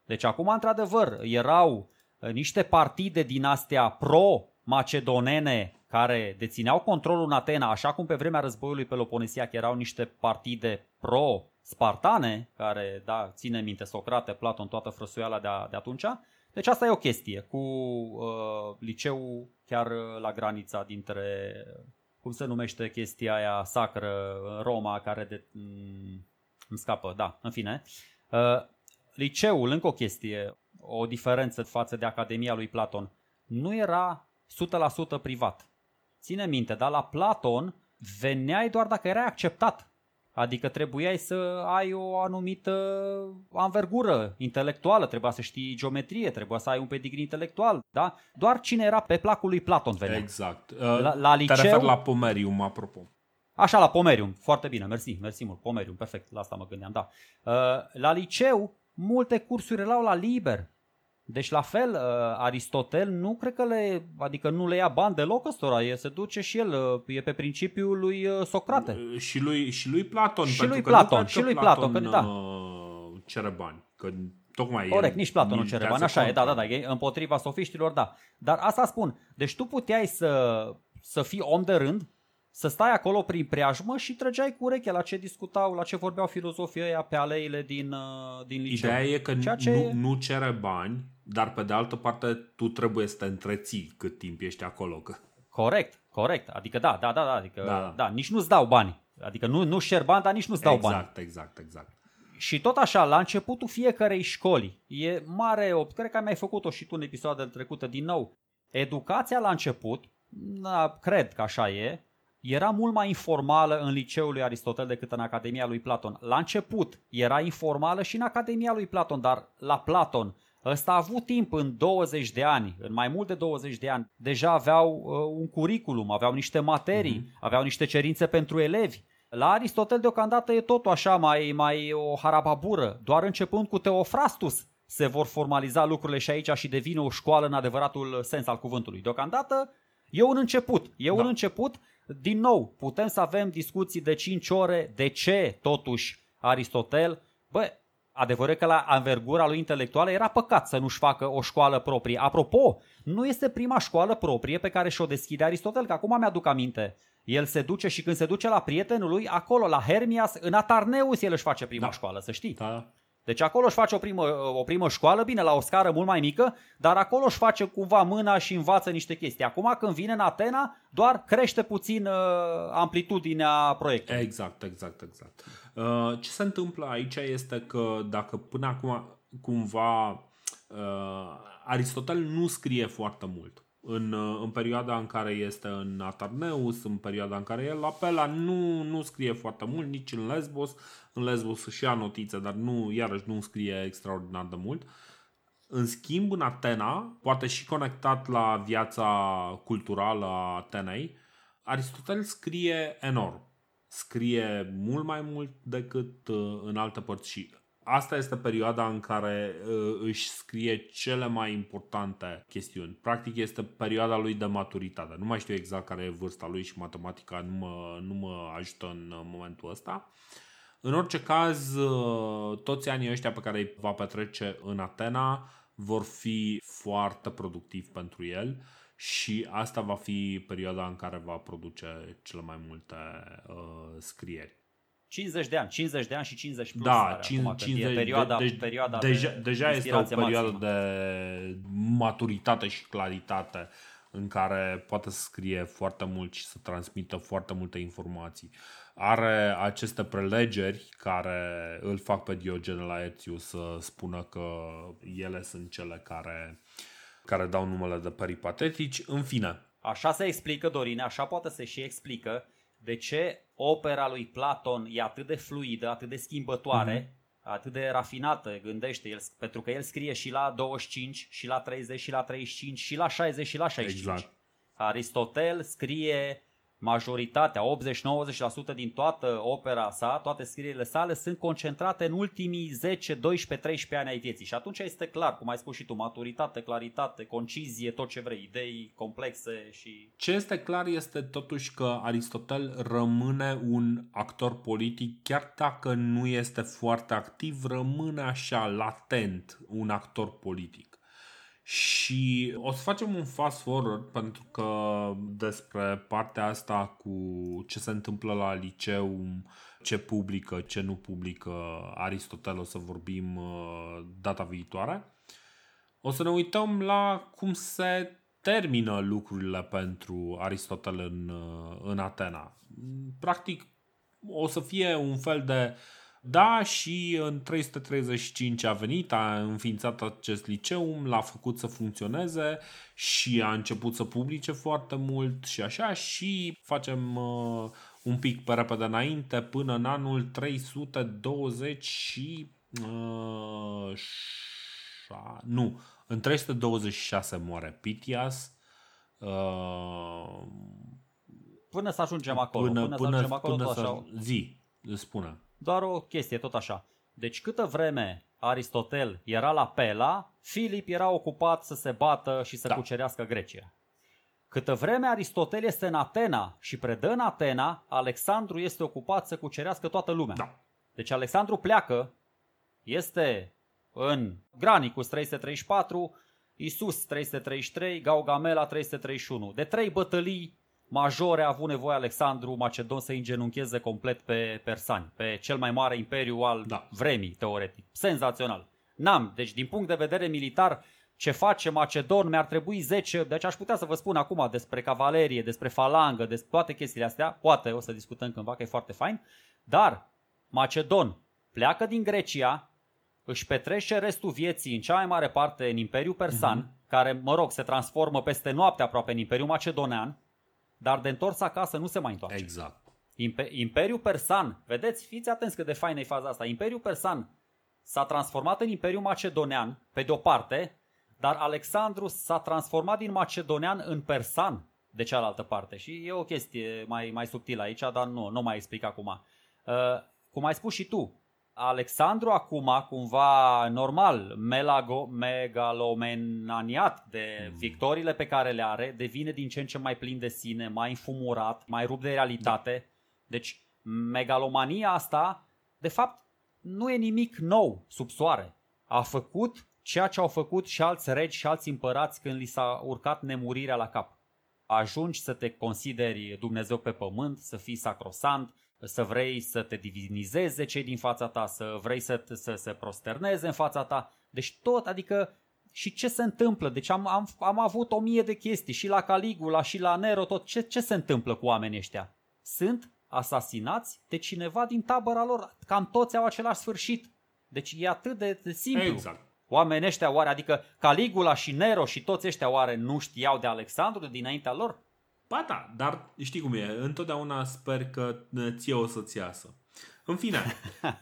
Deci acum, într-adevăr, erau uh, niște partide din astea pro macedonene care dețineau controlul în Atena, așa cum pe vremea războiului Peloponesiac erau niște partide pro-spartane, care, da, ține minte Socrate, Platon, toată frăsuiala de, a, de atunci. Deci asta e o chestie cu uh, liceul chiar la granița dintre, cum se numește chestia aia sacră în Roma, care de, mm, îmi scapă, da, în fine. Uh, liceul, încă o chestie, o diferență față de Academia lui Platon, nu era 100% privat. Ține minte, dar la Platon veneai doar dacă erai acceptat. Adică trebuiai să ai o anumită anvergură intelectuală, trebuia să știi geometrie, trebuia să ai un pedigrii intelectual, da? Doar cine era pe placul lui Platon venea. Exact. La, la liceu... Te referi la Pomerium, apropo. Așa, la Pomerium. Foarte bine, mersi, mersi mult. Pomerium, perfect, la asta mă gândeam, da. La liceu, multe cursuri erau la liber. Deci la fel, uh, Aristotel nu cred că le, adică nu le ia bani deloc ăstora, e, se duce și el, uh, e pe principiul lui uh, Socrate. Și lui, și lui Platon. Și lui Platon, și lui Platon, Platon că, da. cere bani, că tocmai Corect, nici Platon nu cere bani, așa e, da, da, da, e împotriva sofiștilor, da. Dar asta spun, deci tu puteai să, să fii om de rând, să stai acolo prin preajmă și trăgeai cu urechea la ce discutau, la ce vorbeau filozofii ăia pe aleile din, din liceu. Ideea e că ce... nu, nu cere bani, dar pe de altă parte tu trebuie să te întreții cât timp ești acolo. Că... Corect, corect. Adică da, da, da, da, adică, da. da nici nu-ți dau bani. Adică nu, nu share bani, dar nici nu-ți dau exact, bani. Exact, exact, exact. Și tot așa, la începutul fiecarei școli, e mare, cred că ai mai făcut-o și tu în episoadele trecute din nou, educația la început, na, cred că așa e, era mult mai informală în liceul lui Aristotel decât în Academia lui Platon. La început era informală și în Academia lui Platon, dar la Platon ăsta a avut timp în 20 de ani, în mai mult de 20 de ani. Deja aveau uh, un curriculum, aveau niște materii, uh-huh. aveau niște cerințe pentru elevi. La Aristotel deocamdată e totul așa mai, mai o harababură, doar începând cu Teofrastus se vor formaliza lucrurile și aici și devine o școală în adevăratul sens al cuvântului. Deocamdată e un început, e da. un început din nou, putem să avem discuții de 5 ore, de ce totuși Aristotel, bă, adevărul că la anvergura lui intelectuală era păcat să nu-și facă o școală proprie. Apropo, nu este prima școală proprie pe care și-o deschide Aristotel, că acum mi-aduc aminte. El se duce și când se duce la prietenul lui, acolo, la Hermias, în Atarneus, el își face prima da. școală, să știi. Da. Deci acolo își face o primă, o primă școală, bine, la o scară mult mai mică, dar acolo își face cumva mâna și învață niște chestii. Acum când vine în Atena, doar crește puțin uh, amplitudinea proiectului. Exact, exact, exact. Uh, ce se întâmplă aici este că dacă până acum cumva uh, Aristotel nu scrie foarte mult în, uh, în perioada în care este în Atarneus, în perioada în care e la Pela, nu, nu scrie foarte mult, nici în Lesbos. În Lesbos și ia notițe, dar nu, iarăși nu scrie extraordinar de mult. În schimb, în Atena, poate și conectat la viața culturală a Atenei, Aristotel scrie enorm. Scrie mult mai mult decât uh, în alte părți și asta este perioada în care uh, își scrie cele mai importante chestiuni. Practic este perioada lui de maturitate. Nu mai știu exact care e vârsta lui și matematica nu mă, nu mă ajută în momentul ăsta. În orice caz, uh, toți anii ăștia pe care îi va petrece în Atena vor fi foarte productivi pentru el și asta va fi perioada în care va produce cele mai multe uh, scrieri. 50 de ani, 50 de ani și 50 plus. Da, 50, 50 perioada, de, deci perioada deja, de deja este o perioadă maximă. de maturitate și claritate în care poate să scrie foarte mult și să transmită foarte multe informații. Are aceste prelegeri care îl fac pe Diogene Laerțiu să spună că ele sunt cele care, care dau numele de peripatetici. În fine. Așa se explică, Dorine, așa poate să și explică de ce opera lui Platon e atât de fluidă, atât de schimbătoare, uh-huh. atât de rafinată, gândește el, pentru că el scrie și la 25, și la 30, și la 35, și la 60, și la 65. Exact. Aristotel scrie majoritatea, 80-90% din toată opera sa, toate scrierile sale sunt concentrate în ultimii 10, 12, 13 ani ai vieții. Și atunci este clar, cum ai spus și tu, maturitate, claritate, concizie, tot ce vrei, idei complexe și... Ce este clar este totuși că Aristotel rămâne un actor politic, chiar dacă nu este foarte activ, rămâne așa latent un actor politic. Și o să facem un fast forward pentru că despre partea asta cu ce se întâmplă la liceu, ce publică, ce nu publică Aristotel o să vorbim uh, data viitoare. O să ne uităm la cum se termină lucrurile pentru Aristotel în, uh, în Atena. Practic o să fie un fel de uh, da, și în 335 a venit, a înființat acest liceu, l-a făcut să funcționeze și a început să publice foarte mult și așa și facem uh, un pic pe repede înainte până în anul 320 și uh, șa, nu, în 326 moare Pitias uh, Până să ajungem acolo. Până, până, până să ajungem acolo, până să, așa. Zi, spune. Doar o chestie, tot așa. Deci câtă vreme Aristotel era la Pela, Filip era ocupat să se bată și să da. cucerească Grecia. Câtă vreme Aristotel este în Atena și predă în Atena, Alexandru este ocupat să cucerească toată lumea. Da. Deci Alexandru pleacă, este în Granicus 334, Isus 333, Gaugamela 331. De trei bătălii majore a avut nevoie Alexandru Macedon să îngenuncheze complet pe persani, pe cel mai mare imperiu al da. vremii, teoretic. Senzațional. N-am, deci din punct de vedere militar, ce face Macedon mi-ar trebui 10, deci aș putea să vă spun acum despre cavalerie, despre falangă, despre toate chestiile astea, poate o să discutăm cândva că e foarte fain, dar Macedon pleacă din Grecia, își petrece restul vieții în cea mai mare parte în Imperiul Persan, uh-huh. care, mă rog, se transformă peste noapte aproape în Imperiul Macedonean, dar de întors acasă nu se mai întoarce. Exact. Imperiul Persan, vedeți, fiți atenți cât de faină e faza asta. Imperiul Persan s-a transformat în Imperiul Macedonean, pe de o parte, dar Alexandru s-a transformat din Macedonean în Persan, de cealaltă parte. Și e o chestie mai, mai subtilă aici, dar nu, nu mai explic acum. Uh, cum ai spus și tu, Alexandru acum, cumva normal, melago, megalomenaniat de mm. victoriile pe care le are, devine din ce în ce mai plin de sine, mai înfumurat, mai rupt de realitate. Deci megalomania asta, de fapt, nu e nimic nou sub soare. A făcut ceea ce au făcut și alți regi și alți împărați când li s-a urcat nemurirea la cap. Ajungi să te consideri Dumnezeu pe pământ, să fii sacrosant, să vrei să te divinizeze cei din fața ta, să vrei să, să se prosterneze în fața ta. Deci tot, adică și ce se întâmplă? Deci am, am, am avut o mie de chestii și la Caligula și la Nero, tot. Ce, ce se întâmplă cu oamenii ăștia? Sunt asasinați de cineva din tabăra lor. Cam toți au același sfârșit. Deci e atât de, de simplu. Exact. Oamenii ăștia oare, adică Caligula și Nero și toți ăștia oare nu știau de Alexandru de dinaintea lor? Ba da, dar știi cum e, întotdeauna sper că ție o să-ți iasă. În fine, (laughs)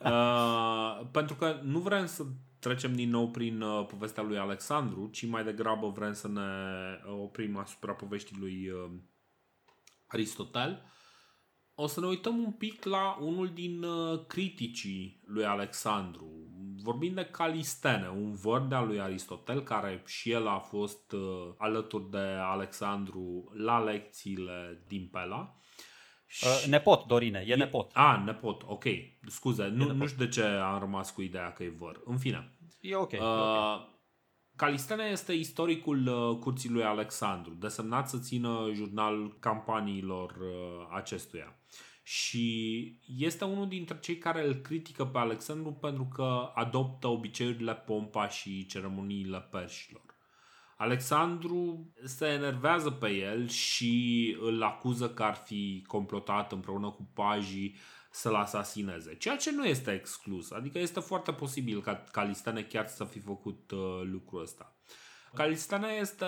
uh, pentru că nu vrem să trecem din nou prin uh, povestea lui Alexandru, ci mai degrabă vrem să ne oprim asupra poveștii lui uh, Aristotel. O să ne uităm un pic la unul din uh, criticii lui Alexandru, vorbim de Calistene, un văr de-al lui Aristotel, care și el a fost uh, alături de Alexandru la lecțiile din Pela. Uh, nepot, Dorine, e, e nepot. A, nepot, ok. Scuze, nu, nu știu de ce am rămas cu ideea că e văr. În fine. E ok. Uh, okay. Calistene este istoricul uh, curții lui Alexandru, desemnat să țină jurnalul campaniilor uh, acestuia și este unul dintre cei care îl critică pe Alexandru pentru că adoptă obiceiurile pompa și ceremoniile perșilor. Alexandru se enervează pe el și îl acuză că ar fi complotat împreună cu pajii să-l asasineze, ceea ce nu este exclus, adică este foarte posibil ca Calistene chiar să fi făcut uh, lucrul ăsta. Calistene este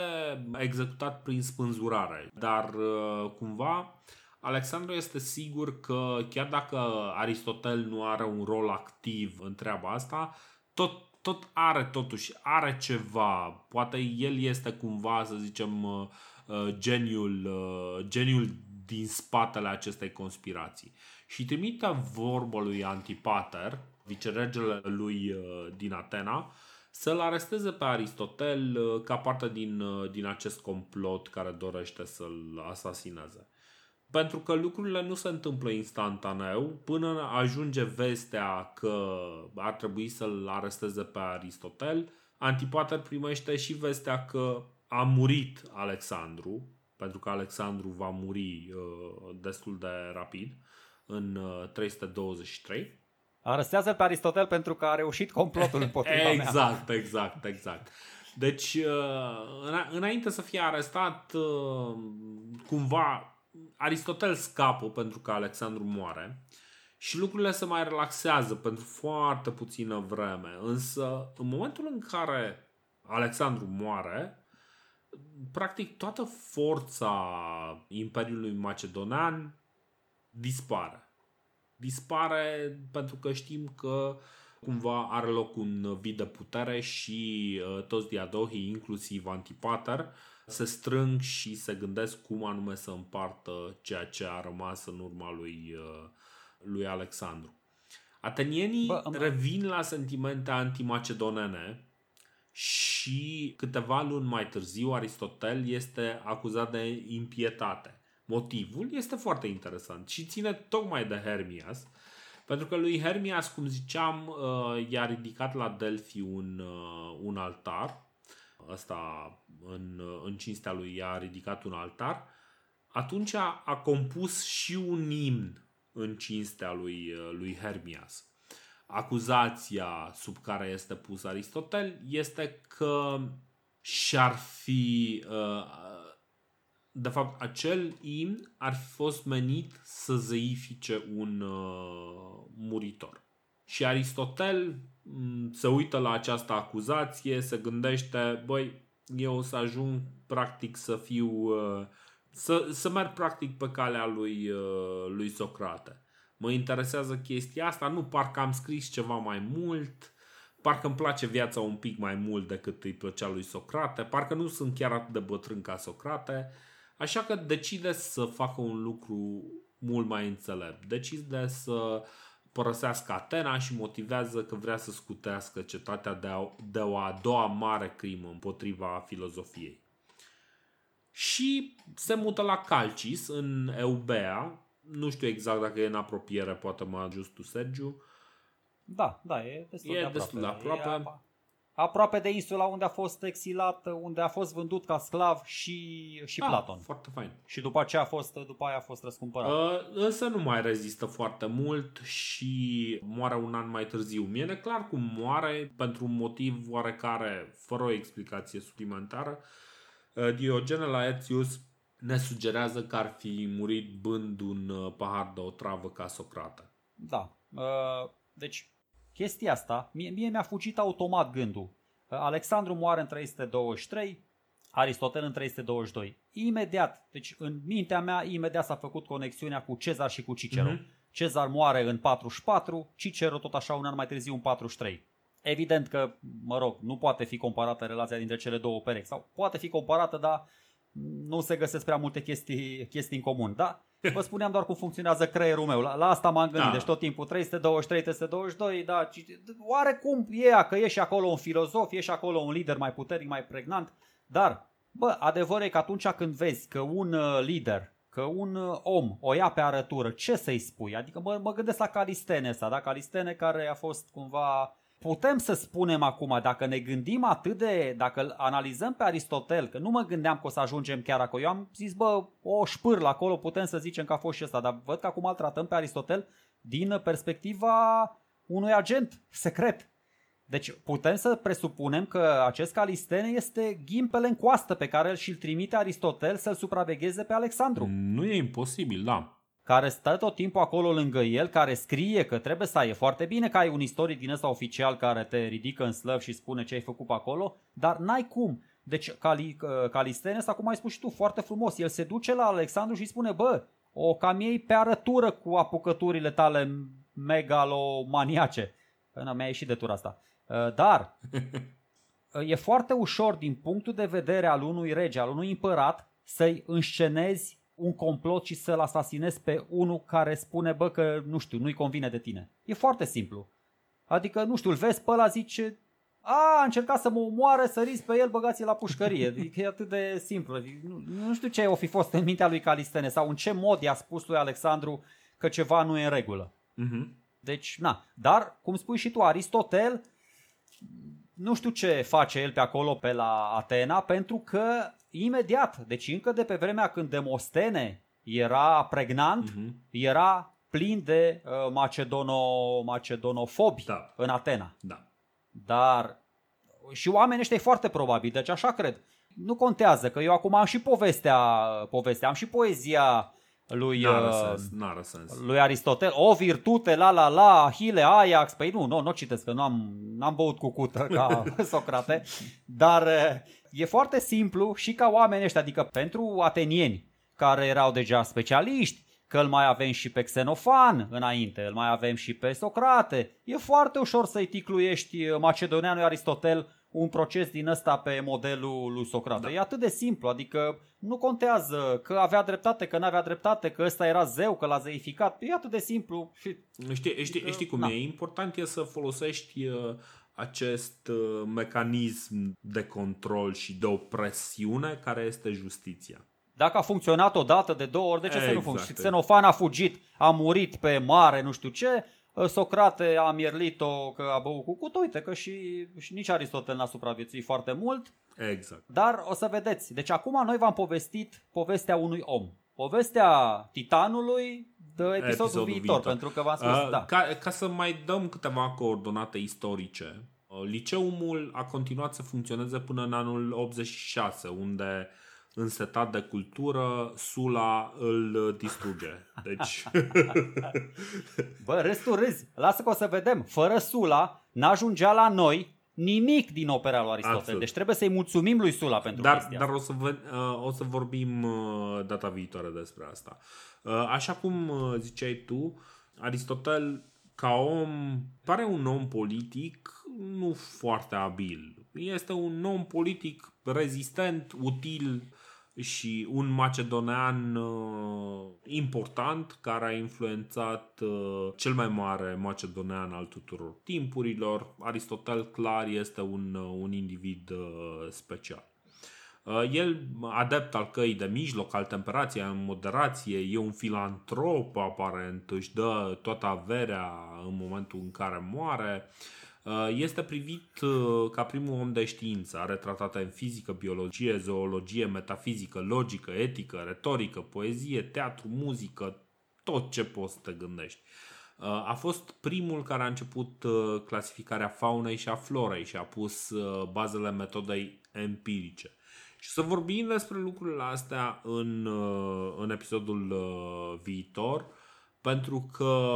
executat prin spânzurare, dar uh, cumva Alexandru este sigur că chiar dacă Aristotel nu are un rol activ în treaba asta, tot, tot are totuși, are ceva. Poate el este cumva, să zicem, uh, uh, geniul, uh, geniul din spatele acestei conspirații. Și trimite vorba lui Antipater, viceregele lui din Atena, să-l aresteze pe Aristotel ca parte din, din acest complot care dorește să-l asasineze pentru că lucrurile nu se întâmplă instantaneu până ajunge vestea că ar trebui să-l aresteze pe Aristotel. Antipater primește și vestea că a murit Alexandru, pentru că Alexandru va muri uh, destul de rapid în uh, 323. Arestează pe Aristotel pentru că a reușit complotul (laughs) împotriva Exact, mea. exact, exact. Deci, uh, înainte să fie arestat, uh, cumva Aristotel scapă pentru că Alexandru moare și lucrurile se mai relaxează pentru foarte puțină vreme. Însă, în momentul în care Alexandru moare, practic toată forța Imperiului Macedonean dispare. Dispare pentru că știm că cumva are loc un vid de putere și uh, toți diadohii, inclusiv Antipater, se strâng și se gândesc cum anume să împartă ceea ce a rămas în urma lui, uh, lui Alexandru. Atenienii Bă, am... revin la sentimente antimacedonene și câteva luni mai târziu Aristotel este acuzat de impietate. Motivul este foarte interesant și ține tocmai de Hermias, pentru că lui Hermias, cum ziceam, uh, i-a ridicat la Delphi un, uh, un altar ăsta în, în cinstea lui i-a ridicat un altar, atunci a, a compus și un imn în cinstea lui, lui Hermias. Acuzația sub care este pus Aristotel este că și-ar fi uh, de fapt acel imn ar fi fost menit să zeifice un uh, muritor. Și Aristotel Mm, se uită la această acuzație, se gândește, băi, eu o să ajung practic să fiu, uh, să, să merg practic pe calea lui, uh, lui Socrate. Mă interesează chestia asta, nu parcă am scris ceva mai mult, parcă îmi place viața un pic mai mult decât îi plăcea lui Socrate, parcă nu sunt chiar atât de bătrân ca Socrate, așa că decide să facă un lucru mult mai înțelept. Decide să părăsească Atena și motivează că vrea să scutească cetatea de, a, de o a doua mare crimă împotriva filozofiei. Și se mută la Calcis, în Eubea. Nu știu exact dacă e în apropiere, poate mă ajut tu, Sergiu. Da, da, e destul E de aproape. destul de aproape. E apa- aproape de insula unde a fost exilat, unde a fost vândut ca sclav și, și Platon. Ah, foarte fain. Și după aceea a fost, după aia a fost răscumpărat. Uh, însă nu mai rezistă foarte mult și moare un an mai târziu. Mi-e neclar cum moare, pentru un motiv oarecare, fără o explicație suplimentară. Uh, Diogene Laertius ne sugerează că ar fi murit bând un uh, pahar de otravă ca Socrate. Da. Uh, Deci, chestia asta, mie, mie mi-a fugit automat gândul. Uh, Alexandru moare în 323, Aristotel în 322. Imediat, deci în mintea mea, imediat s-a făcut conexiunea cu Cezar și cu Cicero. Mhm. Cezar moare în 44, Cicero tot așa un an mai târziu în 43. Evident că, mă rog, nu poate fi comparată relația dintre cele două perechi. Sau poate fi comparată, dar nu se găsesc prea multe chestii, chestii în comun. Da? Vă spuneam doar cum funcționează creierul meu. La, la asta m-am gândit. Da. Deci tot timpul 323, 322, da. ci- Oarecum e ea că e și acolo un filozof, e și acolo un lider mai puternic, mai pregnant. Dar, bă, adevărul e că atunci când vezi că un uh, lider, că un uh, om o ia pe arătură, ce să-i spui? Adică mă, mă gândesc la Calistene ăsta, da? Calistene care a fost cumva... Putem să spunem acum, dacă ne gândim atât de... Dacă îl analizăm pe Aristotel, că nu mă gândeam că o să ajungem chiar acolo. Eu am zis, bă, o șpârlă acolo, putem să zicem că a fost și ăsta, dar văd că acum îl tratăm pe Aristotel din perspectiva unui agent secret. Deci putem să presupunem că acest Calistene este ghimpele în coastă pe care și-l trimite Aristotel să-l supravegheze pe Alexandru Nu e imposibil, da. Care stă tot timpul acolo lângă el, care scrie că trebuie să ai. E foarte bine că ai un istoric din ăsta oficial care te ridică în slăv și spune ce ai făcut pe acolo, dar n-ai cum. Deci Cali, uh, Calistenes, acum ai spus și tu, foarte frumos, el se duce la Alexandru și îi spune, bă, o cam iei pe arătură cu apucăturile tale megalomaniace. Până mi-a ieșit de tura asta. Uh, Dar (laughs) e foarte ușor din punctul de vedere al unui rege, al unui împărat, să-i înscenezi un complot și să-l asasinezi pe unul care spune, bă, că nu știu, nu-i convine de tine. E foarte simplu. Adică, nu știu, îl vezi pe ăla, zice, a, a încercat să mă omoare, săriți pe el, băgați-l la pușcărie. (laughs) Adică e atât de simplu. Adică, nu, nu știu ce o fi fost în mintea lui Calistene sau în ce mod i-a spus lui Alexandru că ceva nu e în regulă. Mhm. Deci, na. Dar, cum spui și tu, Aristotel, nu știu ce face el pe acolo, pe la Atena, pentru că imediat, deci încă de pe vremea când Demostene era pregnant, Mhm. era plin de uh, macedono, macedonofobi Da. în Atena. Da. Dar și oamenii ăștia e foarte probabil, deci așa cred. Nu contează, că eu acum am și povestea, povestea am și poezia lui, N-are uh, sens, n-are sens. lui Aristotel, o virtute, la la la, Ahile, Ajax, păi nu, nu, nu citesc, că nu am, n-am băut cu cută ca (laughs) Socrate, dar eh, e foarte simplu și ca oamenii ăștia, adică pentru atenieni care erau deja specialiști, că îl mai avem și pe Xenofan înainte, îl mai avem și pe Socrate, e foarte ușor să-i ticluiești eh, macedoneanului Aristotel un proces din ăsta pe modelul lui Socrate. Da. E atât de simplu, adică nu contează că avea dreptate, că nu avea dreptate, că ăsta era zeu, că l-a zeificat. E atât de simplu și Știi, știi, știi cum Na. e? Important e să folosești uh, acest uh, mecanism de control și de opresiune care este justiția. dacă a funcționat o dată, de două ori, de ce să nu Exact. funcționeze? Xenofan a fugit, a murit pe mare, nu știu ce, Socrate a mierlit-o că a băut cu cut, uite că și, și nici Aristotel n-a supraviețuit foarte mult, Exact. Dar o să vedeți. Deci acum noi v-am povestit povestea unui om. Povestea Titanului de episodul, Episodul viitor, viitor. pentru că v-am spus, Uh, da. ca, ca să mai dăm câteva coordonate istorice, uh, liceumul a continuat să funcționeze până în anul 86, unde însetat de cultură, Sula îl uh, distruge. Deci, (laughs) Bă, restul râzi. Lasă că o să vedem. Fără Sula, n-ajungea la noi, nimic din opera lui Aristotel. Absolut. Deci trebuie să-i mulțumim lui Sula pentru Dar, chestia dar asta. o, să vă, uh, o să vorbim uh, data viitoare despre asta. Uh, Așa cum uh, ziceai tu, Aristotel, ca om, pare un om politic nu foarte abil. Este un om politic rezistent, util și un macedonean uh, important care a influențat uh, cel mai mare macedonean al tuturor timpurilor. Aristotel clar este un, uh, un individ uh, special. Uh, El, adept al căii de mijloc, al temperației, în moderație, e un filantrop aparent, își dă toată averea în momentul în care moare. Uh, Este privit uh, ca primul om de știință, are tratate în fizică, biologie, zoologie, metafizică, logică, etică, retorică, poezie, teatru, muzică, tot ce poți să te gândești. Uh, A fost primul care a început uh, clasificarea faunei și a florei și a pus uh, bazele metodei empirice. Și să vorbim despre lucrurile astea în, uh, în episodul uh, viitor, pentru că,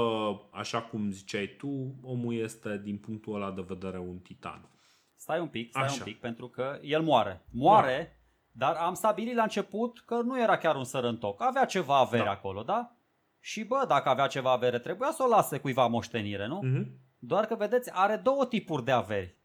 așa cum ziceai tu, omul este, din punctul ăla de vedere, un titan. Stai un pic, stai Așa. un pic, pentru că el moare. Moare, dar am stabilit la început că nu era chiar un sărăntoc. Avea ceva avere Da. acolo, da? Și bă, dacă avea ceva avere, trebuia să o lase cuiva moștenire, nu? Mhm. Doar că, vedeți, are două tipuri de averi.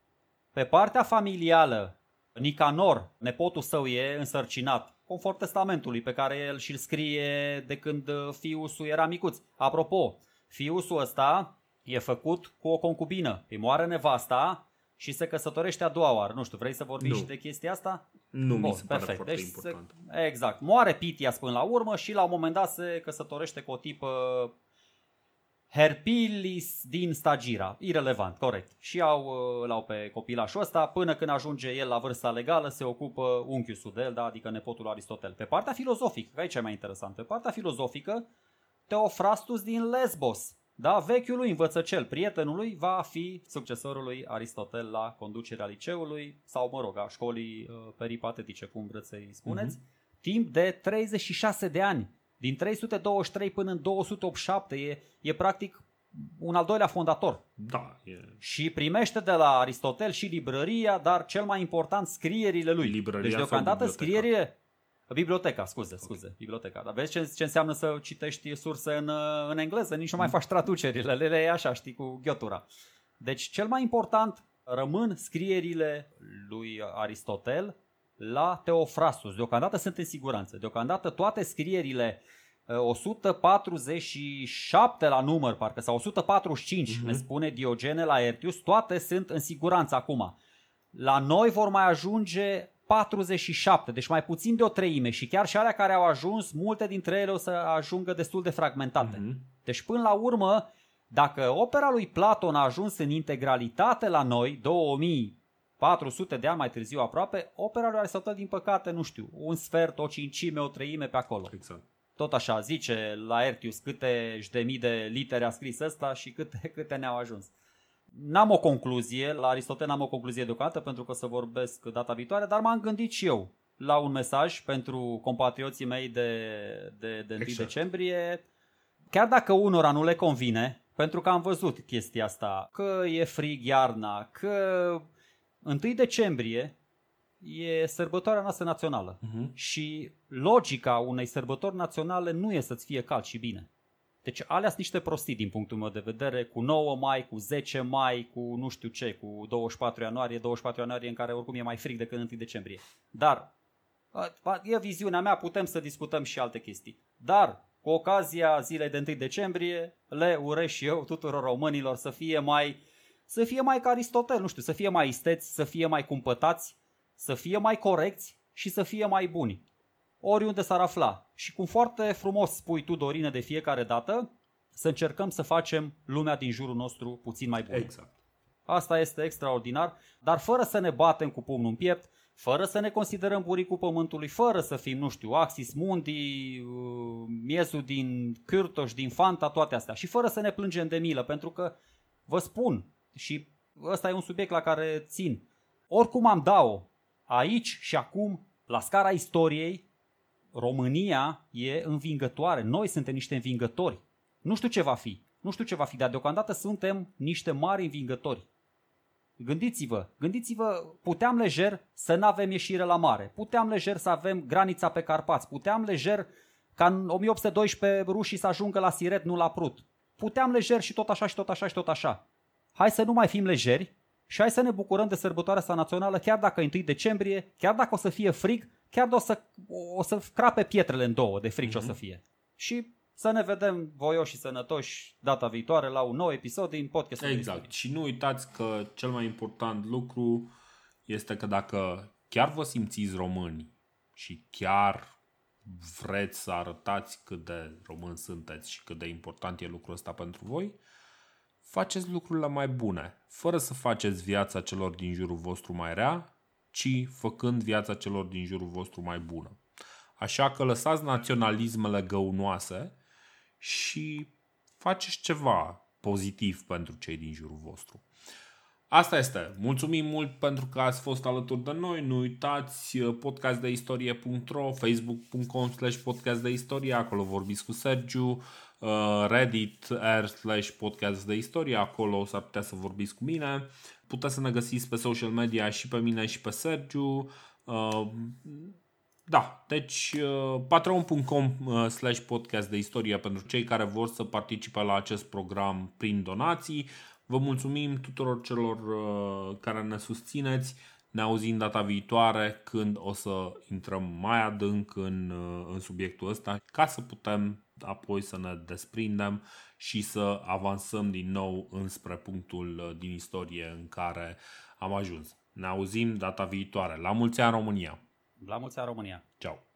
Pe partea familială, Nicanor, nepotul său, e însărcinat, conform testamentului pe care el și-l scrie de când uh, fiusul era micuț. Apropo, fiusul ăsta e făcut cu o concubină. Îi moare nevasta și se căsătorește a doua oară. Nu știu, vrei să vorbim Nu. și de chestia asta? Nu mi Bun, se pare perfect. foarte Deci se- important. Exact. Moare Pitias până la urmă și la un moment dat se căsătorește cu o tipă Herpilis din Stagira. Irelevant, corect. Și au, uh, l-au pe copilașul ăsta până când ajunge el la vârsta legală se ocupă unchiul de el, da? adică nepotul lui Aristotel. Pe partea filozofică, că aici e mai interesant, pe partea filozofică, Teofrastus din Lesbos, da? vechiul lui învățăcel, prietenul lui, va fi succesorul lui Aristotel la conducerea liceului sau, mă rog, a școlii uh, peripatetice, cum vreți să-i spuneți, timp de 36 de ani. Din 323 până în 287 e, e practic un al doilea fondator. Da, e Și primește de la Aristotel și librăria, dar cel mai important scrierile lui. Librăria deci sau deocamdată biblioteca? scrierile... Biblioteca, scuze, scuze, biblioteca. Dar vezi ce, ce înseamnă să citești surse în, uh, în engleză? Nici nu mai faci traducerile, le le iei așa, știi, cu ghiotura. Deci cel mai important rămân scrierile lui Aristotel la Teofrastus. Deocamdată sunt în siguranță. Deocamdată toate scrierile uh, 147 la număr, parcă, sau 145, Mhm. ne spune Diogene la Ertius, toate sunt în siguranță acum. La noi vor mai ajunge 47, deci mai puțin de o treime și chiar și alea care au ajuns, multe dintre ele o să ajungă destul de fragmentate. Mhm. Deci până la urmă, dacă opera lui Platon a ajuns în integralitate la noi, 2400 de ani mai târziu aproape, opera lui Aristotel, din păcate, nu știu, un sfert, o cincime, o treime pe acolo. exact. Tot așa, zice la Ertius câte de mii de litere a scris ăsta și câte, (laughs) câte ne-au ajuns. N-am o concluzie, la Aristotel n-am o concluzie deocamdată pentru că o să vorbesc data viitoare, dar m-am gândit și eu la un mesaj pentru compatrioții mei de, de, de 1 Exact. decembrie. Chiar dacă unora nu le convine, pentru că am văzut chestia asta, că e frig iarna, că 1 decembrie e sărbătoarea noastră națională. Mhm. Și logica unei sărbători naționale nu e să-ți fie cald și bine. Deci alea sunt niște prostii din punctul meu de vedere, cu 9 mai, cu 10 mai, cu nu știu ce, cu 24 ianuarie, 24 ianuarie în care oricum e mai frig decât 1 decembrie. Dar, a- a- e viziunea mea, putem să discutăm și alte chestii. Dar, cu ocazia zilei de 1 decembrie, le urez și eu tuturor românilor să fie mai, să fie mai ca Aristotel, nu știu, să fie mai isteți, să fie mai cumpătați, să fie mai corecți și să fie mai buni oriunde s-ar afla. Și cum foarte frumos spui tu, Dorine, de fiecare dată, să încercăm să facem lumea din jurul nostru puțin mai bună. Exact. Asta este extraordinar, dar fără să ne batem cu pumnul în piept, fără să ne considerăm buricul pământului, fără să fim, nu știu, Axis Mundi, uh, miezul din Cârtoș, din Fanta, toate astea. Și fără să ne plângem de milă, pentru că vă spun, și ăsta e un subiect la care țin, oricum am da-o, aici și acum, la scara istoriei, România e învingătoare. Noi suntem niște învingători. Nu știu ce va fi. Nu știu ce va fi, dar deocamdată suntem niște mari învingători. Gândiți-vă, gândiți-vă, puteam lejer să nu avem ieșire la mare, puteam lejer să avem granița pe Carpați, puteam lejer ca în 1812 rușii să ajungă la Siret, nu la Prut. Puteam lejer și tot așa și tot așa și tot așa. Hai să nu mai fim lejeri și hai să ne bucurăm de sărbătoarea asta națională, chiar dacă e 1 decembrie, chiar dacă o să fie frig, chiar dacă o să, o să crape pietrele în două de frig mm-hmm. ce o să fie. Și să ne vedem voioși și sănătoși data viitoare la un nou episod din podcastul. Exact. Și nu uitați că cel mai important lucru este că dacă chiar vă simțiți români și chiar vreți să arătați cât de român sunteți și cât de important e lucrul ăsta pentru voi, faceți lucrurile mai bune, fără să faceți viața celor din jurul vostru mai rea, ci făcând viața celor din jurul vostru mai bună. Așa că lăsați naționalismele găunoase și faceți ceva pozitiv pentru cei din jurul vostru. Asta este. Mulțumim mult pentru că ați fost alături de noi. Nu uitați uh, podcastdeistorie.ro, facebook.com slash podcast de istorie, acolo vorbiți cu Sergiu, uh, Reddit r slash podcast de istorie, acolo s-ar putea să vorbiți cu mine. Puteți să ne găsiți pe social media și pe mine și pe Sergiu. Uh, da, deci uh, patreon.com uh, slash podcast de istorie pentru cei care vor să participe la acest program prin donații. Vă mulțumim tuturor celor uh, care ne susțineți. Ne auzim data viitoare când o să intrăm mai adânc în, în subiectul ăsta ca să putem apoi să ne desprindem și să avansăm din nou înspre punctul din istorie în care am ajuns. Ne auzim data viitoare. La mulți ani România! La mulți ani România! Ciao!